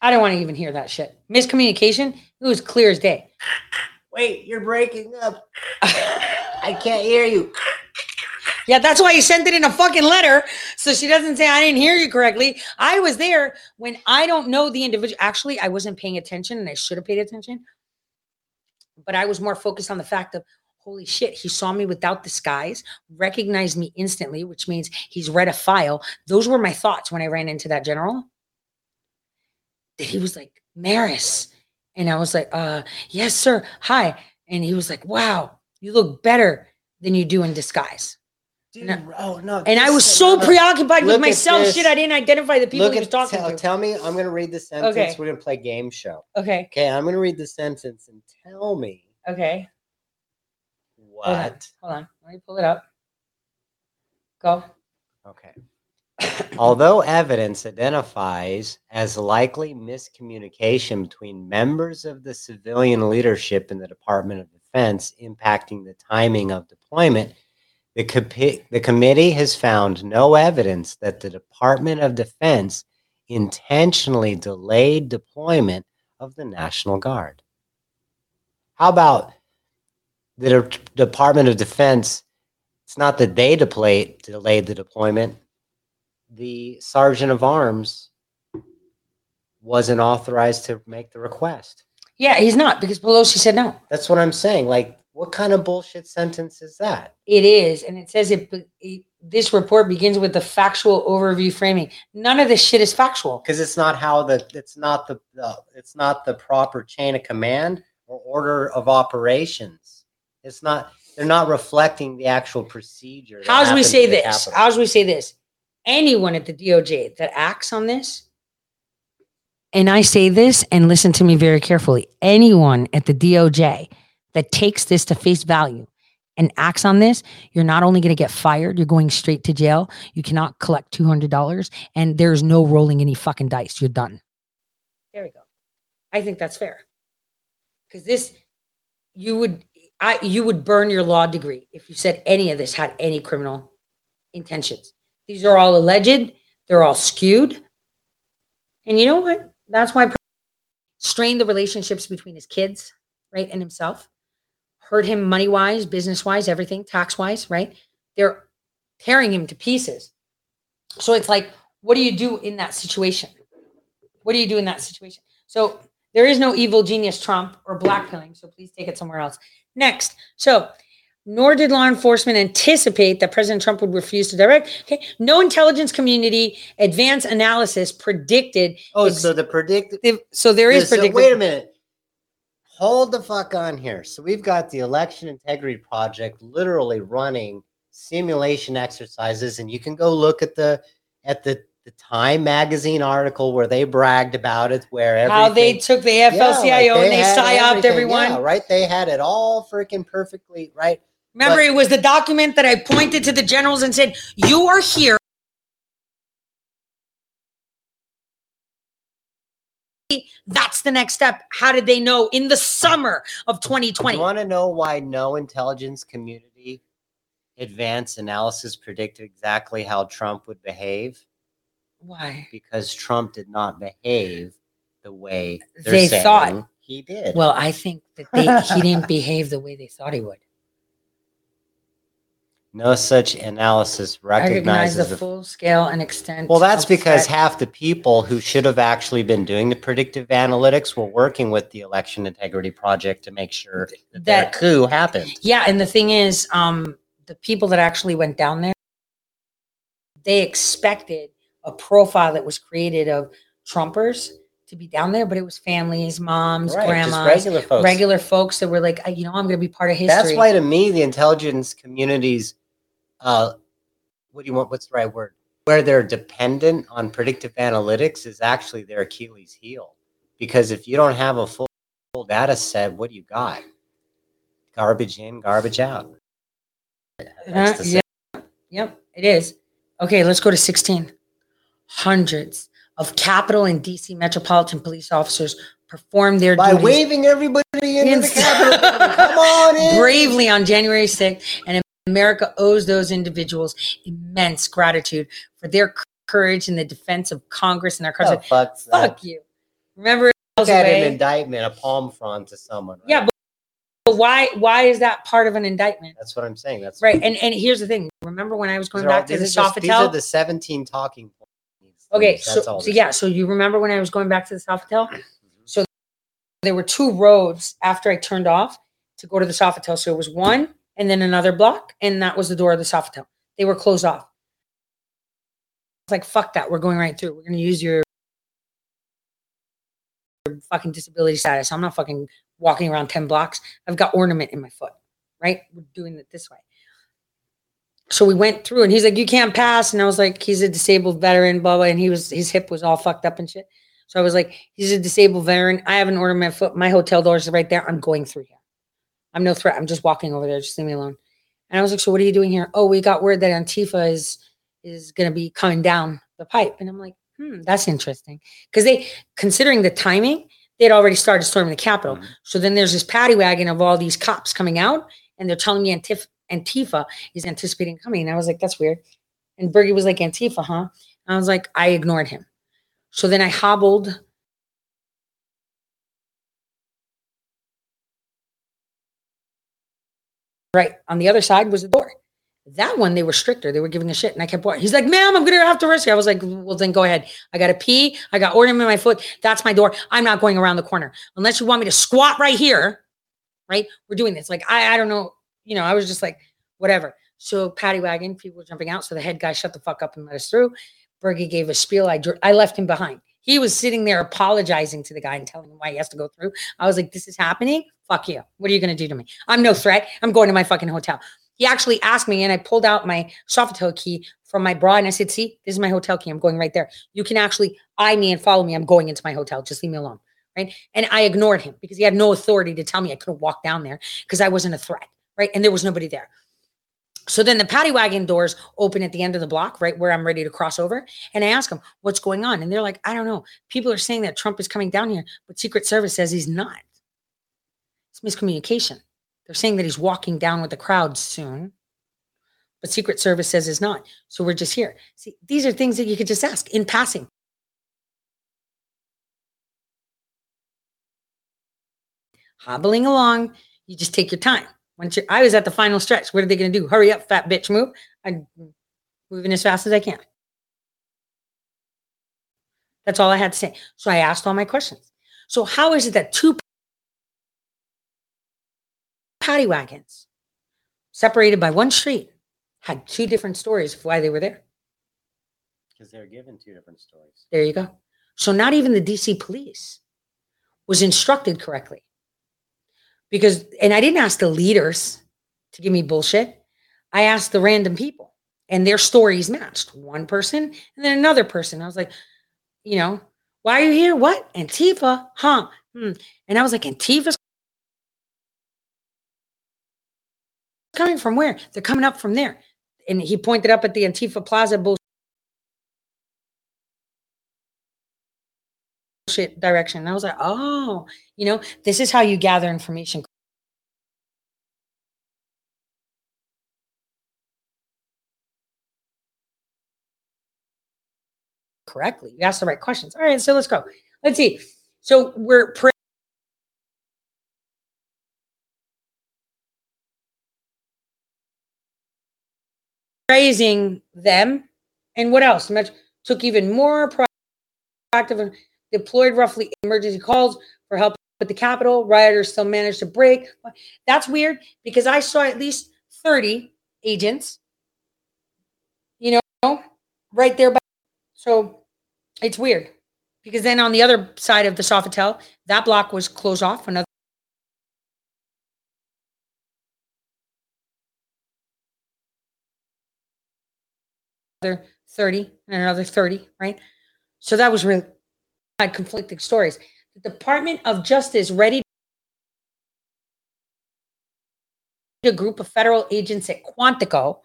Speaker 1: I don't want to even hear that shit. Miscommunication, it was clear as day.
Speaker 9: Wait, you're breaking up. I can't hear you.
Speaker 1: Yeah, that's why you sent it in a fucking letter. So she doesn't say, I didn't hear you correctly. I was there when I don't know the individual. Actually, I wasn't paying attention and I should have paid attention. But I was more focused on the fact of, holy shit, he saw me without disguise, recognized me instantly, which means he's read a file. Those were my thoughts when I ran into that general. That he was like, Maris. And I was like, uh, yes, sir. Hi. And he was like, wow, you look better than you do in disguise.
Speaker 9: Dude,
Speaker 1: And
Speaker 9: oh no.
Speaker 1: And I was so preoccupied with myself. Shit, I didn't identify the people
Speaker 9: Look
Speaker 1: he was talking
Speaker 9: tell,
Speaker 1: to.
Speaker 9: tell me. I'm gonna read the sentence.
Speaker 1: Okay.
Speaker 9: We're gonna play game show.
Speaker 1: Okay.
Speaker 9: Okay, I'm gonna read the sentence and tell me
Speaker 1: Okay.
Speaker 9: what.
Speaker 1: Hold on. Hold on. Let me pull it up. Go.
Speaker 9: Okay. Although evidence identifies as likely miscommunication between members of the civilian leadership in the Department of Defense impacting the timing of deployment, the, copi- the committee has found no evidence that the Department of Defense intentionally delayed deployment of the National Guard. How about the De- Department of Defense? It's not that they delayed, delayed the deployment the sergeant of arms wasn't authorized to make the request.
Speaker 1: Yeah, he's not because Pelosi said no.
Speaker 9: That's what I'm saying. Like, what kind of bullshit sentence is that?
Speaker 1: It is, and it says it, it. This report begins with the factual overview framing. None of this shit is factual.
Speaker 9: Because it's not how the it's not the, the it's not the proper chain of command or order of operations. It's not. They're not reflecting the actual procedure.
Speaker 1: How's we say this? How's we say this? Anyone at the DOJ that acts on this, and I say this, and listen to me very carefully. Anyone at the DOJ that takes this to face value and acts on this, you're not only going to get fired, you're going straight to jail. You cannot collect two hundred dollars, and there's no rolling any fucking dice. You're done. There we go. I think that's fair. Because this, you would, I, you would burn your law degree if you said any of this had any criminal intentions. These are all alleged. They're all skewed. And you know what? That's why strained the relationships between his kids, right, and himself. Hurt him money wise, business wise, everything, tax wise, right? They're tearing him to pieces. So it's like, what do you do in that situation? What do you do in that situation? So there is no evil genius Trump or blackpilling. So please take it somewhere else. Next. So nor did law enforcement anticipate that President Trump would refuse to direct. Okay. No intelligence community advanced analysis predicted.
Speaker 9: Oh,
Speaker 1: ex-
Speaker 9: so the predict.
Speaker 1: so there is
Speaker 9: So
Speaker 1: predicted.
Speaker 9: wait a minute. Hold the fuck on here. So we've got the Election Integrity Project literally running simulation exercises, and you can go look at the at the the Time magazine article where they bragged about it, where
Speaker 1: How they took the
Speaker 9: Yeah,
Speaker 1: AFL-CIO
Speaker 9: like
Speaker 1: and they psyoped everyone.
Speaker 9: Yeah, right? They had it all freaking perfectly right.
Speaker 1: Remember,
Speaker 9: But-
Speaker 1: it was the document that I pointed to the generals and said, "You are here." That's the next step. How did they know in the summer of 2020?
Speaker 9: You want to know why no intelligence community advanced analysis predicted exactly how Trump would behave?
Speaker 1: Why?
Speaker 9: Because Trump did not behave the way
Speaker 1: They thought.
Speaker 9: he did.
Speaker 1: Well, I think that they, he didn't behave the way they thought he would.
Speaker 9: No such analysis recognizes
Speaker 1: the
Speaker 9: the.
Speaker 1: full scale and extent.
Speaker 9: Well, that's
Speaker 1: of
Speaker 9: because half the people who should have actually been doing the predictive analytics were working with the Election Integrity Project to make sure that,
Speaker 1: That-
Speaker 9: that coup happened.
Speaker 1: Yeah, and the thing is, um, the people that actually went down there, they expected a profile that was created of Trumpers to be down there, but it was families, moms,
Speaker 9: Right, just
Speaker 1: grandmas,
Speaker 9: regular folks.
Speaker 1: regular folks that were like, "Uh, you know, I'm going to be part of history.
Speaker 9: That's why, to me, the intelligence communities, uh, what do you want? What's the right word? Where they're dependent on predictive analytics is actually their Achilles heel. Because if you don't have a full, full data set, what do you got? Garbage in, garbage out. That's
Speaker 1: Uh, yeah, yep, it is. Okay, let's go to 16. Hundreds of Capitol and DC Metropolitan Police officers performed their
Speaker 9: By
Speaker 1: duties
Speaker 9: waving everybody into the Capitol. Come on in.
Speaker 1: bravely on January 6th, and America owes those individuals immense gratitude for their courage in the defense of Congress and our
Speaker 9: Oh,
Speaker 1: country.
Speaker 9: fuck's that?
Speaker 1: Fuck you. Remember,
Speaker 9: Look at
Speaker 1: away?
Speaker 9: an indictment, a palm front to someone. Right?
Speaker 1: yeah, but, but why? Why is that part of an indictment?
Speaker 9: That's what I'm saying. That's
Speaker 1: Right, and and here's the thing. Remember when I was going
Speaker 9: are all-
Speaker 1: back to the
Speaker 9: just- These are the 17 talking points.
Speaker 1: Okay,
Speaker 9: That's
Speaker 1: so,
Speaker 9: all
Speaker 1: so yeah, so you remember when I was going back to the Sofitel? Mm-hmm. So there were two roads after I turned off to go to the Sofitel. So it was one and then another block, and that was the door of the Sofitel. They were closed off. It's like, fuck that. We're going right through. We're going to use your fucking disability status. I'm not fucking walking around 10 blocks. I've got ornament in my foot, right? We're doing it this way. So we went through and he's like, you can't pass. And I was like, he's a disabled veteran, blah, blah. And he was, his hip was all fucked up and shit. So I was like, he's a disabled veteran. I have an ornament foot. My hotel doors are right there. I'm going through here. I'm no threat. I'm just walking over there. Just leave me alone. And I was like, so what are you doing here? Oh, we got word that Antifa is, is going to be coming down the pipe. And I'm like, hmm, that's interesting. Because they, considering the timing, they'd already started storming the Capitol. So then there's this paddy wagon of all these cops coming out, and they're telling me Antif- Antifa is anticipating coming. And I was like, that's weird. And Bergie was like, Antifa, huh? And I was like, I ignored him. So then I hobbled. Right on the other side was the door. That one they were stricter. They were giving a shit, and I kept walking. He's like, "Ma'am, I'm gonna have to you." I was like, "Well, then go ahead. I got to pee. I got ornament in my foot. That's my door. I'm not going around the corner unless you want me to squat right here. Right? We're doing this. Like I, I don't know. You know, I was just like, whatever. So paddy wagon, people were jumping out. So the head guy shut the fuck up and let us through. Bergie gave a spiel. I dr- I left him behind. He was sitting there apologizing to the guy and telling him why he has to go through. I was like, "This is happening. Fuck you. What are you gonna do to me? I'm no threat. I'm going to my fucking hotel." He actually asked me, and I pulled out my Sofitel key from my bra, and I said, "See, this is my hotel key. I'm going right there. You can actually eye me and follow me. I'm going into my hotel. Just leave me alone." Right? And I ignored him because he had no authority to tell me I couldn't walk down there because I wasn't a threat. Right? And there was nobody there. So then the paddy wagon doors open at the end of the block, right where I'm ready to cross over. And I ask them, what's going on? And they're like, I don't know. People are saying that Trump is coming down here, but Secret Service says he's not. It's miscommunication. They're saying that he's walking down with the crowd soon, but Secret Service says he's not. So we're just here. See, these are things that you could just ask in passing. Hobbling along, you just take your time. Once you're, I was at the final stretch. What are they going to do? Hurry up, fat bitch, move. I'm moving as fast as I can. That's all I had to say. So I asked all my questions. So how is it that two paddy wagons separated by one street had two different stories of why they were there?
Speaker 9: Because they're given two different stories.
Speaker 1: There you go. So not even the DC police was instructed correctly. Because, and I didn't ask the leaders to give me bullshit. I asked the random people and their stories matched one person and then another person. I was like, you know, why are you here? What? Antifa? Huh? Hmm. And I was like, Antifa's coming from where? They're coming up from there. And he pointed up at the Antifa Plaza bullshit direction. And I was like, oh, you know, this is how you gather information. Correctly. You asked the right questions. All right, so let's go. Let's see. So we're pra- praising them. And what else? Much took even more proactive and deployed roughly emergency calls for help with the Capitol. Rioters still managed to break. That's weird because I saw at least 30 agents, you know, right there. By, so it's weird because then on the other side of the Sofitel, that block was closed off. Another another 30 and another 30, right? So that was really had conflicting stories. The Department of Justice ready a group of federal agents at Quantico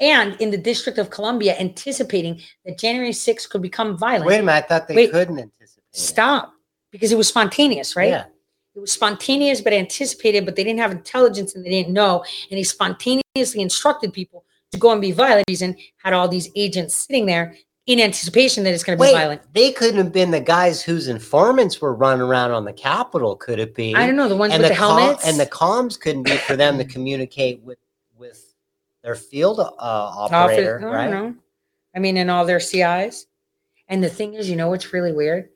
Speaker 1: and in the District of Columbia anticipating that January 6th could become violent.
Speaker 9: Wait a minute, I thought they
Speaker 1: Wait.
Speaker 9: couldn't anticipate. it.
Speaker 1: Stop. Because it was spontaneous, right?
Speaker 9: Yeah.
Speaker 1: It was spontaneous but anticipated, but they didn't have intelligence and they didn't know. And he spontaneously instructed people to go and be violent. And had all these agents sitting there in anticipation that it's going to be
Speaker 9: Wait,
Speaker 1: violent.
Speaker 9: they couldn't have been the guys whose informants were running around on the Capitol, could it be?
Speaker 1: I don't know the ones
Speaker 9: and
Speaker 1: with
Speaker 9: the
Speaker 1: the
Speaker 9: com-
Speaker 1: helmets.
Speaker 9: and the comms couldn't be for them to communicate with with their field uh,
Speaker 1: Office-
Speaker 9: operator,
Speaker 1: I don't
Speaker 9: right?
Speaker 1: know. I mean, in all their CIs. And the thing is, you know what's really weird?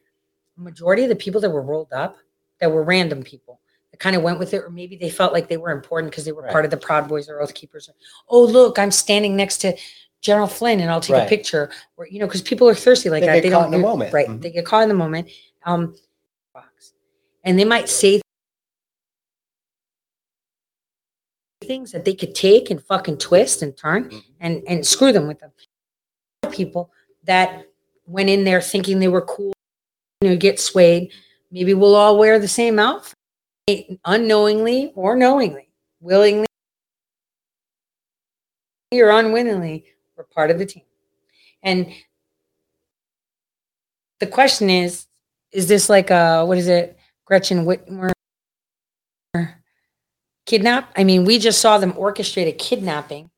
Speaker 1: The Majority of the people that were rolled up, that were random people, kind of went with it, or maybe they felt like they were important because they were
Speaker 9: Right.
Speaker 1: part of the Proud Boys or Oath Keepers. Oh, look, I'm standing next to General Flynn and I'll take a picture. Or, you know, because people are thirsty like
Speaker 9: They
Speaker 1: that.
Speaker 9: get
Speaker 1: they
Speaker 9: caught
Speaker 1: don't
Speaker 9: in the moment.
Speaker 1: Right.
Speaker 9: Mhm.
Speaker 1: They get caught in the moment. Um, and they might say things that they could take and fucking twist and turn
Speaker 9: Mhm.
Speaker 1: and and screw them with them. People that went in there thinking they were cool, you know, get swayed. Maybe we'll all wear the same outfit, unknowingly or knowingly, willingly or unwillingly. We're part of the team, and the question is: Is this like a what is it, Gretchen Whitmer? Kidnap? I mean, we just saw them orchestrate a kidnapping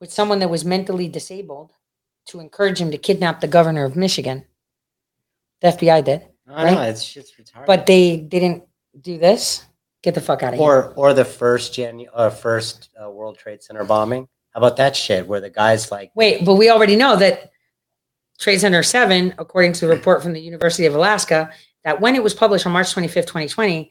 Speaker 1: with someone that was mentally disabled to encourage him to kidnap the governor of Michigan. The FBI did,
Speaker 9: I know
Speaker 1: Right?
Speaker 9: it's just retarded.
Speaker 1: but they didn't do this. Get the fuck out of here.
Speaker 9: or or the first Janu- uh, first uh, World Trade Center bombing. How about that shit where the guys like
Speaker 1: Wait, but we already know that Trade Center 7, according to the report from the University of Alaska, that when it was published on March 25th, 2020,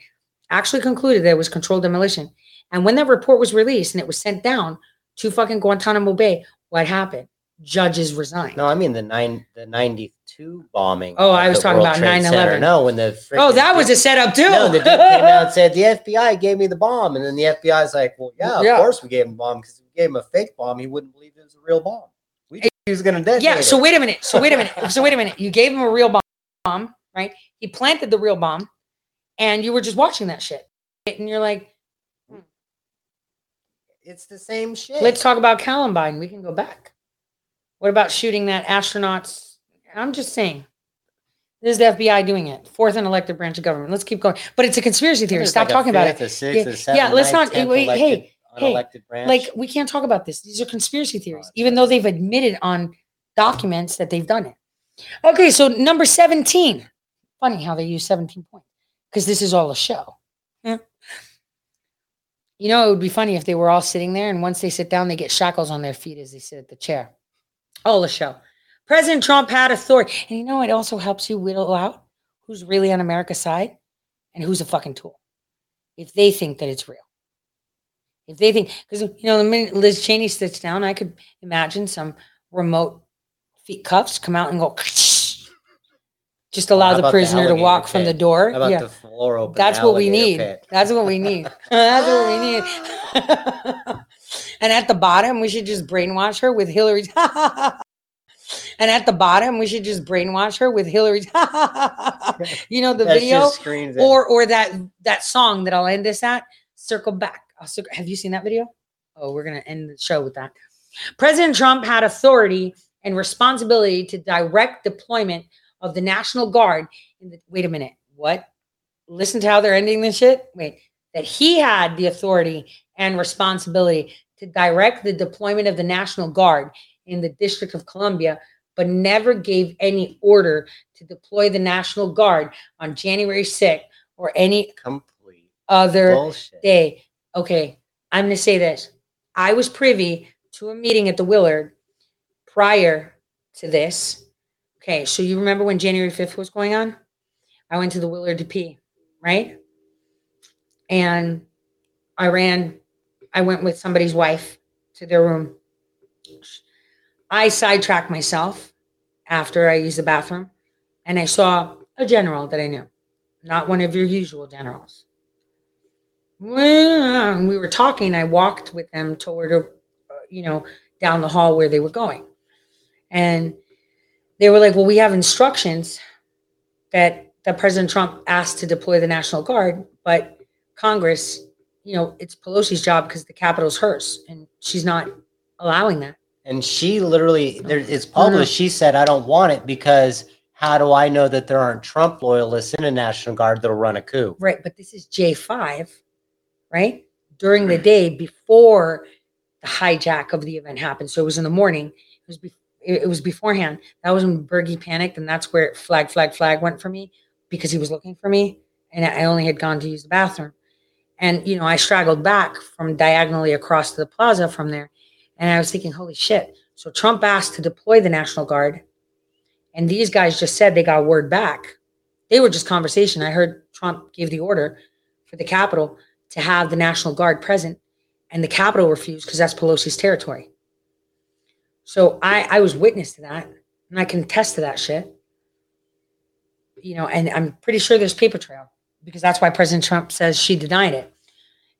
Speaker 1: actually concluded that it was controlled demolition. And when that report was released and it was sent down to fucking Guantanamo Bay, what happened? Judges resigned.
Speaker 9: no, I mean the nine the ninety two bombing.
Speaker 1: Oh, I was talking
Speaker 9: World
Speaker 1: about
Speaker 9: Trade
Speaker 1: 9/11.
Speaker 9: No, when the
Speaker 1: oh, that was a setup too.
Speaker 9: No, the dude came out and said the FBI gave me the bomb, and then the FBI is like, "Well, yeah, of
Speaker 1: Yeah.
Speaker 9: course we gave him a bomb because we gave him a fake bomb, he wouldn't believe it was a real bomb. We he was going to detonate
Speaker 1: yeah. So
Speaker 9: it.
Speaker 1: wait a minute. So wait a minute. So wait a minute. You gave him a real bomb, right? He planted the real bomb, and you were just watching that shit, and you're like, hmm.
Speaker 9: it's the same shit.
Speaker 1: Let's talk about Columbine. We can go back. What about shooting that astronauts? I'm just saying. This is the FBI doing it. Fourth and elected branch of government. Let's keep going. But it's a conspiracy theory.
Speaker 9: There's
Speaker 1: Stop
Speaker 9: like a
Speaker 1: talking about
Speaker 9: fifth,
Speaker 1: it.
Speaker 9: A sixth,
Speaker 1: Yeah,
Speaker 9: a seventh,
Speaker 1: yeah, let's
Speaker 9: ninth,
Speaker 1: not-
Speaker 9: tenth
Speaker 1: wait,
Speaker 9: elected,
Speaker 1: hey, hey,
Speaker 9: unelected branch.
Speaker 1: Like we can't talk about this. These are conspiracy theories, even though they've admitted on documents that they've done it. Okay, so number 17. Funny how they use 17 points. Because this is all a show. Yeah. You know, it would be funny if they were all sitting there and once they sit down, they get shackles on their feet as they sit at the chair. All a show. President Trump had authority. And you know, it also helps you whittle out who's really on America's side and who's a fucking tool. If they think that it's real. If they think, because, you know, the minute Liz Cheney sits down, I could imagine some remote feet cuffs come out and go, just allow the
Speaker 9: about the
Speaker 1: prisoner to walk from the door. Yeah.
Speaker 9: the floor open?
Speaker 1: That's what we need.
Speaker 9: pit?
Speaker 1: That's what we need. That's what we need. and at the bottom, we should just brainwash her with Hillary. And at the bottom, we should just brainwash her with Hillary. you know the
Speaker 9: That
Speaker 1: video,
Speaker 9: just screams at-
Speaker 1: or or that that song that I'll end this at. Circle back. Circle, have you seen that video? Oh, we're gonna end the show with that. President Trump had authority and responsibility to direct deployment of the National Guard. In the, wait a minute, what? Listen to how they're ending this shit. Wait, that he had the authority and responsibility to direct the deployment of the National Guard in the District of Columbia, but never gave any order to deploy the National Guard on January 6th or any
Speaker 9: complete
Speaker 1: other
Speaker 9: bullshit.
Speaker 1: day. Okay, I'm going to say this. I was privy to a meeting at the Willard prior to this. Okay, so you remember when January 5th was going on? I went to the Willard to pee, right? And I ran, I went with somebody's wife to their room. I sidetracked myself after I used the bathroom and I saw a general that I knew, not one of your usual generals. Well, we were talking. I walked with them toward, uh, you know, down the hall where they were going. And they were like, well, we have instructions that, that President Trump asked to deploy the National Guard, but Congress, you know, it's Pelosi's job because the Capitol's hers and she's not allowing that.
Speaker 9: And she literally, there, it's
Speaker 1: No, no.
Speaker 9: published. She said, "I don't want it because how do I know that there aren't Trump loyalists in the National Guard that'll run a coup?"
Speaker 1: Right. But this is J5, right? During the day before the hijack of the event happened. So it was in the morning. It was, be- it was beforehand. That was when Bergie panicked. And that's where flag, flag, flag went for me because he was looking for me. And I only had gone to use the bathroom. And, you know, I straggled back from diagonally across to the plaza from there. And I was thinking, holy shit. So Trump asked to deploy the National Guard. And these guys just said they got word back. They were just conversation. I heard Trump give the order for the Capitol to have the National Guard present, and the Capitol refused because that's Pelosi's territory. So I, I was witness to that, and I can attest to that shit. You know, and I'm pretty sure there's paper trail because that's why President Trump says she denied it.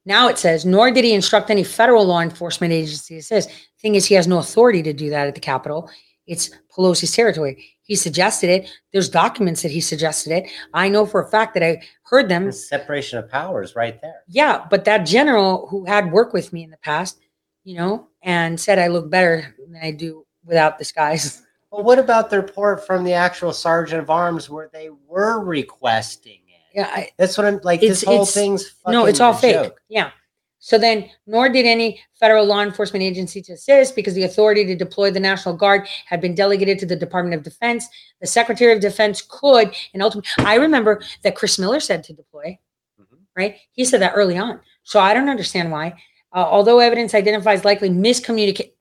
Speaker 1: Now it says, nor did he instruct any federal law enforcement agency to assist. Thing is, he has no authority to do that at the Capitol. It's Pelosi's territory. He suggested it. There's documents that he suggested it. I know for a fact that I heard them.
Speaker 9: It's separation of powers right there.
Speaker 1: Yeah, but that general who had worked with me in the past, you know, and said I look better than I do without disguise.
Speaker 9: Well, what about the report from the actual sergeant of arms where they were requesting it?
Speaker 1: Yeah, I,
Speaker 9: That's what I'm like.
Speaker 1: It's-
Speaker 9: this whole
Speaker 1: it's-
Speaker 9: thing's
Speaker 1: no, it's
Speaker 9: fucking
Speaker 1: all
Speaker 9: a
Speaker 1: fake.
Speaker 9: joke.
Speaker 1: Yeah. So then, nor did any federal law enforcement agency to assist because the authority to deploy the National Guard had been delegated to the Department of Defense. The Secretary of Defense could, and ultimately, I remember that Chris Miller said to deploy,
Speaker 9: Mhm.
Speaker 1: right? He said that early on. So I don't understand why. Uh, although evidence identifies likely miscommunicate,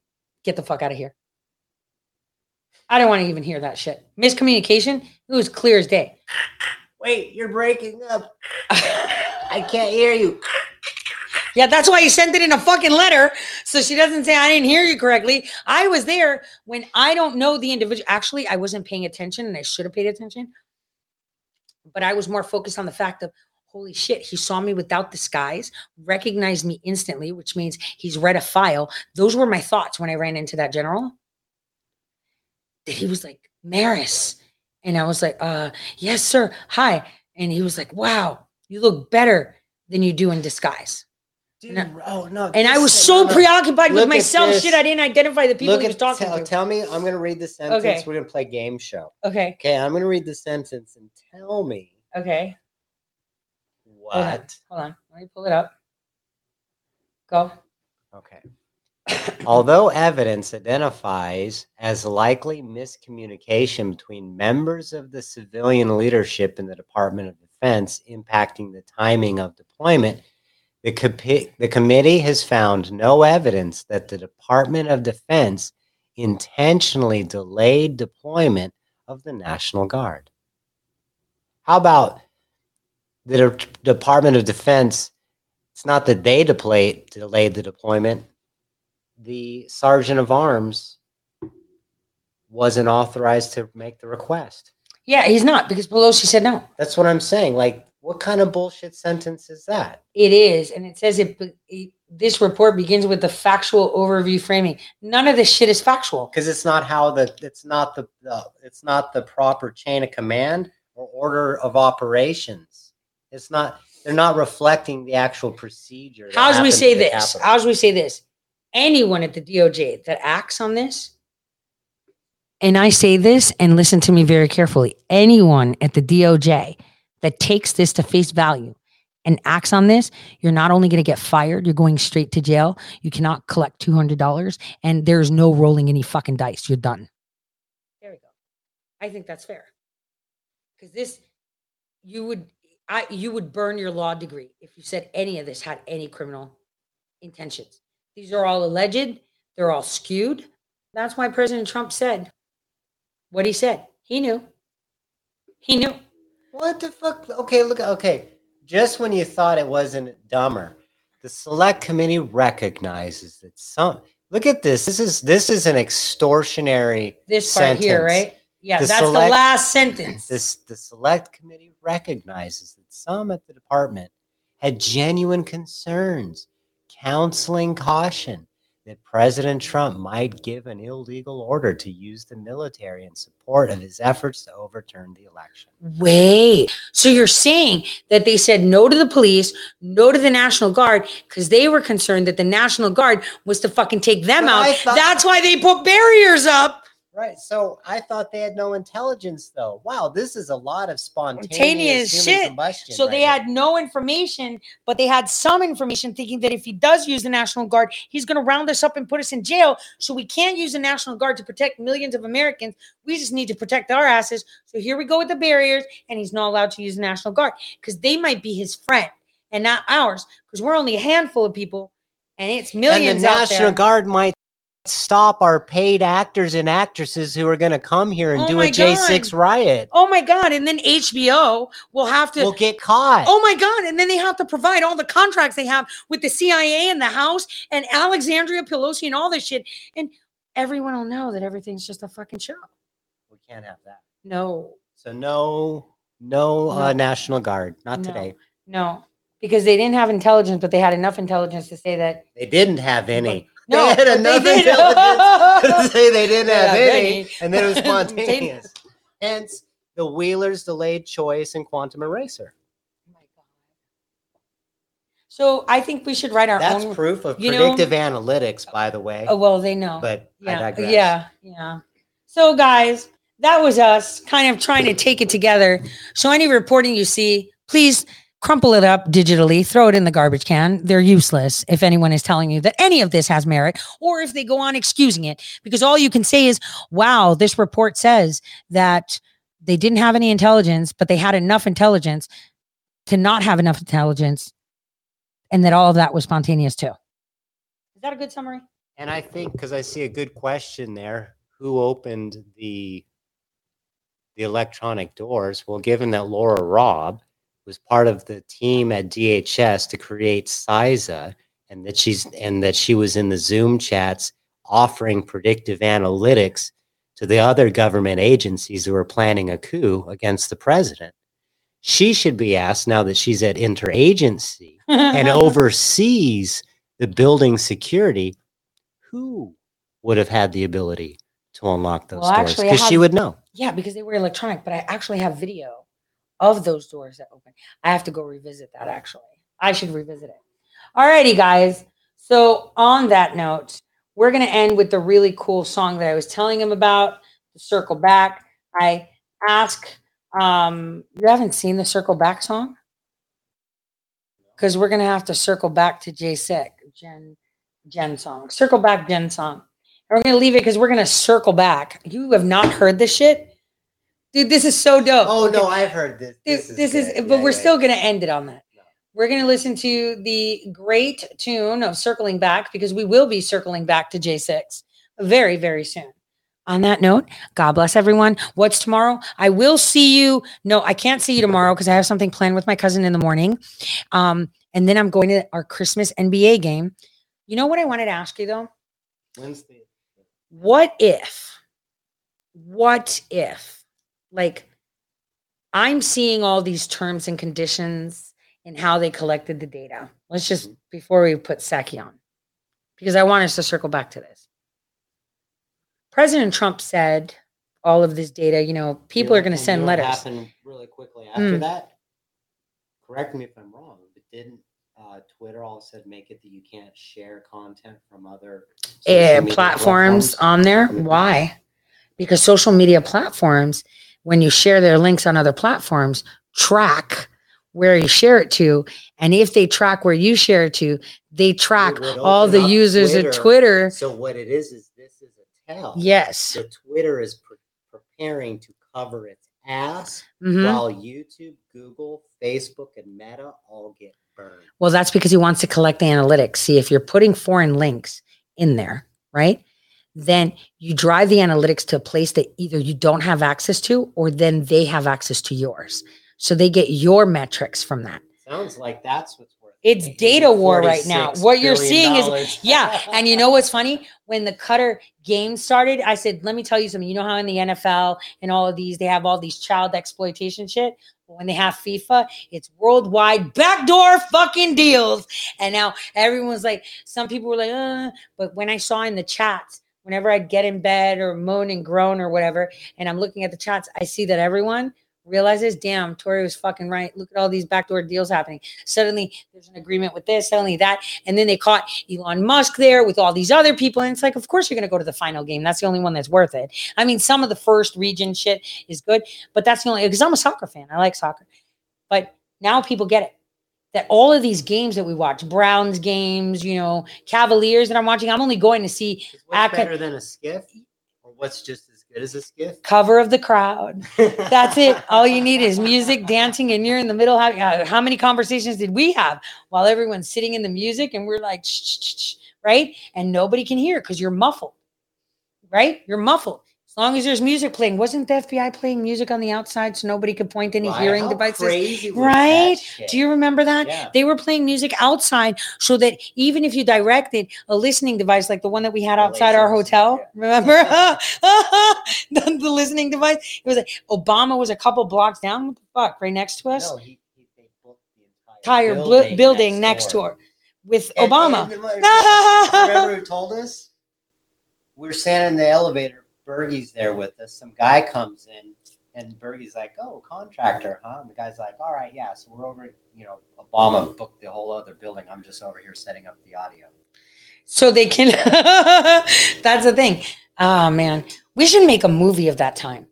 Speaker 1: get the fuck out of here. I don't want to even hear that shit. Miscommunication, it was clear as day.
Speaker 9: Wait, you're breaking up. I can't hear you.
Speaker 1: Yeah, that's why you sent it in a fucking letter. So she doesn't say, I didn't hear you correctly. I was there when I don't know the individual. Actually, I wasn't paying attention and I should have paid attention. But I was more focused on the fact of, holy shit, he saw me without disguise, recognized me instantly, which means he's read a file. Those were my thoughts when I ran into that general. That he was like, Maris. And I was like, uh, yes, sir. Hi. And he was like, wow, you look better than you do in disguise.
Speaker 9: Dude,
Speaker 1: No.
Speaker 9: oh no.
Speaker 1: And I was so
Speaker 9: no.
Speaker 1: preoccupied with myself, shit, I didn't identify the people
Speaker 9: Look
Speaker 1: he was talking
Speaker 9: tell,
Speaker 1: to.
Speaker 9: tell me. I'm gonna read the sentence.
Speaker 1: Okay.
Speaker 9: We're gonna play game show.
Speaker 1: Okay,
Speaker 9: Okay, I'm gonna read the sentence and tell me
Speaker 1: okay.
Speaker 9: what.
Speaker 1: Hold on. Hold on. Let me pull it up. Go.
Speaker 9: Okay. Although evidence identifies as likely miscommunication between members of the civilian leadership in the Department of Defense impacting the timing of deployment, the, copi- the committee has found no evidence that the Department of Defense intentionally delayed deployment of the National Guard. How about the De- Department of Defense? It's not that they deployed, delayed the deployment the sergeant of arms wasn't authorized to make the request.
Speaker 1: Yeah, he's not because Pelosi said no.
Speaker 9: That's what I'm saying. Like, what kind of bullshit sentence is that?
Speaker 1: It is, and it says it, it. This report begins with the factual overview framing. None of this shit is factual.
Speaker 9: Because it's not how the it's not the, the it's not the proper chain of command or order of operations. It's not. They're not reflecting the actual procedure.
Speaker 1: How's we say this? How's we say this? Anyone at the DOJ that acts on this, and I say this and listen to me very carefully. Anyone at the DOJ that takes this to face value and acts on this, you're not only going to get fired, you're going straight to jail. You cannot collect $200 and there's no rolling any fucking dice. You're done. There we go. I think that's fair. Cuz this you would I you would burn your law degree if you said any of this had any criminal intentions. These are all alleged, they're all skewed. That's why President Trump said what he said. He knew. He knew.
Speaker 9: What the fuck? Okay, look. Okay, just when you thought it wasn't dumber, the select committee recognizes that some. Look at this. This is this is an extortionary.
Speaker 1: This part here, right? Yeah,
Speaker 9: The
Speaker 1: that's the last sentence.
Speaker 9: This the select committee recognizes that some at the department had genuine concerns, counseling caution that President Trump might give an illegal order to use the military in support of his efforts to overturn the election.
Speaker 1: Wait, so you're saying that they said no to the police, no to the National Guard, because they were concerned that the National Guard was to fucking take them out.
Speaker 9: thought-
Speaker 1: That's why they put barriers up.
Speaker 9: Right. So I thought they had no intelligence, though. Wow, this is a lot of
Speaker 1: Spontaneous
Speaker 9: spontaneous human
Speaker 1: shit.
Speaker 9: combustion.
Speaker 1: So
Speaker 9: right
Speaker 1: they
Speaker 9: here.
Speaker 1: had no information, but they had some information thinking that if he does use the National Guard, he's going to round us up and put us in jail. So we can't use the National Guard to protect millions of Americans. We just need to protect our asses. So here we go with the barriers, and he's not allowed to use the National Guard because they might be his friend and not ours because we're only a handful of people and it's millions.
Speaker 9: and
Speaker 1: the
Speaker 9: National. Guard might stop our paid actors and actresses who are going to come here and
Speaker 1: Oh
Speaker 9: do a J6
Speaker 1: God.
Speaker 9: riot.
Speaker 1: Oh my God. And then HBO will have to
Speaker 9: We'll get caught.
Speaker 1: Oh my God. And then they have to provide all the contracts they have with the CIA and the House and Alexandria Pelosi and all this shit. And everyone will know that everything's just a fucking show.
Speaker 9: We can't have that.
Speaker 1: No,
Speaker 9: So no, no, uh, National Guard, not
Speaker 1: No.
Speaker 9: today.
Speaker 1: no, because they didn't have intelligence, but they had enough intelligence to say that.
Speaker 9: They didn't have any.
Speaker 1: No,
Speaker 9: they had
Speaker 1: they
Speaker 9: enough
Speaker 1: did.
Speaker 9: intelligence to say they didn't
Speaker 1: They
Speaker 9: have any, and then it was spontaneous. Hence, the Wheeler's delayed choice and Quantum Eraser.
Speaker 1: Oh so I think we should write our
Speaker 9: That's
Speaker 1: own.
Speaker 9: proof of
Speaker 1: you know-
Speaker 9: predictive analytics, by the way.
Speaker 1: Oh well, they know.
Speaker 9: But I
Speaker 1: yeah, yeah, yeah. So guys, that was us kind of trying to take it together. So any reporting you see, please crumple it up digitally, throw it in the garbage can. They're useless if anyone is telling you that any of this has merit, or if they go on excusing it, because all you can say is, "Wow, this report says that they didn't have any intelligence, but they had enough intelligence to not have enough intelligence, and that all of that was spontaneous too." Is that a good summary?
Speaker 9: And I think because I see a good question there, who opened the the electronic doors? Well, given that Laura Robb was part of the team at DHS to create CISA, and that she's and that she was in the Zoom chats offering predictive analytics to the other government agencies who were planning a coup against the president. She should be asked now that she's at interagency and oversees the building security, who would have had the ability to unlock those
Speaker 1: Well,
Speaker 9: doors? Because she would know.
Speaker 1: Yeah, because they were electronic, but I actually have video of those doors that open. I have to go revisit that actually. I should revisit it. All righty, guys. So on that note, we're gonna end with the really cool song that I was telling him about, the circle back. I ask um you haven't seen the circle back song? Because we're gonna have to circle back to J6, Jen Jen song. Circle back Jen song. And we're gonna leave it because we're gonna circle back. You have not heard this shit, dude. This is so dope.
Speaker 9: Oh
Speaker 1: Okay,
Speaker 9: no, I've heard this.
Speaker 1: This,
Speaker 9: This,
Speaker 1: this is, but
Speaker 9: Yeah,
Speaker 1: we're
Speaker 9: yeah,
Speaker 1: still gonna end it on that. We're gonna listen to the great tune of "Circling Back" because we will be circling back to J6 very, very soon. On that note, God bless everyone. What's tomorrow? I will see you. No, I can't see you tomorrow because I have something planned with my cousin in the morning. Um, and then I'm going to our Christmas NBA game. You know what I wanted to ask you though?
Speaker 9: Wednesday.
Speaker 1: what if what if like i'm seeing all these terms and conditions and how they collected the data let's just before we put Psaki on because i want us to circle back to this president trump said all of this data you know people
Speaker 9: You
Speaker 1: are going to send
Speaker 9: you know what
Speaker 1: letters
Speaker 9: happened really quickly after
Speaker 1: Mm.
Speaker 9: that. Correct me if I'm wrong, but didn't uh, Twitter all said make it that you can't share content from other
Speaker 1: uh, platforms
Speaker 9: platforms?
Speaker 1: on there.
Speaker 9: Mhm.
Speaker 1: Why? Because social media platforms, when you share their links on other platforms, track where you share it to. And if they track where you share it to, they track all the users of
Speaker 9: Twitter.
Speaker 1: Twitter.
Speaker 9: So what it is is this is a tell.
Speaker 1: Yes.
Speaker 9: The Twitter is pre- preparing to cover its ass
Speaker 1: Mhm.
Speaker 9: while YouTube, Google, Facebook, and Meta all get burned.
Speaker 1: Well, that's because he wants to collect the analytics. See, if you're putting foreign links in there, right? Then you drive the analytics to a place that either you don't have access to or then they have access to yours. So they get your metrics from that.
Speaker 9: Sounds like that's what's worth.
Speaker 1: It's data war right now. What you're seeing is yeah. And you know what's funny? When the Qatar game started, I said, let me tell you something. You know how in the NFL and all of these, they have all these child exploitation shit? But when they have FIFA, it's worldwide backdoor fucking deals. And now everyone's like, some people were like, uh, but when I saw in the chats, whenever I'd get in bed or moan and groan or whatever, and I'm looking at the chats, I see that everyone realizes, damn, Tori was fucking right. Look at all these backdoor deals happening. Suddenly there's an agreement with this, suddenly that. And then they caught Elon Musk there with all these other people. And it's like, of course you're going to go to the final game. That's the only one that's worth it. I mean, some of the first region shit is good, but that's the only, because I'm a soccer fan. I like soccer. But now people get it. That all of these games that we watch, Browns games, you know, Cavaliers that I'm watching, I'm only going to see
Speaker 9: what's
Speaker 1: Acad-
Speaker 9: better than a SCIF? Or what's just as good as a SCIF?
Speaker 1: cover of the crowd. That's it. All you need is music, dancing, and you're in the middle. How, uh, how many conversations did we have while everyone's sitting in the music and we're like, shh, shh, shh, right? And nobody can hear because you're muffled. right? You're muffled. As long as there's music playing. Wasn't the FBI playing music on the outside so nobody could point any
Speaker 9: Right,
Speaker 1: hearing devices? Right? Do you remember that?
Speaker 9: Yeah.
Speaker 1: They were playing music outside so that even if you directed a listening device like the one that we had outside our hotel, remember? the, the listening device? It was like Obama was a couple blocks down. What the fuck? Right next to us?
Speaker 9: No, he, he, they booked the entire
Speaker 1: Entire building, building next, door. with
Speaker 9: And-
Speaker 1: Obama.
Speaker 9: and remember- remember who told us? We We're standing in the elevator. Bergie's there with us. Some guy comes in, and Bergie's like, "Oh, contractor, huh?" And the guy's like, "All right, yeah." So we're over. You know, Obama booked the whole other building. I'm just over here setting up the audio.
Speaker 1: so they can that's the thing oh man we should make a movie of that time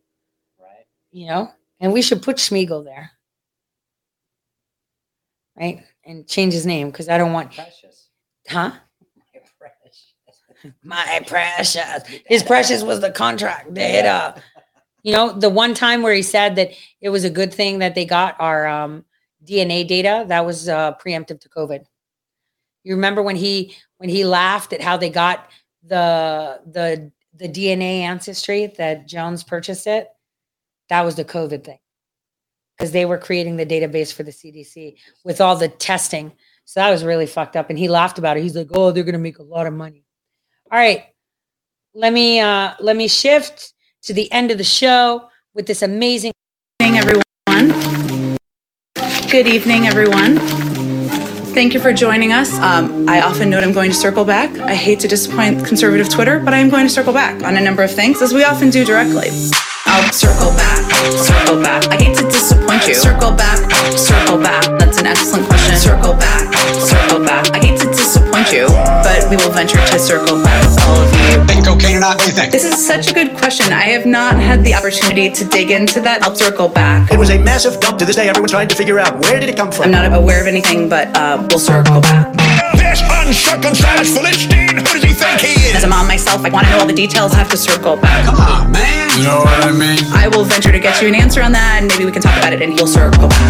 Speaker 9: Right?
Speaker 1: you know and we should put Schmiegel there right and change his name because i don't want
Speaker 9: Precious.
Speaker 1: huh. My precious. His precious was the contract it uh you know the one time where he said that it was a good thing that they got our um dna data that was uh preemptive to covid. You remember when he when he laughed at how they got the the the dna ancestry that jones purchased it? That was the covid thing. Because they were creating the database for the cdc with all the testing. So that was really fucked up. And he laughed about it. He's like oh they're gonna make a lot of money all right let me uh let me shift to the end of the show with this amazing Good
Speaker 11: evening, everyone. Good evening, everyone. Thank you for joining us. Um, I often note I'm going to circle back. I hate to disappoint conservative Twitter, but I am going to circle back on a number of things, as we often do directly. I'll circle back, circle back. I hate to disappoint you. Circle back, circle back. That's an excellent question. Circle back, circle back. I hate to disappoint you, but we will venture to circle back with all of you.
Speaker 12: Think cocaine or not? What do you think?
Speaker 11: This is such a good question. I have not had the opportunity to dig into that. I'll circle back.
Speaker 12: It was a massive dump. To this day, everyone's trying to figure out where did it come from.
Speaker 11: I'm not aware of anything, but uh, we'll circle back.
Speaker 12: This uncircumcised Philistine, who does he think he is?
Speaker 11: As a mom myself, I want to know all the details. I have to circle back.
Speaker 12: Come on, man. You know what I mean?
Speaker 11: I will venture to get you an answer on that, and maybe we can talk about it, and you'll circle back.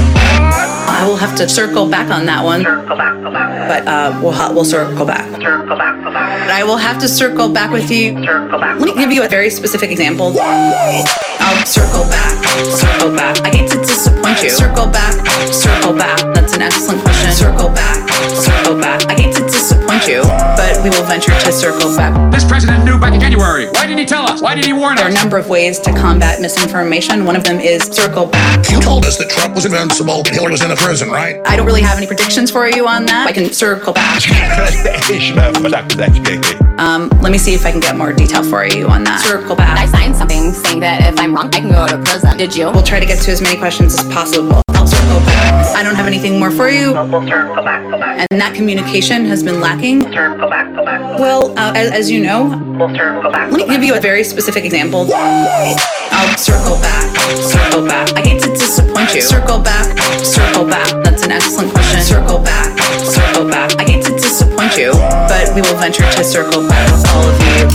Speaker 11: I will have to circle back on that one. Circle back, circle back. but uh, we'll ha- we'll circle back. Circle back, But I will have to circle back with you. Circle back. Let me give you a very specific example. I'll circle back. Circle back. I hate to disappoint you. Circle back. Circle back. That's an excellent question. Circle back. Circle back. I hate to disappoint you, but we will venture to circle back.
Speaker 12: This president knew back in January. Why didn't he tell us? Why did he warn us?
Speaker 11: There are a number of ways to combat misinformation. One of them is circle back.
Speaker 12: You told us that Trump was invincible and Hillary was in the prison, right?
Speaker 11: I don't really have any predictions for you on that. I can circle back. Um, let me see if I can get more detail for you on that. Circle back.
Speaker 7: I signed something saying that if I'm wrong, I can go to prison. Did you?
Speaker 11: We'll try to get to as many questions as possible. I don't have anything more for you. And that communication has been lacking. Well, uh, as, as you know, let me give you a very specific example. I'll circle back. Circle back. I hate to disappoint you. Circle back. Circle back. That's an excellent question. Circle back. Circle back. I hate to disappoint you, but we will venture to circle back with all of you.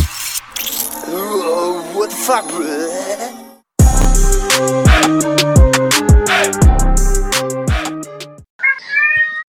Speaker 12: What the fuck?